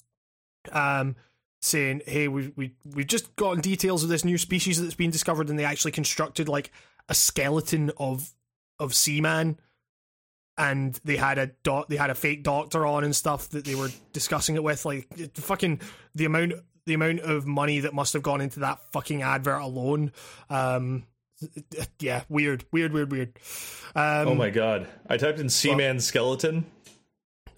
um, saying, "Hey, we we we've just gotten details of this new species that's been discovered," and they actually constructed like a skeleton of of Seaman. And they had a doc, they had a fake doctor on and stuff that they were discussing it with. Like fucking the amount the amount of money that must have gone into that fucking advert alone. Um, yeah, weird, weird, weird, weird. Um, Oh my god! I typed in Seaman skeleton,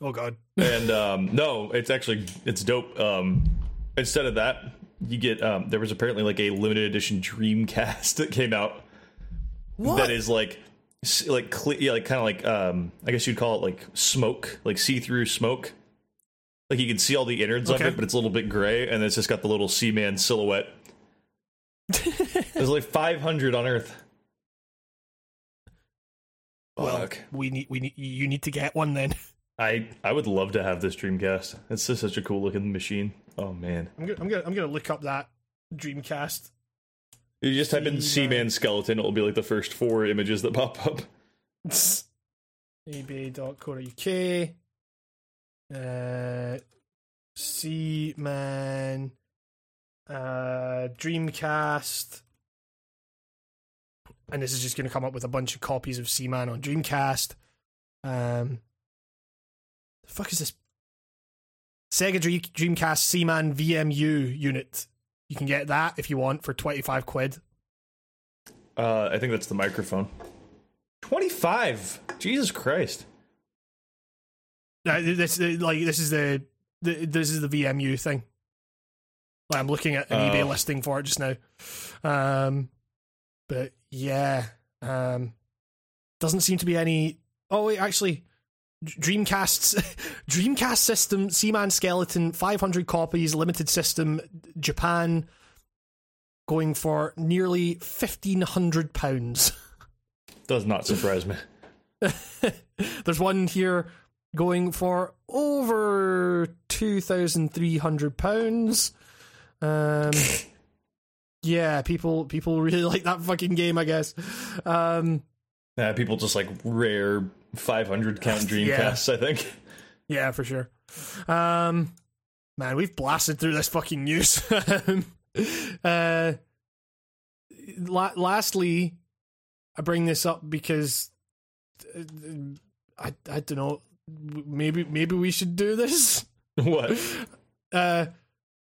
Oh god. and um, no, it's actually it's dope. Um, instead of that, you get um, there was apparently like a limited edition Dreamcast that came out What? that is like like cle- yeah, like kind of like um, I guess you'd call it like smoke, like see through smoke. Like you can see all the innards of it, but it's a little bit gray, and it's just got the little Seaman silhouette. There's like 500 on Earth. Well, Fuck. we need we need you need to get one then. I I would love to have this Dreamcast. It's just such a cool looking machine. Oh man. I'm gonna I'm gonna I'm gonna look up that Dreamcast. You just type in Seaman. Skeleton, it'll be like the first four images that pop up. eBay.co.uk. Uh, Seaman. Uh, Dreamcast. And this is just going to come up with a bunch of copies of Seaman on Dreamcast. Um, the fuck is this? Sega Dream- Dreamcast Seaman VMU unit. You can get that if you want for 25 quid. Uh, I think that's the microphone. 25. Jesus Christ. Uh, this uh, like this is the, the this is the VMU thing. Like, I'm looking at an Oh. eBay listing for it just now. Um, but yeah, um, doesn't seem to be any. Oh wait, actually, Dreamcast's Dreamcast system, Seaman Skeleton, 500 copies, limited system, Japan, going for nearly 1500 pounds. Does not surprise me. There's one here going for over 2300 pounds. Um yeah, people people really like that fucking game, I guess. Um Yeah, people just like rare 500 count Dreamcasts, I think. Yeah, for sure. Um, man, we've blasted through this fucking news. uh, la- lastly, I bring this up because uh, I I don't know. Maybe maybe we should do this. What? Uh,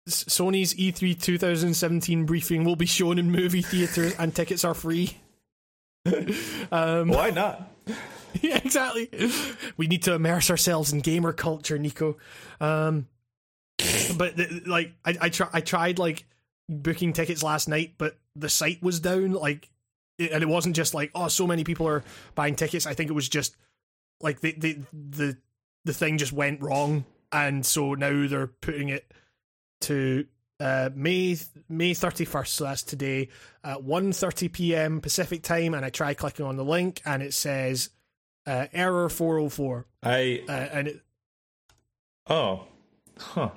Sony's E E3 2017 briefing will be shown in movie theaters and tickets are free. um, Why not? yeah, exactly. We need to immerse ourselves in gamer culture, Nico. Um, but like, I I, I tried like booking tickets last night, but the site was down. Like, and it wasn't just like oh, so many people are buying tickets. I think it was just like the the the the thing just went wrong, and so now they're putting it to uh, May May thirty first. So that's today at 1.30 p.m. Pacific time. And I try clicking on the link, and it says uh, error four hundred four. I Uh, and it, oh, huh.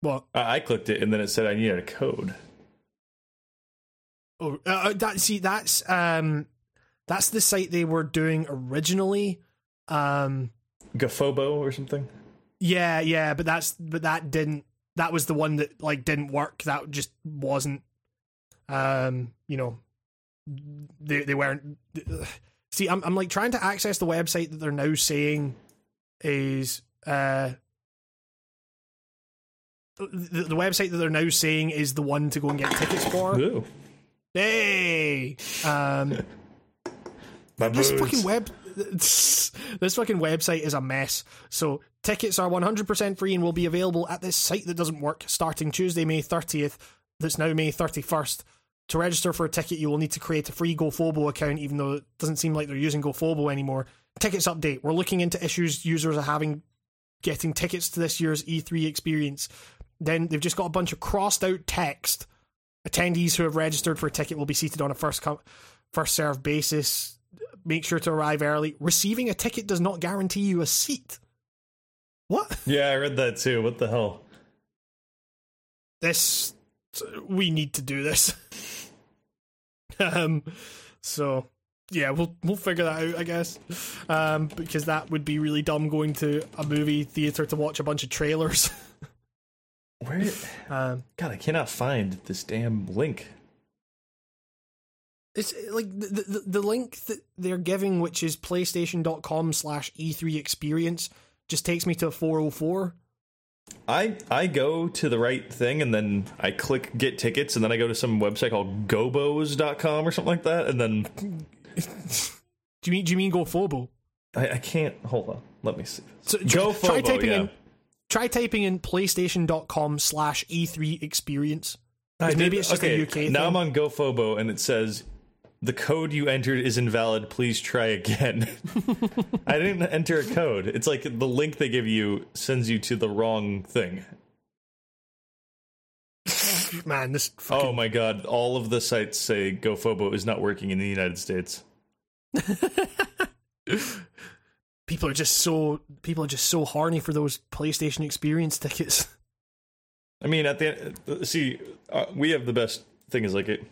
what? I I clicked it and then it said I needed a code. Oh, uh, that see that's um that's the site they were doing originally. Um, GoFobo or something. yeah, yeah, but that's but that didn't. That was the one that like didn't work. That just wasn't. Um, you know, they they weren't. See, I'm I'm like trying to access the website that they're now saying is uh the, the website that they're now saying is the one to go and get tickets for. Ooh. Hey, um, My this fucking web, this fucking website is a mess. So tickets are 100% free and will be available at this site that doesn't work starting Tuesday, May 30th. That's now May 31st. To register for a ticket, you will need to create a free GoFobo account, even though it doesn't seem like they're using GoFobo anymore. Tickets update. We're looking into issues users are having getting tickets to this year's E3 experience. Then they've just got a bunch of crossed out text. Attendees who have registered for a ticket will be seated on a first come, first served basis. Make sure to arrive early. Receiving a ticket does not guarantee you a seat. What? Yeah, I read that too. What the hell? This we need to do this. um so yeah, we'll we'll figure that out, I guess. Um because that would be really dumb going to a movie theater to watch a bunch of trailers. Where? um God, I cannot find this damn link. It's like the, the the link that they're giving, which is PlayStation.com slash E3 experience, just takes me to a 404. I I go to the right thing and then I click get tickets and then I go to some website called gobos.com or something like that and then Do you mean do you mean GoFobo? I, I can't hold on. Let me see. So Go try Fobo, typing yeah. in try typing in PlayStation.com slash E3 experience. Maybe it's just okay, a UK Now thing. I'm on GoFobo and it says the code you entered is invalid. Please try again. I didn't enter a code. It's like the link they give you sends you to the wrong thing. Man, this fucking Oh my god! All of the sites say GoFobo is not working in the United States. people are just so people are just so horny for those PlayStation experience tickets. I mean, at the end, see, uh, we have the best thing is like it.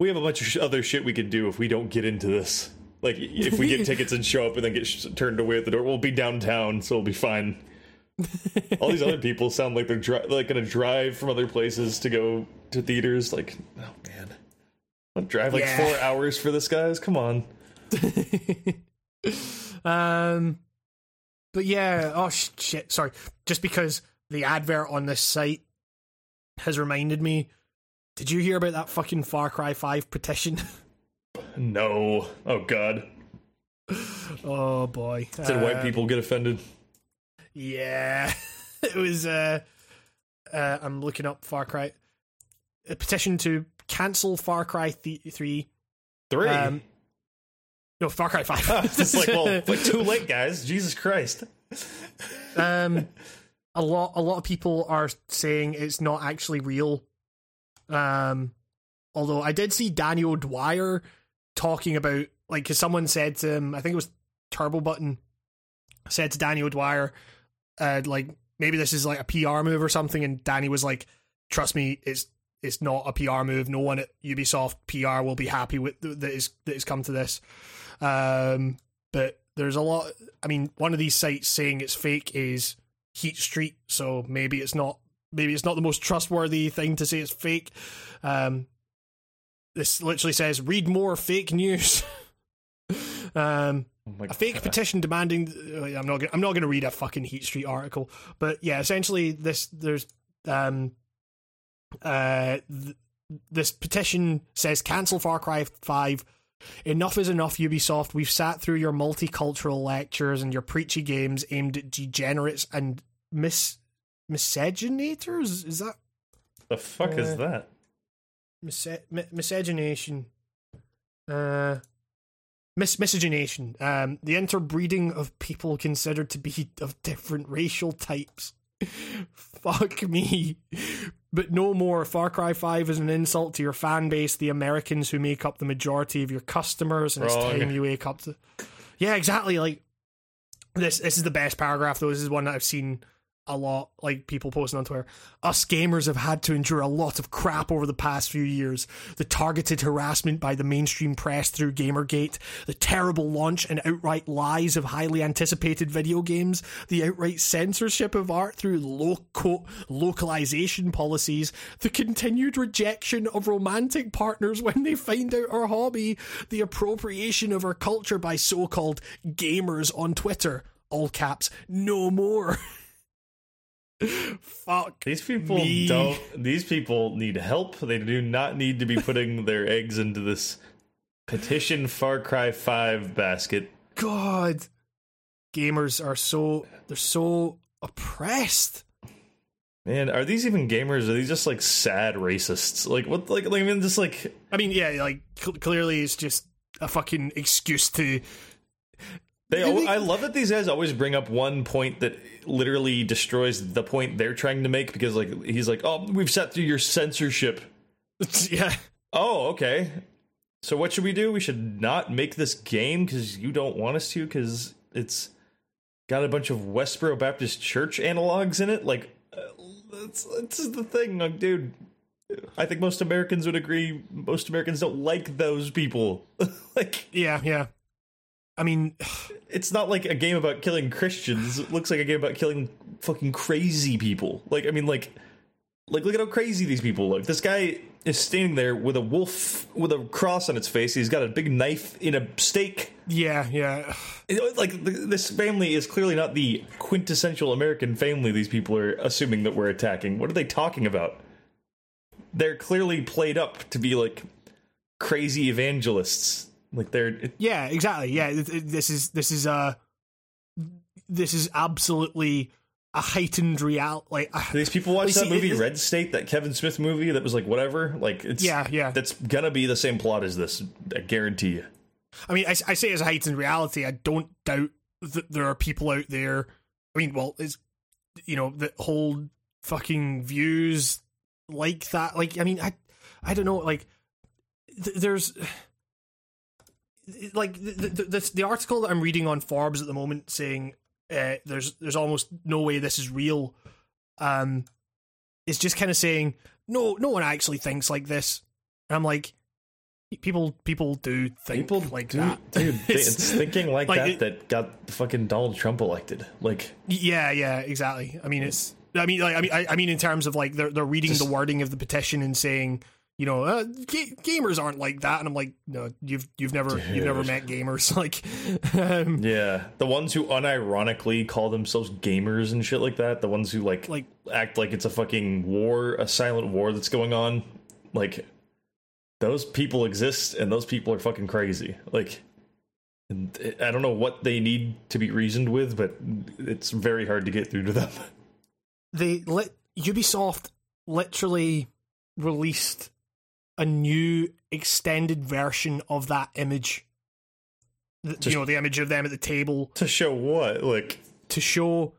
We have a bunch of sh- other shit we could do if we don't get into this. Like, if we get tickets and show up and then get sh- turned away at the door, we'll be downtown, so we'll be fine. All these other people sound like they're dri- like gonna drive from other places to go to theaters. Like, oh man, I'll drive like Yeah. four hours for this, guys. Come on. um, but yeah, oh sh- shit, sorry. Just because the advert on this site has reminded me. Did you hear about that fucking Far Cry Five petition? No. Oh god. oh boy, Did white Um, people get offended? Yeah, it was. Uh, uh, I'm looking up Far Cry. A petition to cancel Far Cry th- Three. Three. Um, No, Far Cry Five. it's like, well, but too late, guys. Jesus Christ. um, a lot, a lot of people are saying it's not actually real. Um, although I did see Daniel Dwyer talking about like, cause someone said to him, I think it was Turbo Button, said to Daniel Dwyer, uh, like maybe this is like a PR move or something, and Danny was like, "Trust me, it's it's not a PR move. No one at Ubisoft PR will be happy with that is that has come to this." Um, but there's a lot. I mean, one of these sites saying it's fake is Heat Street, so maybe it's not. Maybe it's not the most trustworthy thing to say it's fake. Um, this literally says, "Read more fake news." um, Oh a fake God. petition demanding. uh, I'm not. I'm not going to read a fucking Heat Street article, but yeah, essentially, this there's um uh th- this petition says cancel Far Cry Five. Enough is enough, Ubisoft. We've sat through your multicultural lectures and your preachy games aimed at degenerates and mis miscegenators. Is that The fuck Uh, is that? mis- mi- miscegenation? Uh, mis- miscegenation. Um, the interbreeding of people considered to be of different racial types. Fuck me. But no more. Far Cry 5 is an insult to your fan base, the Americans who make up the majority of your customers, and it's time you wake up to. Yeah, exactly. Like this. This is the best paragraph. Though this is one that I've seen a lot. Like people posting on Twitter. Us gamers have had to endure a lot of crap over the past few years. The targeted harassment by the mainstream press through Gamergate, the terrible launch and outright lies of highly anticipated video games, the outright censorship of art through loco- localization policies, the continued rejection of romantic partners when they find out our hobby, the appropriation of our culture by so-called gamers on Twitter. All caps, no more. Fuck. These people Me. don't. These people need help. They do not need to be putting their eggs into this petition Far Cry Five basket. God. Gamers are so they're so oppressed. Man, are these even gamers? Are these just like sad racists? Like what? Like, like I mean, just like I mean, yeah, like cl- clearly it's just a fucking excuse to they. I love that these guys always bring up one point that literally destroys the point they're trying to make because like he's like, oh, we've sat through your censorship. yeah. Oh, okay. So what should we do? We should not make this game because you don't want us to because it's got a bunch of Westboro Baptist Church analogs in it. Like, uh, that's, that's the thing, like, dude. I think most Americans would agree. Most Americans don't like those people. like, Yeah, yeah. I mean, it's not like a game about killing Christians. It looks like a game about killing fucking crazy people. Like, I mean, like, like look at how crazy these people look. This guy is standing there with a wolf with a cross on its face. He's got a big knife in a stake. yeah, yeah. Like this family is clearly not the quintessential American family. These people are assuming that we're attacking. What are they talking about? They're clearly played up to be like crazy evangelists. Like they're it- Yeah, exactly. Yeah, th- th- this is this is uh this is absolutely a heightened reality. like uh, These people watch that see, movie Red State, that Kevin Smith movie that was like whatever. Like it's Yeah, yeah. That's gonna be the same plot as this. I guarantee you. I mean, I, I say as a heightened reality. I don't doubt that there are people out there. I mean, well, it's you know that hold fucking views like that. Like, I mean, I I don't know. Like, th- there's like the, the the article that I'm reading on Forbes at the moment saying uh, there's there's almost no way this is real. Um, is just kind of saying no, no one actually thinks like this. And I'm like, people people do think People like do- that, dude. It's- it's thinking like, like that it- that got fucking Donald Trump elected. Like Yeah, yeah, exactly. I mean, it's. I mean, like, I mean, I, I mean, in terms of like they're they're reading Just- the wording of the petition and saying, you know, uh, ga- gamers aren't like that, and I'm like, no, you've you've never you've never met gamers, like, um, yeah, the ones who unironically call themselves gamers and shit like that. The ones who like like act like it's a fucking war, a silent war that's going on. Like those people exist, and those people are fucking crazy. Like. I don't know what they need to be reasoned with, but it's very hard to get through to them. they let Ubisoft literally released a new extended version of that image the, you know the image of them at the table To show what? Like to show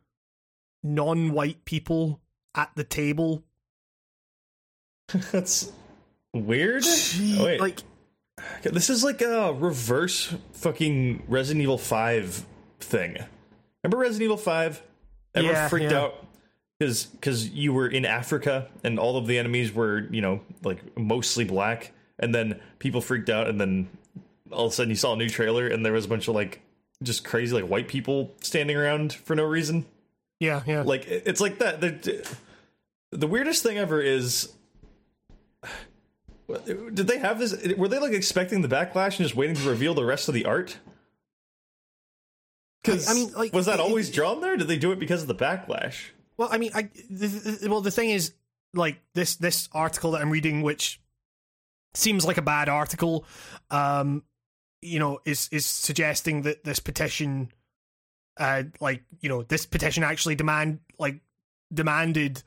non-white people at the table. that's weird. Oh, wait, Like this is like a reverse fucking Resident Evil Five thing. Remember Resident Evil Five? Everyone Yeah, freaked yeah. out because because you were in Africa and all of the enemies were you know like mostly black, and then people freaked out, and then all of a sudden you saw a new trailer and there was a bunch of like just crazy like white people standing around for no reason. yeah, yeah. Like it's like that. The, the weirdest thing ever is. Did they have this? Were they like expecting the backlash and just waiting to reveal the rest of the art? Because I- mean, like, was that it- always drawn there? Did they do it because of the backlash? Well, I mean, I the, the, well the thing is, like this this article that I'm reading, which seems like a bad article, um, you know, is is suggesting that this petition, uh, like you know, this petition actually demand like demanded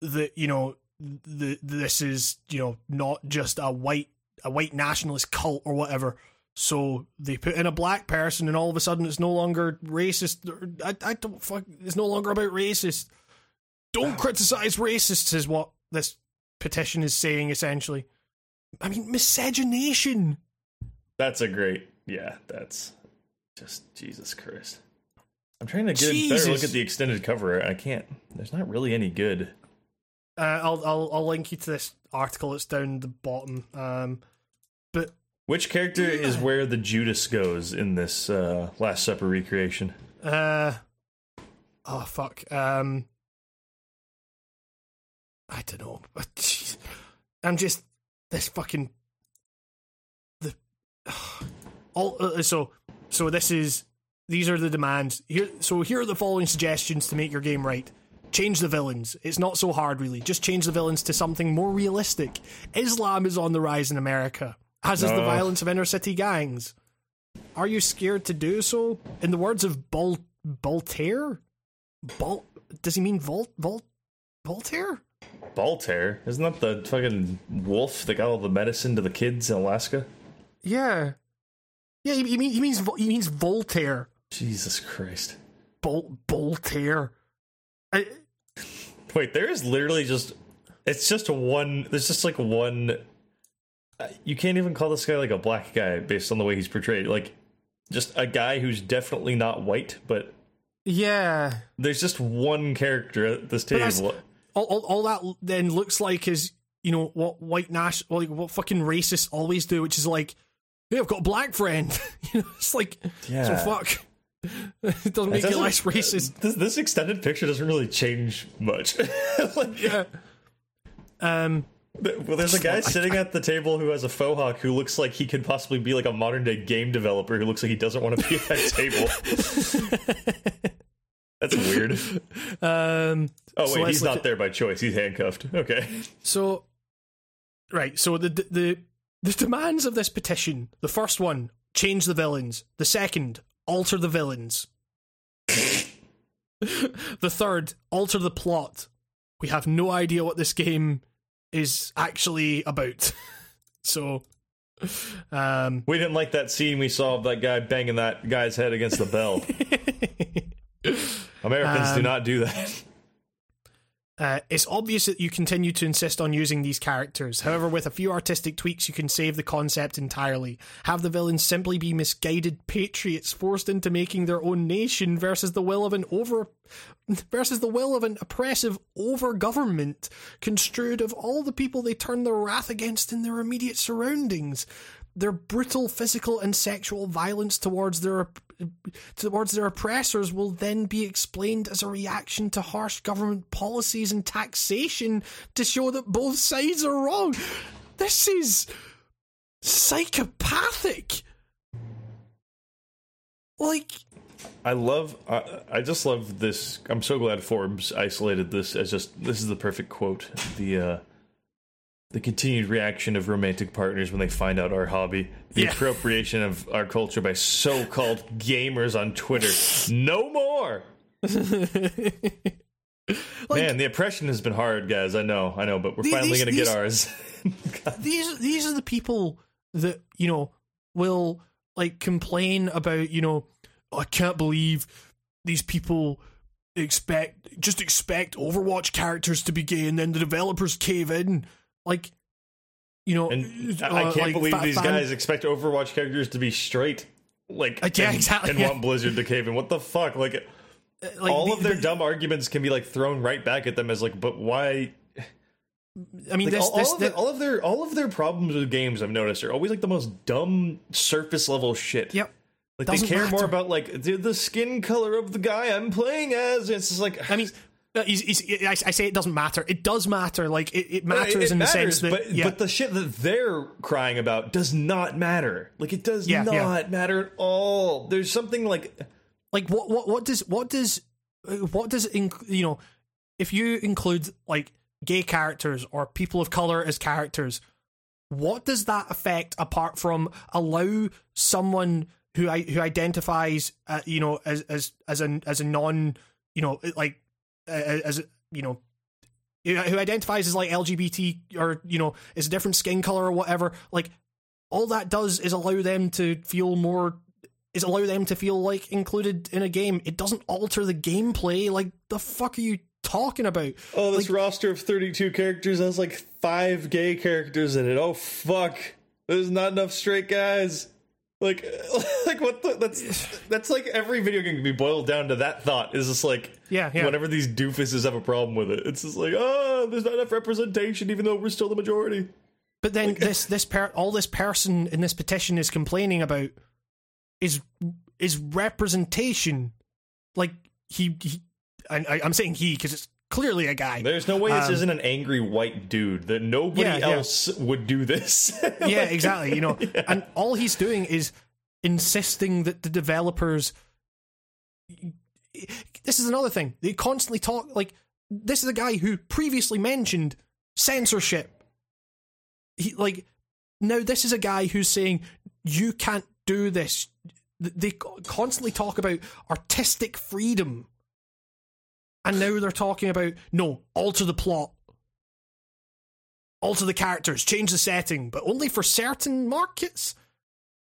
that you know the this is you know not just a white a white nationalist cult or whatever. So they put in a black person, and all of a sudden it's no longer racist. I, I don't fuck. It's no longer about racist. Don't criticize racists, is what this petition is saying. Essentially, I mean miscegenation. That's a great. Yeah, that's just Jesus Christ. I'm trying to get a better look at the extended cover. I can't. There's not really any good. Uh, I'll I'll I'll link you to this article. It's down the bottom. Um, Which character is where the Judas goes in this uh, Last Supper recreation? Uh oh fuck. Um I don't know. But jeez. I'm just this fucking the all uh, so so this is these are the demands. Here so here are the following suggestions to make your game right. Change the villains. It's not so hard really. Just change the villains to something more realistic. Islam is on the rise in America, as is the violence of inner city gangs. Are you scared to do so? In the words of Vol- Voltaire? Vol- does he mean Vol- Vol- Voltaire? Voltaire. Isn't that the fucking wolf that got all the medicine to the kids in Alaska? Yeah. Yeah, he, he, mean, he means he means Voltaire. Jesus Christ. Vol- Voltaire. I, Wait, there is literally just. It's just one. There's just like one. Uh, You can't even call this guy like a black guy based on the way he's portrayed. Like, just a guy who's definitely not white, but yeah. there's just one character at this table. All, all, all that then looks like is, you know, what white Nash, like what fucking racists always do, which is like, hey, I've got a black friend. you know, it's like, yeah. so fuck. it doesn't make It you doesn't- less racist. This, this extended picture doesn't really change much. like, Yeah. Um, Well, there's a guy sitting at the table who has a faux hawk who looks like he could possibly be like a modern day game developer who looks like he doesn't want to be at that table. That's weird. um, Oh wait, let's he's not at- there by choice. He's handcuffed. Okay. So, right. So the the the demands of this petition. The first one: change the villains. The second: alter the villains. the third: alter the plot. We have no idea what this game is actually about. so, um, We didn't like that scene we saw of that guy banging that guy's head against the bell. Americans do Um, not do that. Uh, it's obvious that you continue to insist on using these characters. However, with a few artistic tweaks, you can save the concept entirely. Have the villains simply be misguided patriots forced into making their own nation versus the will of an over versus the will of an oppressive over government, construed of all the people they turn their wrath against in their immediate surroundings. Their brutal physical and sexual violence towards their towards their oppressors will then be explained as a reaction to harsh government policies and taxation to show that both sides are wrong. This is psychopathic. Like, I love. I, I just love this. I'm so glad Forbes isolated this as just. This is the perfect quote. The uh, the continued reaction of romantic partners when they find out our hobby. The Yeah. appropriation of our culture by so-called gamers on Twitter. No more. Man, the oppression has been hard, guys. I know, I know, but we're The- finally going to get ours. these these are the people that you know will like complain about you know "Oh, I can't believe these people expect just expect Overwatch characters to be gay and then the developers cave in like you know And uh, I can't like, believe fa- these fan- guys expect Overwatch characters to be straight. Like, Uh, yeah, and, exactly, and yeah. want Blizzard to cave in. What the fuck? Like, like, all the- of their the- dumb arguments can be like thrown right back at them as like, but why? I mean Like, this all, this all, of the- all of their all of their problems with games I've noticed are always like the most dumb surface level shit. yep Like Doesn't they care more about like the, the skin color of the guy I'm playing as. It's just like I mean, uh, he's, he's, I, I say it doesn't matter. It does matter. Like it, it matters it in the sense that but yeah, but the shit that they're crying about does not matter. Like it does Yeah, not yeah. matter at all. There's something like like what what what does what does uh, what does inc- you know if you include like gay characters or people of color as characters, what does that affect apart from allow someone who I who identifies uh, you know as as as a as a non you know like uh, as you know who identifies as like LGBT or you know is a different skin color or whatever like all that does is allow them to feel more is allow them to feel like included in a game it doesn't alter the gameplay like the fuck are you talking about oh this roster of 32 characters has like five gay characters in it. Oh fuck. There's not enough straight guys. Like like what the that's that's like every video game can be boiled down to that thought. Is just like Yeah, yeah. whenever these doofuses have a problem with it. It's just like, oh, there's not enough representation even though we're still the majority. But then this this per- all this person in this petition is complaining about is is representation. Like he, he I, I'm saying he because it's clearly a guy. There's no way this Um, isn't an angry white dude. That nobody Yeah, yeah. else would do this. yeah, exactly. You know, and all he's doing is insisting that the developers. This is another thing. They constantly talk like this is a guy who previously mentioned censorship. He like now this is a guy who's saying you can't do this. They constantly talk about artistic freedom, and now they're talking about no alter the plot alter the characters, change the setting, but only for certain markets.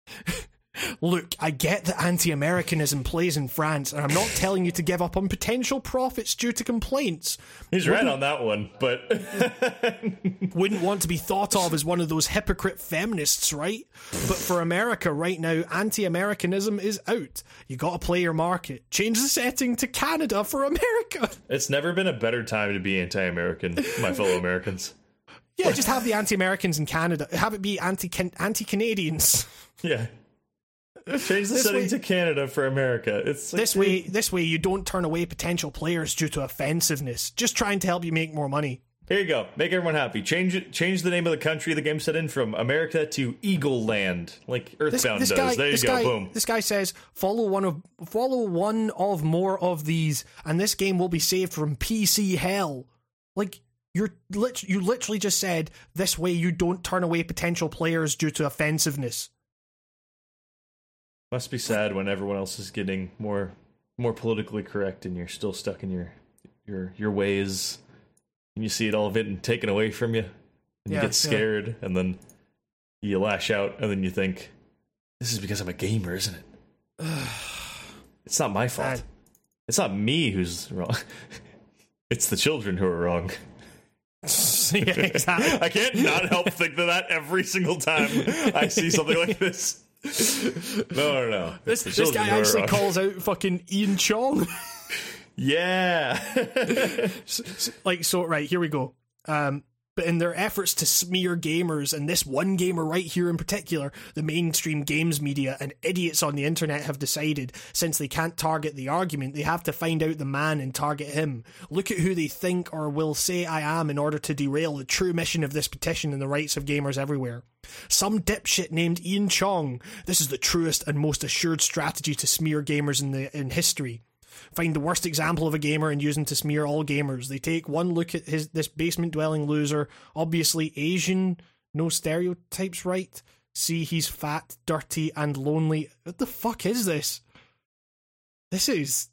Look, I get that anti Americanism plays in France, and I'm not telling you to give up on potential profits due to complaints. He's right on that one, but Wouldn't want to be thought of as one of those hypocrite feminists, right? But for America right now, anti Americanism is out. You gotta play your market. Change the setting to Canada for America. it's never been a better time to be anti-American, my fellow Americans. Yeah, just have the anti Americans in Canada. Have it be anti anti Canadians. Yeah. Change the This setting way- to Canada for America. It's like, This way, this way, you don't turn away potential players due to offensiveness. Just trying to help you make more money. Here you go. Make everyone happy. Change it. Change the name of the country the game set in from America to Eagleland, like Earthbound this does. guy, there you go. guy, Boom. this guy says follow one of follow one of more of these, and this game will be saved from PC hell. Like you're lit, you literally just said this way you don't turn away potential players due to offensiveness. Must be sad when everyone else is getting more more politically correct and you're still stuck in your your your ways. And you see it all getting taken away from you, and Yeah, you get scared, and then you lash out, and then you think, "This is because I'm a gamer, isn't it?" it's not my fault. Man. It's not me who's wrong. it's the children who are wrong. yeah, exactly. I can't not help think of that every single time I see something like this. No, no, no. This, this guy actually wrong. calls out fucking Ian Cheong. Yeah. like so right here we go um but in their efforts to smear gamers and this one gamer right here in particular the mainstream games media and idiots on the internet have decided since they can't target the argument they have to find out the man and target him. Look at who they think or will say i am in order to derail the true mission of this petition and the rights of gamers everywhere. Some dipshit named Ian Cheong. This is the truest and most assured strategy to smear gamers in the in history find the worst example of a gamer and use him to smear all gamers. They take one look at his this basement dwelling loser, obviously Asian, no stereotypes, right? See, he's fat, dirty, and lonely. What the fuck is this? This is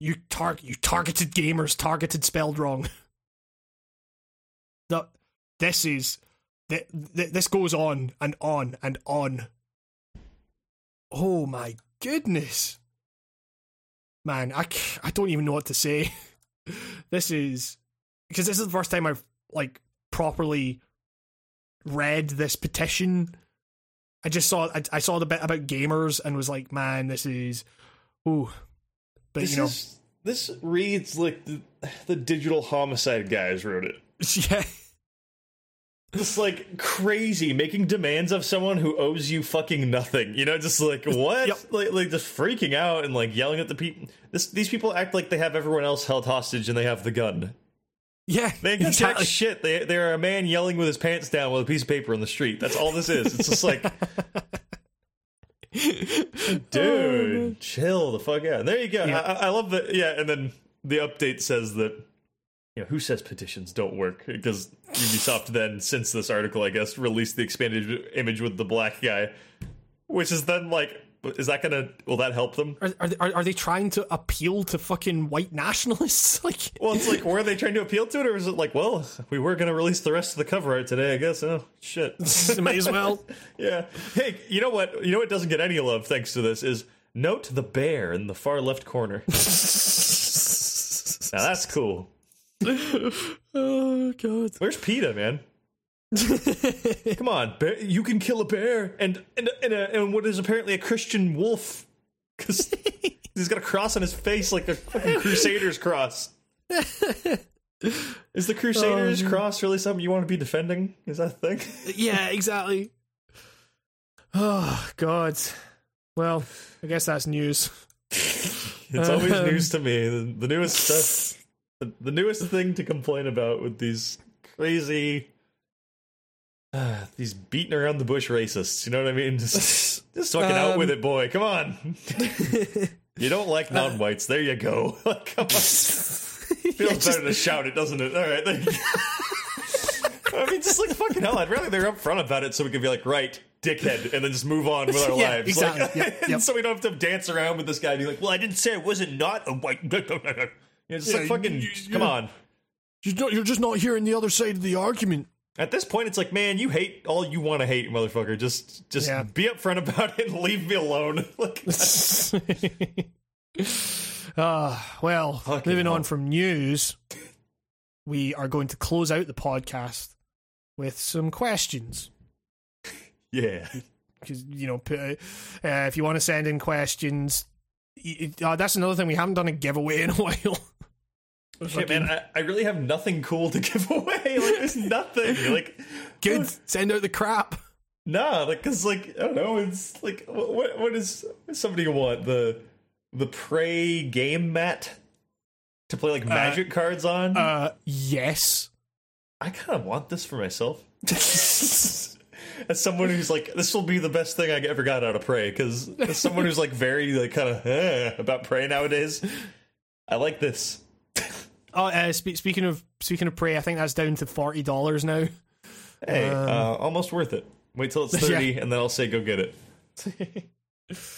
you target you targeted gamers, targeted spelled wrong. the this is th- th- this goes on and on and on. Oh my goodness. Man, I, I don't even know what to say. this is because this is the first time I've like properly read this petition. I just saw I, I saw the bit about gamers and was like, man, this is ooh. But This you know, is this reads like the, the digital homicide guys wrote it. yeah, Just like crazy, making demands of someone who owes you fucking nothing. You know, just like what? Yep. Like, like just freaking out and like yelling at the people. This these people act like they have everyone else held hostage and they have the gun. yeah, they can exactly. shit they, they're a man yelling with his pants down with a piece of paper on the street. That's all this is. It's just like, dude, oh, chill the fuck out. And there you go. Yeah. I, I love that. Yeah, and then the update says that. You know, who says petitions don't work? Because Ubisoft then, since this article, I guess, released the expanded image with the black guy, which is then like, is that gonna? Will that help them? Are, are, they, are, are they trying to appeal to fucking white nationalists? Like, Well, it's like, were they trying to appeal to it, or is it like, well, we were to release the rest of the cover art today, I guess. Oh, shit. might as well. yeah. Hey, you know what? You know what doesn't get any love thanks to this is note the bear in the far left corner. now that's cool. oh god. Where's PETA, man? Come on, bear, you can kill a bear and and and, a, and what is apparently a Christian wolf because he's got a cross on his face like a fucking Crusaders cross. Is the Crusaders cross really something you want to be defending? Is that a thing? yeah, exactly. Oh god. Well, I guess that's news. It's always Um, news to me. The, the newest stuff, the, the newest thing to complain about with these crazy, uh, these beating around the bush racists. You know what I mean? Just, just fucking out Um, with it, boy. Come on. you don't like non-whites? There you go. Come on. Feels better to shout it, doesn't it? All right. There you go. I mean, just like fucking hell. I'd rather they're upfront about it so we can be like, right, dickhead, and then just move on with our Yeah, lives. exactly. Like, Yep, and yep. so we don't have to dance around with this guy and be like, well, I didn't say I wasn't not a white. You know, just Yeah, like fucking, you- come on. You're, just not hearing the other side of the argument. At this point, it's like, man, you hate all you want to hate, motherfucker. Just, just Yeah. be upfront about it and leave me alone. like, Ah, well, Fucking moving hell. on from news, we are going to close out the podcast with some questions. yeah, Because, you know, uh, if you want to send in questions, uh, that's another thing. We haven't done a giveaway in a while. Shit, man. I, I really have nothing cool to give away. Like, there's nothing. Like, Good. Send out the crap. Nah, like, cause like I don't know, it's like what what, is somebody want the the prey game mat to play like magic cards on? Uh, yes. I kind of want this for myself. As someone who's like, this will be the best thing I ever got out of prey, because as someone who's like very like kind of eh, about prey nowadays, I like this. Oh, uh, spe- speaking of speaking of prey, I think that's down to forty dollars now. Hey, uh, almost worth it. Wait till it's thirty, and then I'll say go get it.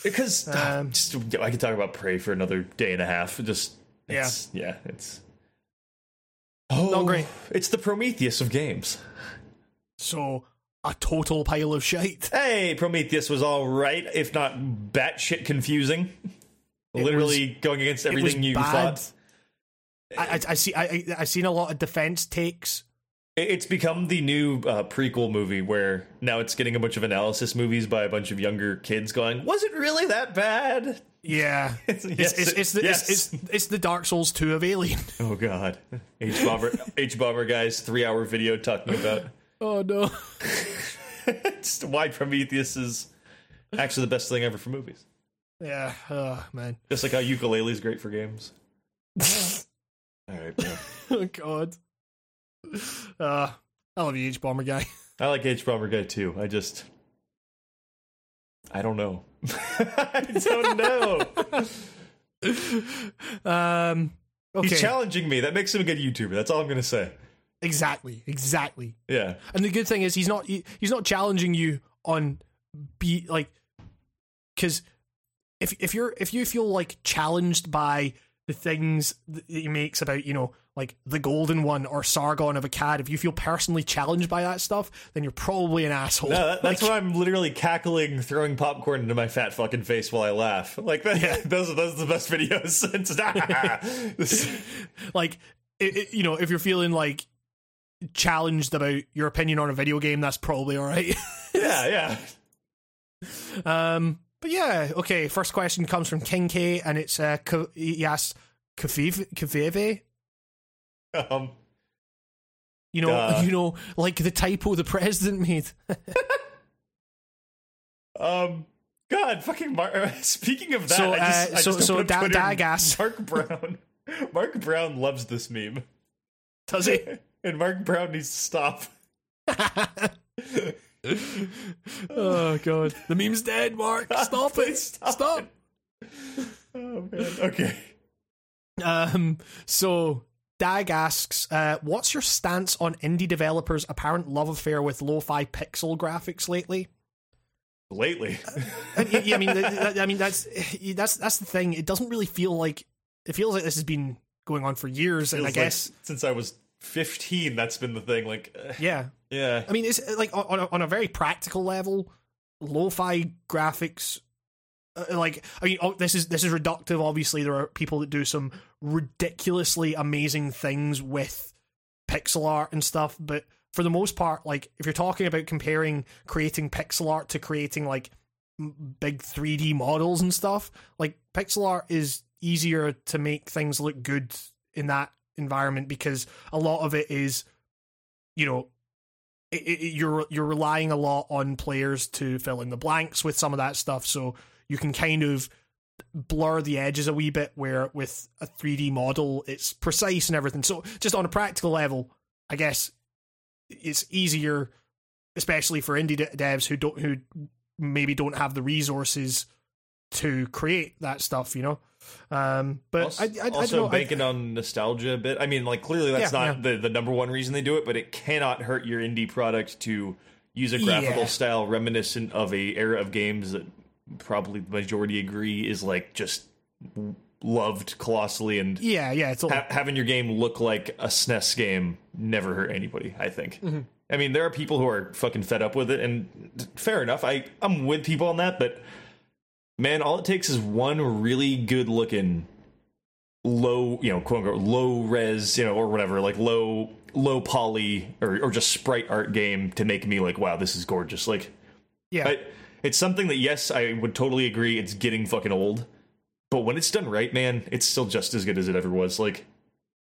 Because Um, just I could talk about prey for another day and a half. Just it's, yeah, it's oh Not great. It's the Prometheus of games. So a total pile of shite. Hey, Prometheus was all right, if not batshit confusing. Literally going against everything you bad. thought. I, I, I see. I, I I've seen a lot of defense takes. It's become the new uh, prequel movie where now it's getting a bunch of analysis movies by a bunch of younger kids going, was it really that bad? Yeah, It's- it's yes, it's, it's, the, yes. it's it's the Dark Souls two of Alien. Oh god. H bomber hbomberguy's, three hour video talking about Oh no. just why Prometheus is actually the best thing ever for movies. Yeah. Oh man. Just like how ukulele is great for games. Yeah. oh god. Uh, I love you, hbomberguy. I like hbomberguy too. I just I don't know. I don't know. Um. Okay. He's challenging me. That makes him a good YouTuber. That's all I'm gonna say. exactly. Exactly. Yeah. And the good thing is he's not he, he's not challenging you on be like because if if you're if you feel like challenged by the things that he makes about you know like the golden one or Sargon of Akkad, if you feel personally challenged by that stuff, then you're probably an asshole. No, that, that's Like, why I'm literally cackling, throwing popcorn into my fat fucking face while I laugh. Like that, those, are, those are the best videos. This- like it, it- you know, if you're feeling like challenged about your opinion on a video game, that's probably all right. yeah, yeah. um, but yeah, okay. First question comes from King K, and it's uh, Ka- he asks covfefe, Um, you know, Duh. you know, like the typo the president made. um, God, fucking Mar- Speaking of that, So, I just, uh, I so- just so Da- Dagas. Mark Brown. Mark Brown loves this meme, Does he? and Mark Brown needs to stop. oh god, the meme's dead. Mark, stop it! Stop Stop. Oh man. Okay. Um, so Dag asks, uh, "What's your stance on indie developers' apparent love affair with lo-fi pixel graphics lately?" Lately, And, yeah, I mean, I mean that's that's that's the thing. It doesn't really feel like it feels like this has been going on for years, and I Feels like guess since I was 15, that's been the thing. Like, uh, yeah. Yeah. I mean, it's like on a, on a very practical level, lo-fi graphics. Uh, like, I mean, oh, this is this is reductive. Obviously, there are people that do some ridiculously amazing things with pixel art and stuff, but for the most part, like if you're talking about comparing creating pixel art to creating like big 3D models and stuff, like pixel art is easier to make things look good in that environment because a lot of it is, you know, it, it, you're you're relying a lot on players to fill in the blanks with some of that stuff, so you can kind of blur the edges a wee bit. Where with a 3D model, it's precise and everything. So just on a practical level, I guess it's easier, especially for indie de- devs who don't who maybe don't have the resources to create that stuff. You know, um, but also, I, I, I also. I- banking on nostalgia a bit. I mean, like clearly that's Yeah, not the the number one reason they do it, but it cannot hurt your indie product to use a graphical Yeah. style reminiscent of a era of games that probably the majority agree is like just loved colossally and yeah, yeah, it's all, ha- having your game look like a SNES game never hurt anybody. I think. I mean, there are people who are fucking fed up with it, and fair enough. I I'm with people on that, but man, all it takes is one really good looking low, you know, quote unquote low res, you know, or whatever, like low low poly or or just sprite art game to make me like, wow, this is gorgeous. Like, yeah. I, it's something that yes, I would totally agree. It's getting fucking old, but when it's done right, man, it's still just as good as it ever was. Like.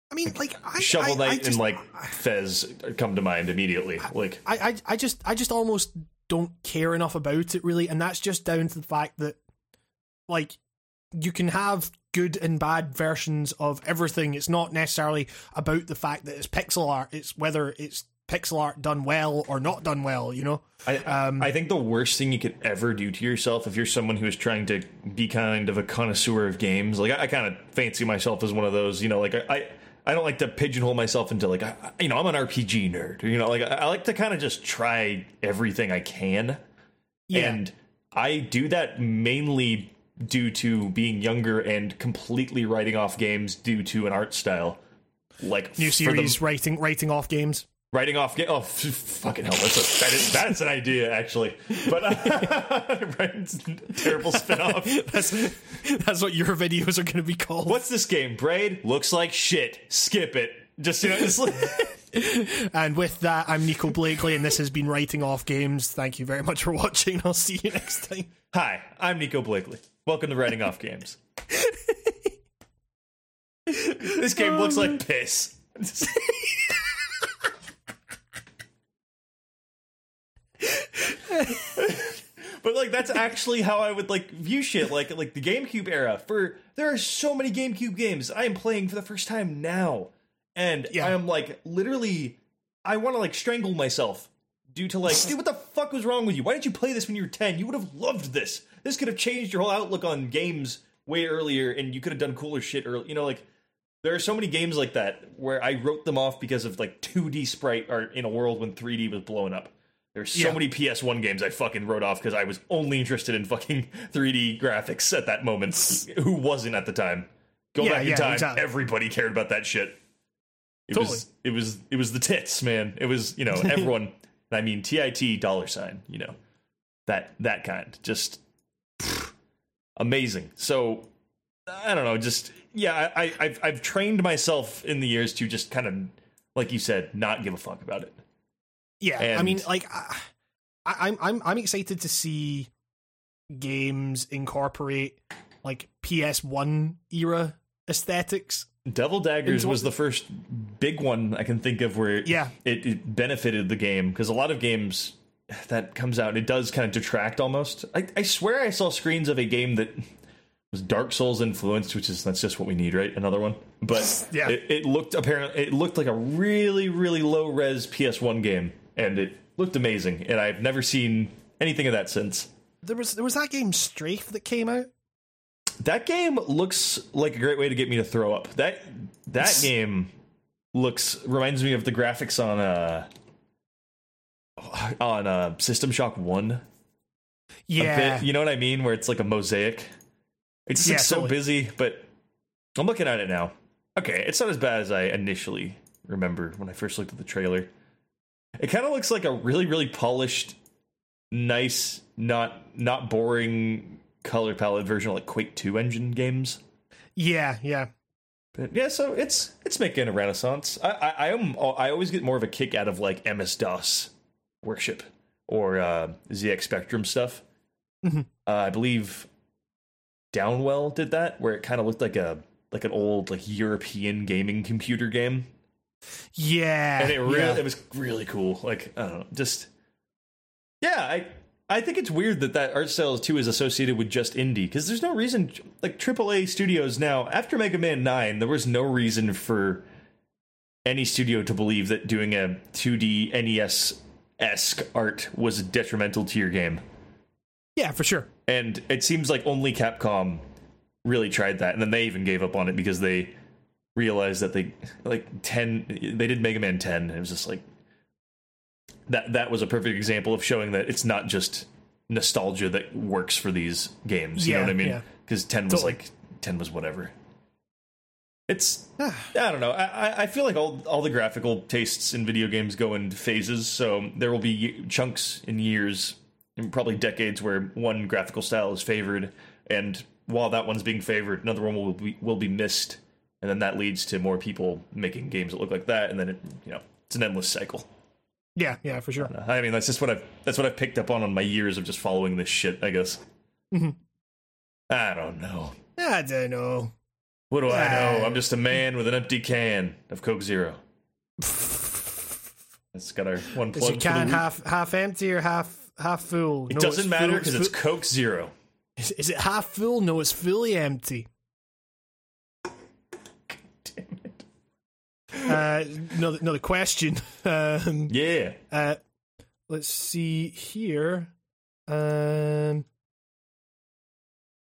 I mean, like I, Shovel I, I Knight just, and like Fez come to mind immediately. Like, I, I, I just, I just almost don't care enough about it really, and that's just down to the fact that, like, you can have good and bad versions of everything. It's not necessarily about the fact that it's pixel art. It's whether it's pixel art done well or not done well. You know? I, Um, I think the worst thing you could ever do to yourself if you're someone who is trying to be kind of a connoisseur of games, like I, I kind of fancy myself as one of those. You know, like I. I I don't like to pigeonhole myself into like I, you know I'm an RPG nerd. You know, like I, I like to kind of just try everything I can. Yeah. And I do that mainly due to being younger and completely writing off games due to an art style. Like New for the- series writing writing off games. writing off ga- oh fucking hell that's a, that is that's an idea actually but uh, terrible spin-off That's that's what your videos are going to be called. what's this game braid looks like shit skip it just you know just like, And with that, I'm Nico Bleakley, and this has been writing off games. Thank you very much for watching. I'll see you next time. hi i'm nico bleakley welcome to writing off games this game looks like oh, piss But like that's actually how I would like view shit. Like like the GameCube era. For there are so many GameCube games I am playing for the first time now, and Yeah. I am like literally, I want to like strangle myself due to like, dude, what the fuck was wrong with you? Why didn't you play this when you were ten? You would have loved this. This could have changed your whole outlook on games way earlier, and you could have done cooler shit early. You know, like there are so many games like that where I wrote them off because of like 2D sprite art in a world when 3D was blowing up. There's so Yeah. many PS1 games I fucking wrote off because I was only interested in fucking 3D graphics at that moment. Who wasn't at the time? Go Yeah, back in yeah, time, exactly. everybody cared about that shit. It Totally. was it was it was the tits, man. It was you know everyone. I mean TIT dollar sign. You know that that kind. Just amazing. So I don't know. Just yeah. I, I I've I've trained myself in the years to just kind of like you said, not give a fuck about it. Yeah, I mean, like, I, I, I'm I'm I'm excited to see games incorporate like PS1 era aesthetics. Devil Daggers was the first big one I can think of where Yeah. it, it benefited the game because a lot of games that comes out it does kind of detract almost. I, I swear I saw screens of a game that was Dark Souls influenced, which is that's just what we need, right? Another one, but Yeah. it, it looked apparently it looked like a really really low res PS1 game, and it looked amazing. And I've never seen anything of that since. There was there was that game Strafe that came out. That game looks like a great way to get me to throw up. That that game looks reminds me of the graphics on uh on uh System Shock 1 Yeah, bit. You know what I mean where it's like a mosaic. It's just Yeah, like so totally. busy, but I'm looking at it now. Okay, it's not as bad as I initially remember when I first looked at the trailer. It kind of looks like a really really polished nice not not boring color palette version of like Quake 2 engine games. yeah, yeah. But yeah, so it's it's making a renaissance. I I, I am I always get more of a kick out of like MS DOS worship or uh, ZX Spectrum stuff. Mhm. Uh, I believe Downwell did that, where it kind of looked like a like an old like European gaming computer game, Yeah, and it really yeah. it was really cool. Like I don't know, just yeah, I I think it's weird that that art style too is associated with just indie because there's no reason like AAA studios now after Mega Man Nine there was no reason for any studio to believe that doing a 2D NES esque art was detrimental to your game. yeah, for sure. And it seems like only Capcom really tried that, and then they even gave up on it because they realized that they like ten. They did Mega Man Ten, and it was just like that. That was a perfect example of showing that it's not just nostalgia that works for these games. You know what I mean? yeah. Because ten was Totally. like ten was whatever. It's Ah. I don't know. I, I- feel like all all the graphical tastes in video games go in phases. So there will be chunks in years, and probably decades, where one graphical style is favored, and while that one's being favored, another one will be will be missed, and then that leads to more people making games that look like that, and then it you know it's an endless cycle. Yeah, yeah, for sure. I mean that's just what I've that's what I've picked up on on my years of just following this shit. I guess. Mhm. I don't know. I don't know. What do I know? I'm just a man with an empty can of Coke Zero. That's got our one Is plug. your can half half empty or half half full? It No, doesn't matter because it's fu- Coke Zero. Is, is it half full? No, it's fully empty. Damn it. Uh, question. Um, Yeah. uh, let's see here. Um,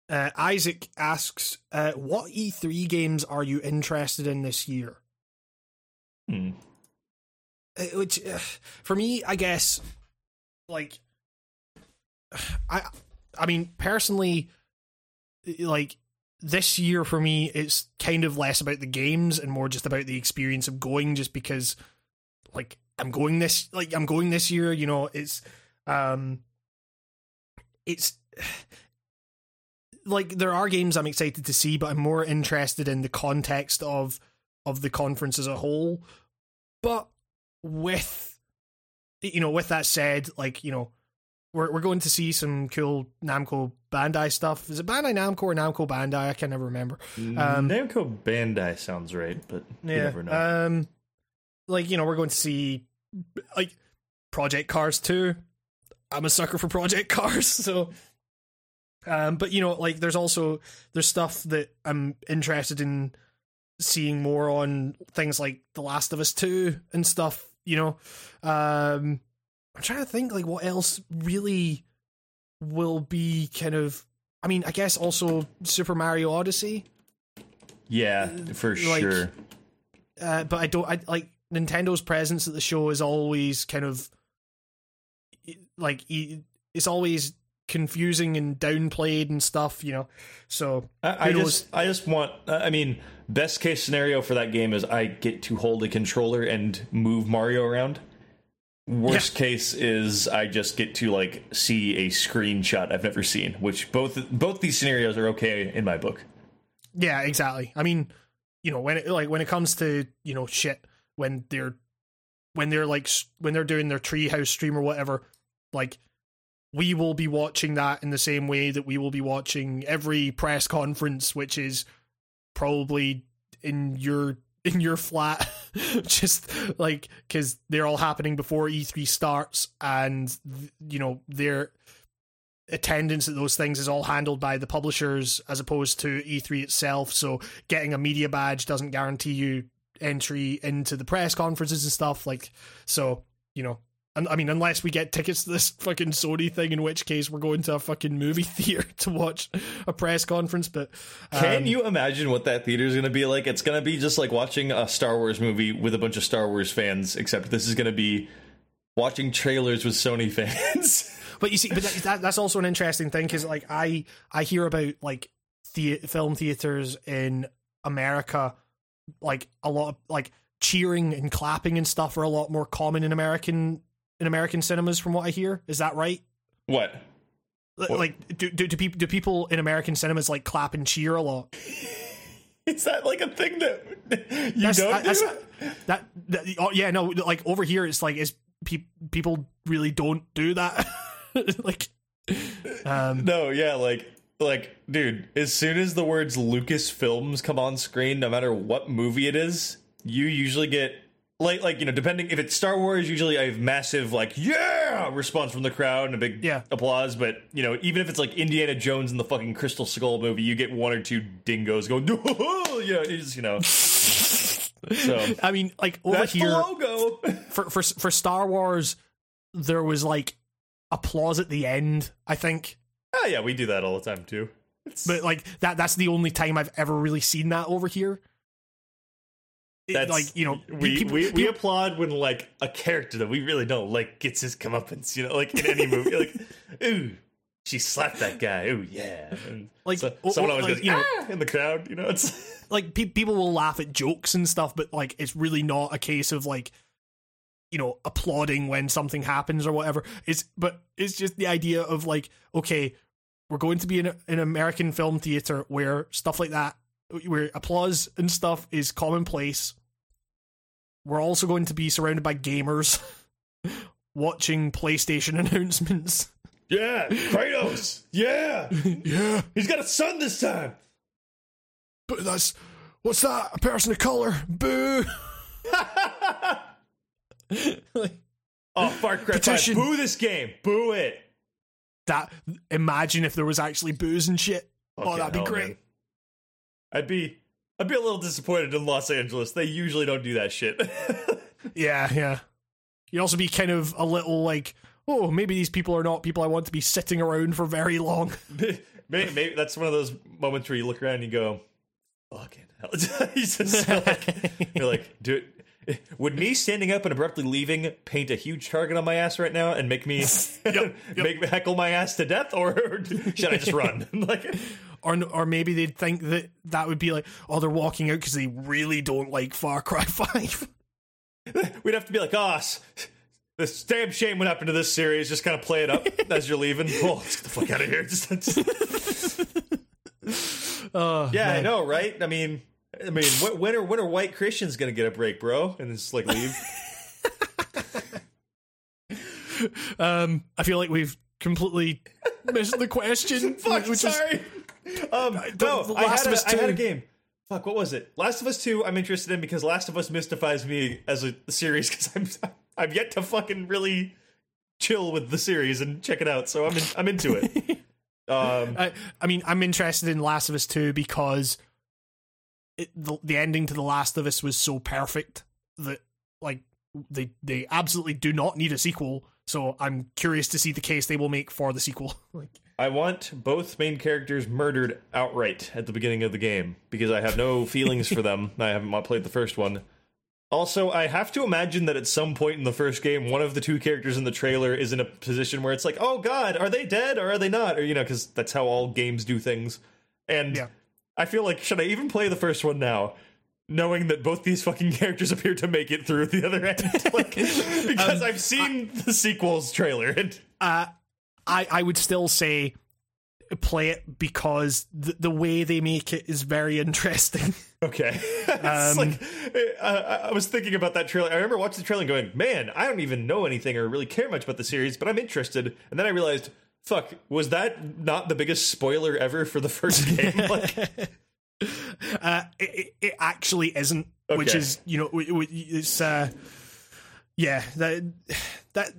uh, Isaac asks, uh, "What E3 games are you interested in this year?" Hmm. Uh, Which, uh, for me, I guess, like, I, I mean, personally, like this year for me, it's kind of less about the games and more just about the experience of going. Just because, like, I'm going this, like, I'm going this year. You know, it's, um, it's. Like there are games I'm excited to see, but I'm more interested in the context of of the conference as a whole. But with you know, with that said, like you know, we're we're going to see some cool Namco Bandai stuff. Is it Bandai Namco or Namco Bandai? I can never remember. Um, Namco Bandai sounds right, but you Yeah. never know. Um, like you know, we're going to see like Project Cars 2. I'm a sucker for Project Cars, so. Um, but you know, like there's also there's stuff that I'm interested in seeing more on things like The Last of Us 2 and stuff. You know, um, I'm trying to think like what else really will be kind of. I mean, I guess also Super Mario Odyssey. yeah, for like- sure. uh, but I don't. I like Nintendo's presence at the show is always kind of like it's always confusing and downplayed and stuff. You know, so I, I just I just want I mean best case scenario for that game is I get to hold a controller and move Mario around. Worst case is I just get to like see a screenshot I've never seen, which both both these scenarios are okay in my book. Yeah, exactly. I mean, you know, when it like when it comes to you know shit when they're when they're like when they're doing their treehouse stream or whatever, like we will be watching that in the same way that we will be watching every press conference, which is probably in your in your flat just like because they're all happening before e3 starts and you know their attendance at those things is all handled by the publishers as opposed to e3 itself. So getting a media badge doesn't guarantee you entry into the press conferences and stuff like so you know and I mean, unless we get tickets to this fucking Sony thing, in which case we're going to a fucking movie theater to watch a press conference. But Can um, you imagine what that theater is going to be like? It's going to be just like watching a Star Wars movie with a bunch of Star Wars fans, except this is going to be watching trailers with Sony fans. But you see, but that, that, that's also an interesting thing because like I I hear about like the film theaters in America, like a lot of like cheering and clapping and stuff are a lot more common in American in American cinemas from what I hear. Is that right? what? Li- Like do do, do people do people in American cinemas like clap and cheer a lot? Is that like a thing that you That's- don't that's- do? That, that oh yeah no like over here it's like is pe- people really don't do that like um No, yeah, like like dude, as soon as the words Lucasfilms come on screen, no matter what movie it is, you usually get like like you know, depending if it's Star Wars, usually I have massive like yeah response from the crowd and a big Yeah. applause. But you know, even if it's like Indiana Jones and the fucking Crystal Skull movie, you get one or two dingoes going, yeah, it's you know. So I mean like over that's here the logo. for for for Star Wars, there was like applause at the end. I think, oh yeah, we do that all the time too. It's, but like that that's the only time I've ever really seen that over here. That's like you know, we, people, we, we people- applaud when like a character that we really don't like gets his comeuppance, you know, like in any movie, like ooh, she slapped that guy, ooh yeah, and Like, so- or- someone or, always like, goes you know- ah, in the crowd, you know, it's like pe- people will laugh at jokes and stuff, but like it's really not a case of like you know applauding when something happens or whatever. It's but it's just the idea of like okay, we're going to be in a, an American film theater where stuff like that, where applause and stuff is commonplace. We're also going to be surrounded by gamers watching PlayStation announcements. yeah, Kratos, yeah, yeah, he's got a son this time. but that's what's that? A person of color? Boo! like, Oh, Far Cry Petition. boo this game, boo it. that imagine if there was actually booze and shit. oh, that'd be hell, great. man. I'd be, I'd be a little disappointed in Los Angeles. They usually don't do that shit. Yeah, yeah. You'd also be kind of a little like, oh, maybe these people are not people I want to be sitting around for very long. maybe, maybe that's one of those moments where you look around and you go, "Fucking hell!" you just like, you're like, "Dude, would me standing up and abruptly leaving paint a huge target on my ass right now and make me make me heckle my ass to death, or should I just run?" like, Or, or maybe they'd think that that would be like, oh, they're walking out because they really don't like Far Cry 5. we'd have to be like, "Oh, s- this damn shame went up into this series." Just kind of play it up as you're leaving. Oh, let's get the fuck out of here! Just, Uh, yeah, I know, right? I mean. I mean, wh- when are when are white Christians gonna get a break, bro? And just like leave. Um, I feel like we've completely missed the question. Fuck, which is- sorry. Um, no, The I had, of Us a, I had a game. Fuck, what was it? Last of Us Two. I'm interested in because Last of Us mystifies me as a series because I'm I'm yet to fucking really chill with the series and check it out. So I'm in, I'm into it. um, I, I mean, I'm interested in Last of Us 2 because it, the, the ending to The Last of Us was so perfect that, like, they they absolutely do not need a sequel. So I'm curious to see the case they will make for the sequel. like, I want both main characters murdered outright at the beginning of the game because I have no feelings for them. I haven't played the first one. Also, I have to imagine that at some point in the first game, one of the two characters in the trailer is in a position where it's like, "Oh God, are they dead or are they not?" Or you know, because that's how all games do things. And Yeah. I feel like should I even play the first one now, knowing that both these fucking characters appear to make it through the other end? like, um, because I've seen the sequels trailer. And uh, I I would still say play it because the the way they make it is very interesting. Okay. it's Um, like, uh, I was thinking about that trailer. I remember watching the trailer and going, man, I don't even know anything or really care much about the series, but I'm interested. And then I realized, fuck, was that not the biggest spoiler ever for the first game? Like, Uh, it, it, actually isn't, which is you know it's uh, yeah that that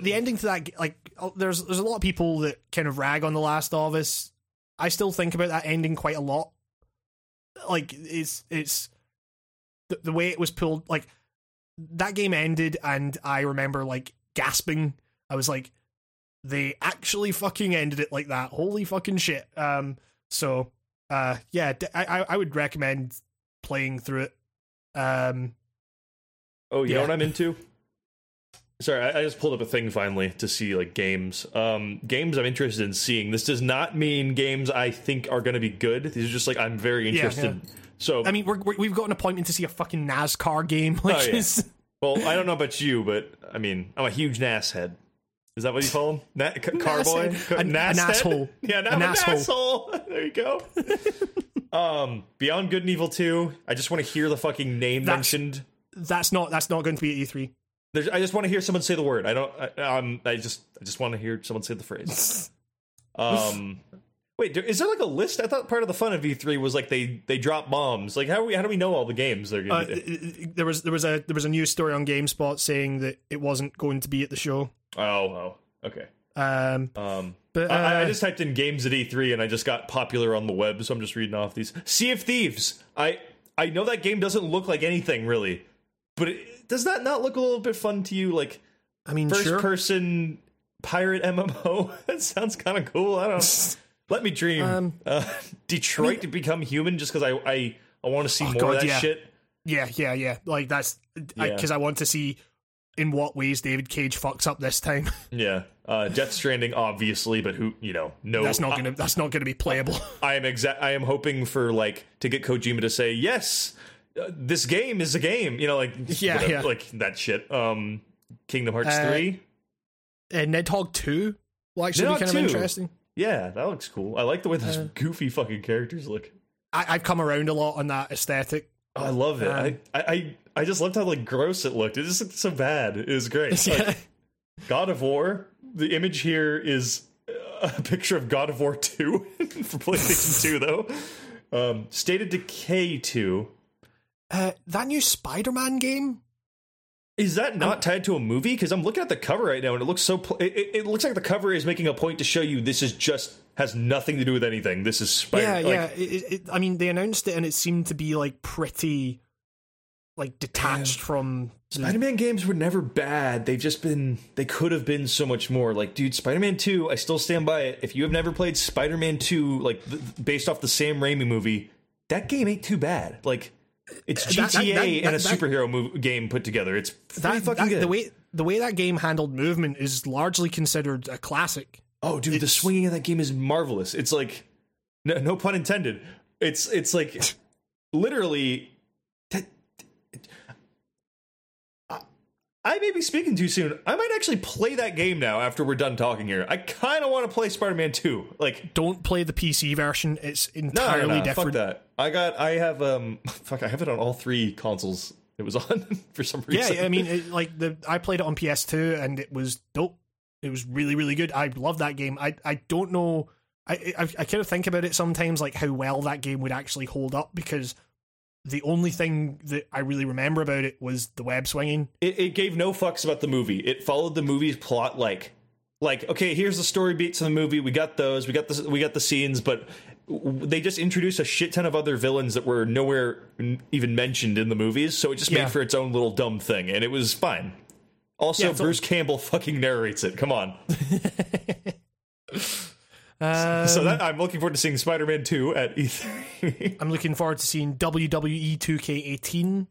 the ending to that like oh, there's there's a lot of people that kind of rag on the Last of Us. I still think about that ending quite a lot. Like it's it's the, the way it was pulled. Like that game ended, and I remember like gasping. I was like, they actually fucking ended it like that. Holy fucking shit. Um. So uh yeah I I would recommend playing through it um oh, you Yeah. know what I'm into? Sorry, I, I just pulled up a thing finally to see like games. Um, games I'm interested in seeing. This does not mean games I think are going to be good. These are just like I'm very Yeah, interested. So, i mean we're, we're, we've got an appointment to see a fucking nascar game which Oh, yeah. is well, I don't know about you, but I mean, I'm a huge NAS head. Is that what you call him? Na- c- car boy? head. An- NAS an asshole. Yeah, now An asshole. there you go. um, Beyond Good and Evil 2. I just want to hear the fucking name That's- mentioned. that's not that's not going to be at E3 There's, I just want to hear someone say the word. I don't. I, um, I just, I just want to hear someone say the phrase. Um, wait, is there like a list? I thought part of the fun of E3 was like they they drop bombs. Like how do we how do we know all the games they're uh, gonna do? there was there was a there was a news story on GameSpot saying that it wasn't going to be at the show Oh, oh, okay. um Um, but uh, I, I just typed in games at E3 and I just got popular on the web, so I'm just reading off these. Sea of Thieves. I I know that game doesn't look like anything really, but it, does that not look a little bit fun to you? Like i mean first sure person pirate MMO. that sounds kind of cool. I don't. Let me dream. Um, uh, Detroit to become human, just because I I, I want to see more Oh, God, of that yeah. shit. yeah yeah yeah like that's Yeah. because I, want to see in what ways david cage fucks up this time Yeah, uh, Death Stranding, obviously, but who you know? No, that's not gonna that's not gonna be playable I am exact. I am hoping for like to get Kojima to say yes. Uh, this game is a game, you know, like Yeah, whatever, yeah. like that shit. Um, Kingdom Hearts Uh, three, and Nidhogg 2 will actually Nidhogg be kind 2. of interesting. yeah, that looks cool. I like the way those Uh, goofy fucking characters look. I, I've come around a lot on that aesthetic. Oh, I love it. um, I, I, I, just loved how like gross it looked. It just looked so bad. It was great. Like, God of War. The image here is a picture of God of War two for PlayStation two, though. Um, State of Decay two. Uh, that new Spider-Man game. Is that not tied to a movie? Because I'm looking at the cover right now, and it looks so. Pl- it, it- looks like the cover is making a point to show you this is just has nothing to do with anything. This is Spider. yeah, like, yeah. It, it, I mean, they announced it, and it seemed to be like pretty, like detached from. Spider-Man games were never bad. They've just been. They could have been so much more. Like, dude, Spider-Man Two. I still stand by it. If you have never played Spider-Man Two, like th- based off the Sam Raimi movie, that game ain't too bad. Like, it's GTA That- that- that- and a superhero mov- game put together. It's that, fucking good. the way the way that game handled movement is largely considered a classic. Oh, dude, the swinging of that game is marvelous. It's like, no, no pun intended. It's it's like literally. That, I- I may be speaking too soon. I might actually play that game now after we're done talking here. I kind of want to play Spider-Man 2. Like, Don't play the PC version; it's entirely no, no, no, fuck that. I got, I have, um, fuck, I have it on all three consoles. It was on for some reason. Yeah. I mean, it, like the I played it on PS2, and it was dope. It was really, really good. I love that game. I I don't know. I, I I kind of think about it sometimes, like how well that game would actually hold up, because the only thing that I really remember about it was the web swinging. it, it gave no fucks about the movie. It followed the movie's plot like like okay, here's the story beats of the movie. We got those. We got the we got the scenes, but they just introduced a shit ton of other villains that were nowhere even mentioned in the movies. So it just Yeah. made for its own little dumb thing, and it was fine. Also, Yeah, Bruce Campbell fucking narrates it. Come on. Um, so that I'm looking forward to seeing Spider-Man 2 at E3. I'm looking forward to seeing WWE 2K18.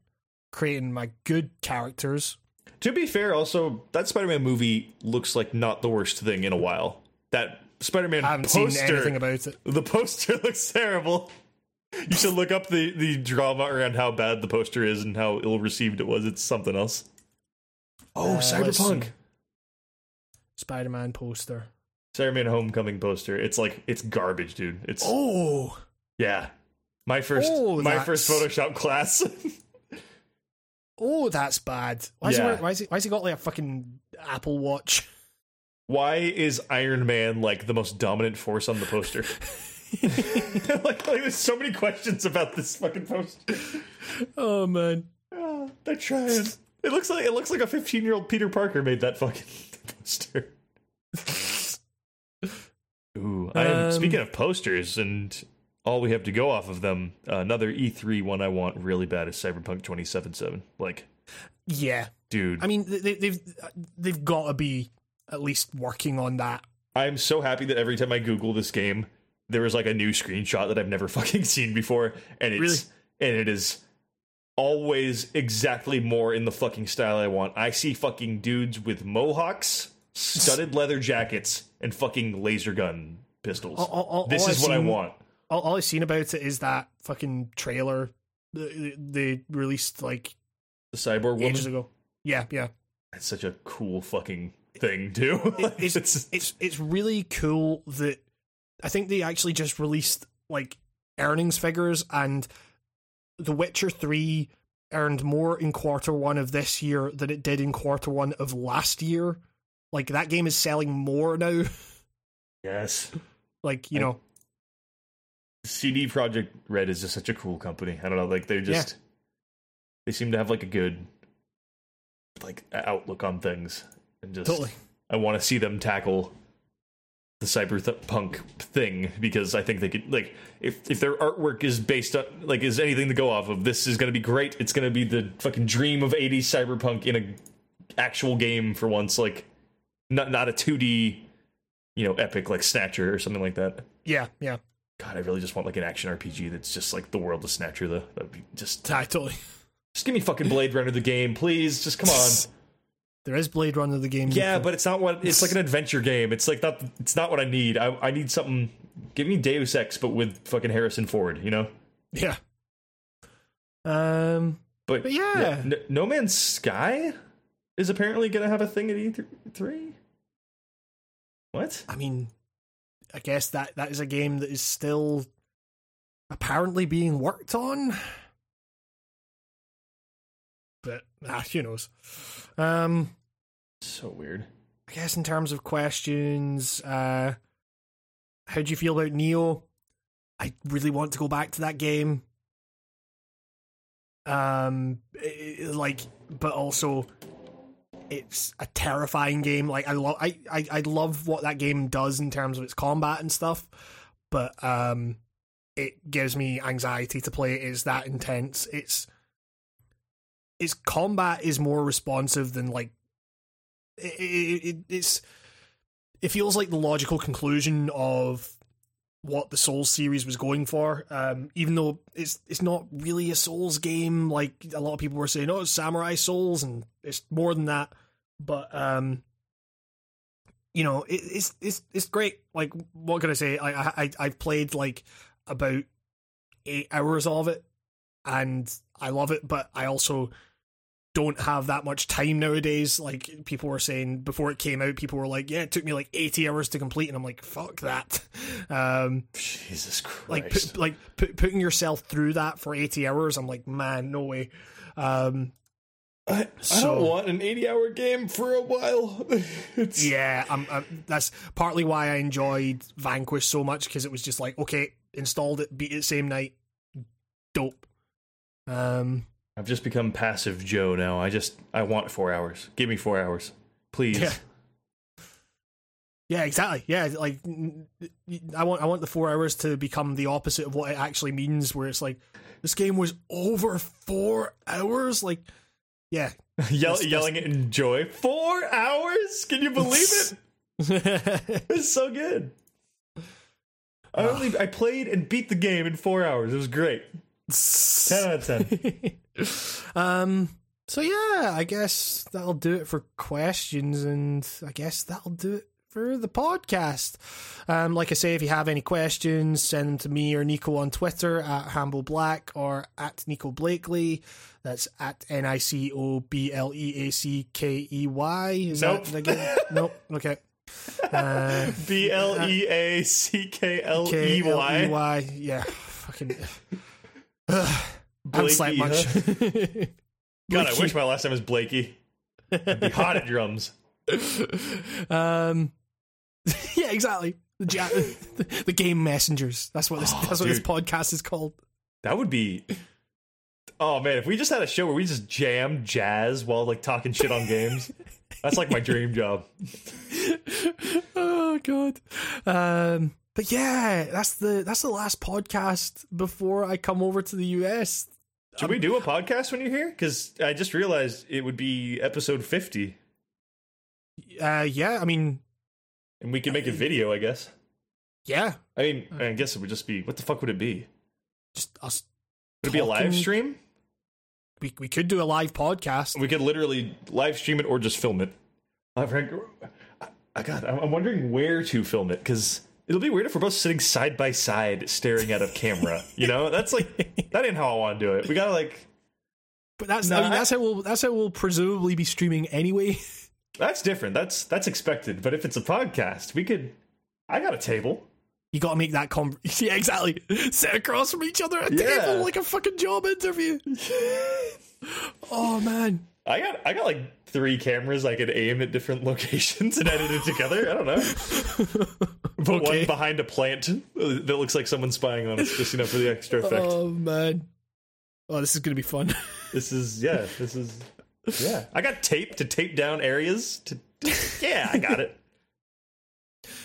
creating my good characters. To be fair, also that Spider-Man movie looks like not the worst thing in a while. That Spider-Man I haven't poster, seen anything about it. the poster looks terrible. You should look up the the drama around how bad the poster is and how ill received it was. It's something else. Oh, Uh, Cyberpunk. Spider-Man poster. Spider-Man Homecoming poster. It's like it's garbage, dude. It's Oh, yeah. My first Oh, my that's- first Photoshop class. oh, that's bad. Why's Yeah. he? Why's he? Why's he got like a fucking Apple Watch? Why is Iron Man like the most dominant force on the poster? like, like there's so many questions about this fucking poster. Oh man. Oh, they're trying. It looks like it looks like a 15 year old Peter Parker made that fucking poster. Ooh, I am Um, speaking of posters and all we have to go off of them. another E3 one I want really bad is Cyberpunk 2077. Like, Yeah. dude, I mean, they, they've they've got to be at least working on that. I'm so happy that every time I Google this game, there is like a new screenshot that I've never fucking seen before, and it's Really? and it is always exactly more in the fucking style I want. I see fucking dudes with mohawks, studded leather jackets, and fucking laser gun pistols. All- all- all- this is I've what I want. All, all I've seen about it is that fucking trailer they, they released like The cyborg woman. ages ago. Yeah, yeah. That's such a cool fucking thing too. Like, it's, it's- it's it's really cool that I think they actually just released like earnings figures and The Witcher 3 earned more in quarter 1 of this year than it did in quarter 1 of last year. Like that game is selling more now. yes. like, you I- know, CD Projekt Red is just such a cool company. I don't know, like they're just they seem to have like a good like outlook on things, and just totally. I want to see them tackle the cyberpunk thing because I think they could like if if their artwork is based on like is anything to go off of, this is going to be great. It's going to be the fucking dream of 80s cyberpunk in a actual game for once, like not not a 2D, you know, epic like Snatcher or something like that. Yeah, yeah. God, I really just want like an action RPG that's just like the world of Snatcher. The that'd be just I totally. just give me fucking Blade Runner the game, please. Just come on. There is Blade Runner the game. Yeah, but it's not what it's like an adventure game. It's like not. It's not what I need. I I need something. Give me Deus Ex, but with fucking Harrison Ford. You know. yeah. Um But, But yeah. N- No Man's Sky is apparently gonna have a thing at E3. What? I mean, I guess that that is a game that is still apparently being worked on. But ah, who knows? Um, So weird. I guess in terms of questions, uh, how do you feel about Nioh? I really want to go back to that game. Um, i- i- like, but also, it's a terrifying game. Like, I love, I, I, I love what that game does in terms of its combat and stuff, but um, it gives me anxiety to play it. It's that intense. It's, its combat is more responsive than like it, it, it, it's it feels like the logical conclusion of what the Souls series was going for. Um, even though it's it's not really a Souls game, like a lot of people were saying, "Oh, it's Samurai Souls," and it's more than that. But um, you know, it, it's it's it's great. Like, what can I say? I I I've played like about eight hours of it, and I love it. But I also don't have that much time nowadays. Like people were saying before it came out, people were like, "Yeah, it took me like eighty hours to complete," and I'm like, "Fuck that!" Um, Jesus Christ. like, put, like put, putting yourself through that for eighty hours, I'm like, man, no way. Um, I, I so- don't want an eighty-hour game for a while. yeah, I'm, I'm, that's partly why I enjoyed Vanquish so much because it was just like, okay, installed it, beat it same night, dope. Um, I've just become passive Joe now. I just I want four hours. Give me four hours, please. Yeah. Yeah, exactly. Yeah, like I want I want the four hours to become the opposite of what it actually means, where it's like this game was over four hours. Like, yeah, Yell, That's- yelling it in joy. Four hours? Can you believe it? It's so good. I only I played and beat the game in four hours. It was great. Ten out of ten. um. So yeah, I guess that'll do it for questions, and I guess that'll do it for the podcast. Um, like I say, if you have any questions, send them to me or Nico on Twitter at Hambo Black or at Nico Bleakley. That's at N I C O B L E A C K E Y. Is Nope. that again? nope. Okay. Uh, B L E A C K L E K L Y. Y. Yeah. Fucking. I haven't much. huh? God, I wish my last name was Blakey. I'd be hot at drums. um, yeah, exactly. The, ja- the game messengers. That's what this. Oh, that's what this podcast is called. That would be. Oh man, if we just had a show where we just jam jazz while like talking shit on games, that's like my dream job. oh god. Um, but yeah, that's the that's the last podcast before I come over to the US. Should we do a podcast when you're here? Because I just realized it would be episode 50, Uh, yeah, I mean, and we could make a video. I guess. yeah, I mean, I guess it would just be what the fuck would it be? just us. Would it be a live stream? We we could do a live podcast. We could literally live stream it or just film it. Uh, I, I God, I'm I'm wondering where to film it because it'll be weird if we're both sitting side by side staring at a camera. You know, that's like that ain't how I want to do it. We gotta like But that's No, I mean that's how we'll that's how we'll presumably be streaming anyway. that's different. That's that's expected. But if it's a podcast, we could. I got a table. You got to make that con. Yeah, exactly. Sit across from each other at a Yeah. table like a fucking job interview. oh man. I got I got like three cameras I could aim at different locations and edit it together. I don't know. Put Okay. one behind a plant that looks like someone's spying on us, just you know, for the extra effect. Oh man. Oh, this is gonna be fun. This is yeah. This is yeah. I got tape to tape down areas. To yeah, I got it.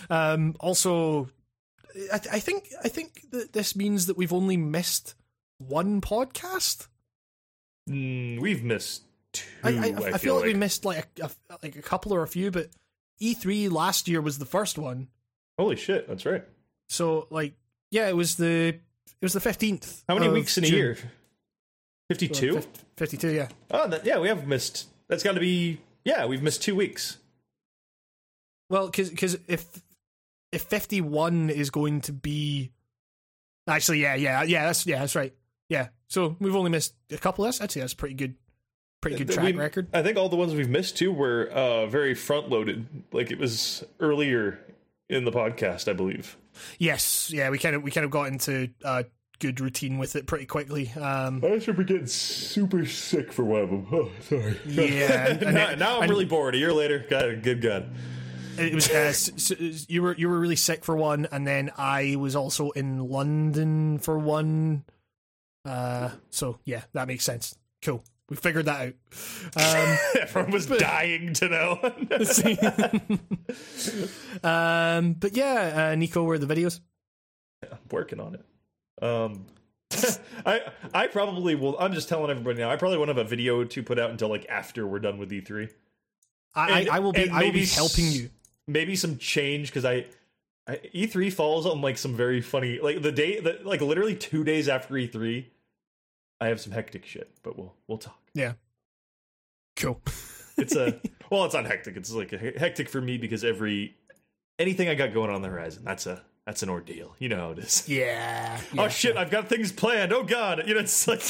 Um. Also, I, I think I think that this means that we've only missed one podcast. Mm, we've missed two. I, I, I, I, feel like, we missed like a, a like a couple or a few, but E3 last year was the first one. Holy shit, that's right. So like, yeah, it was the it was the fifteenth. How many weeks in a year? Fifty-two. Fifty-two. Yeah. Oh, that, yeah, we have missed. That's got to be yeah. We've missed two weeks. Well, because if if fifty one is going to be actually yeah yeah yeah that's yeah that's right yeah so we've only missed a couple. That's I'd say that's pretty good, pretty good Uh, track we- record. I think all the ones we've missed too were uh, very front-loaded. Like it was earlier in the podcast, I believe. Yes, yeah we kind of we kind of got into a good routine with it pretty quickly. Um, I should be getting super sick for one of them. Oh, sorry. Yeah, now, it- now I'm and- really bored. A year later, got a good gun. it was uh, s- s- you were you were really sick for one, and then I was also in London for one. Uh, so yeah, that makes sense. Cool, we figured that out. Um, Everyone was dying to know. um, but yeah, uh, Nico, where are the videos? I'm working on it. Um, I I probably will. I'm just telling everybody now. I probably won't have a video to put out until like after we're done with E3. I, And- I, I will be I will be helping you. Maybe some change because I, I E3 falls on like some very funny like the day that like literally two days after E3. I have some hectic shit, but we'll we'll talk. Yeah. Cool. It's a well, it's not hectic. It's like a hectic for me because every anything I got going on the horizon, that's a that's an ordeal. You know how it is. Yeah. oh shit, I've got things planned. Oh god, you know it's like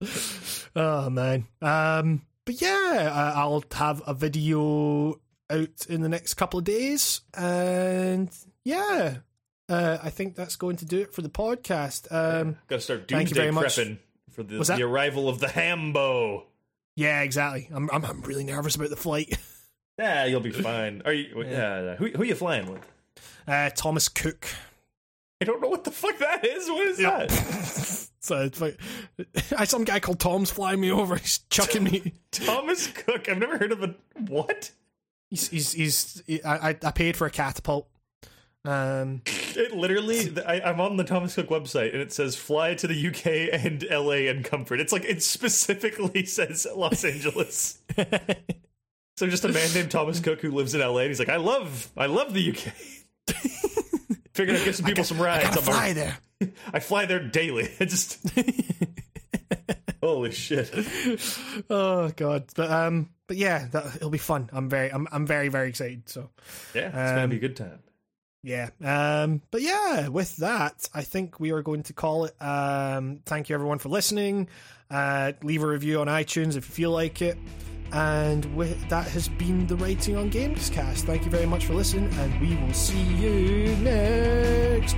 Oh man. Um. But yeah, I'll have a video out in the next couple of days, and yeah, uh, I think that's going to do it for the podcast. Um. got to start Thank you doomsday very much. prepping for the, the arrival of the Hambo. Yeah, exactly. I'm I'm, I'm really nervous about the flight. Yeah, you'll be fine. Are you? Yeah. who who are you flying with? Uh, Thomas Cook. I don't know what the fuck that is. What is that? so it's like, I some guy called Tom's flying me over. He's chucking me. Thomas Cook. I've never heard of a what? He's he's, he's he- I- I paid for a catapult. Um. It literally. I, I'm on the Thomas Cook website and it says fly to the UK and LA and comfort. It's like it specifically says Los Angeles. So just a man named Thomas Cook who lives in LA. And he's like, I love, I love the UK. Figured I'd give some people some I rides. gotta on my- fly there. I fly there daily. I just holy shit. oh god, but um, but yeah, that, it'll be fun. I'm very, I'm, I'm very, very excited. So Yeah, it's gonna Um, be a good time. Yeah, um, but yeah, with that, I think we are going to call it. Um, thank you everyone for listening. Uh, leave a review on iTunes if you feel like it. And with, that has been the Writing on Games cast. Thank you very much for listening, and we will see you next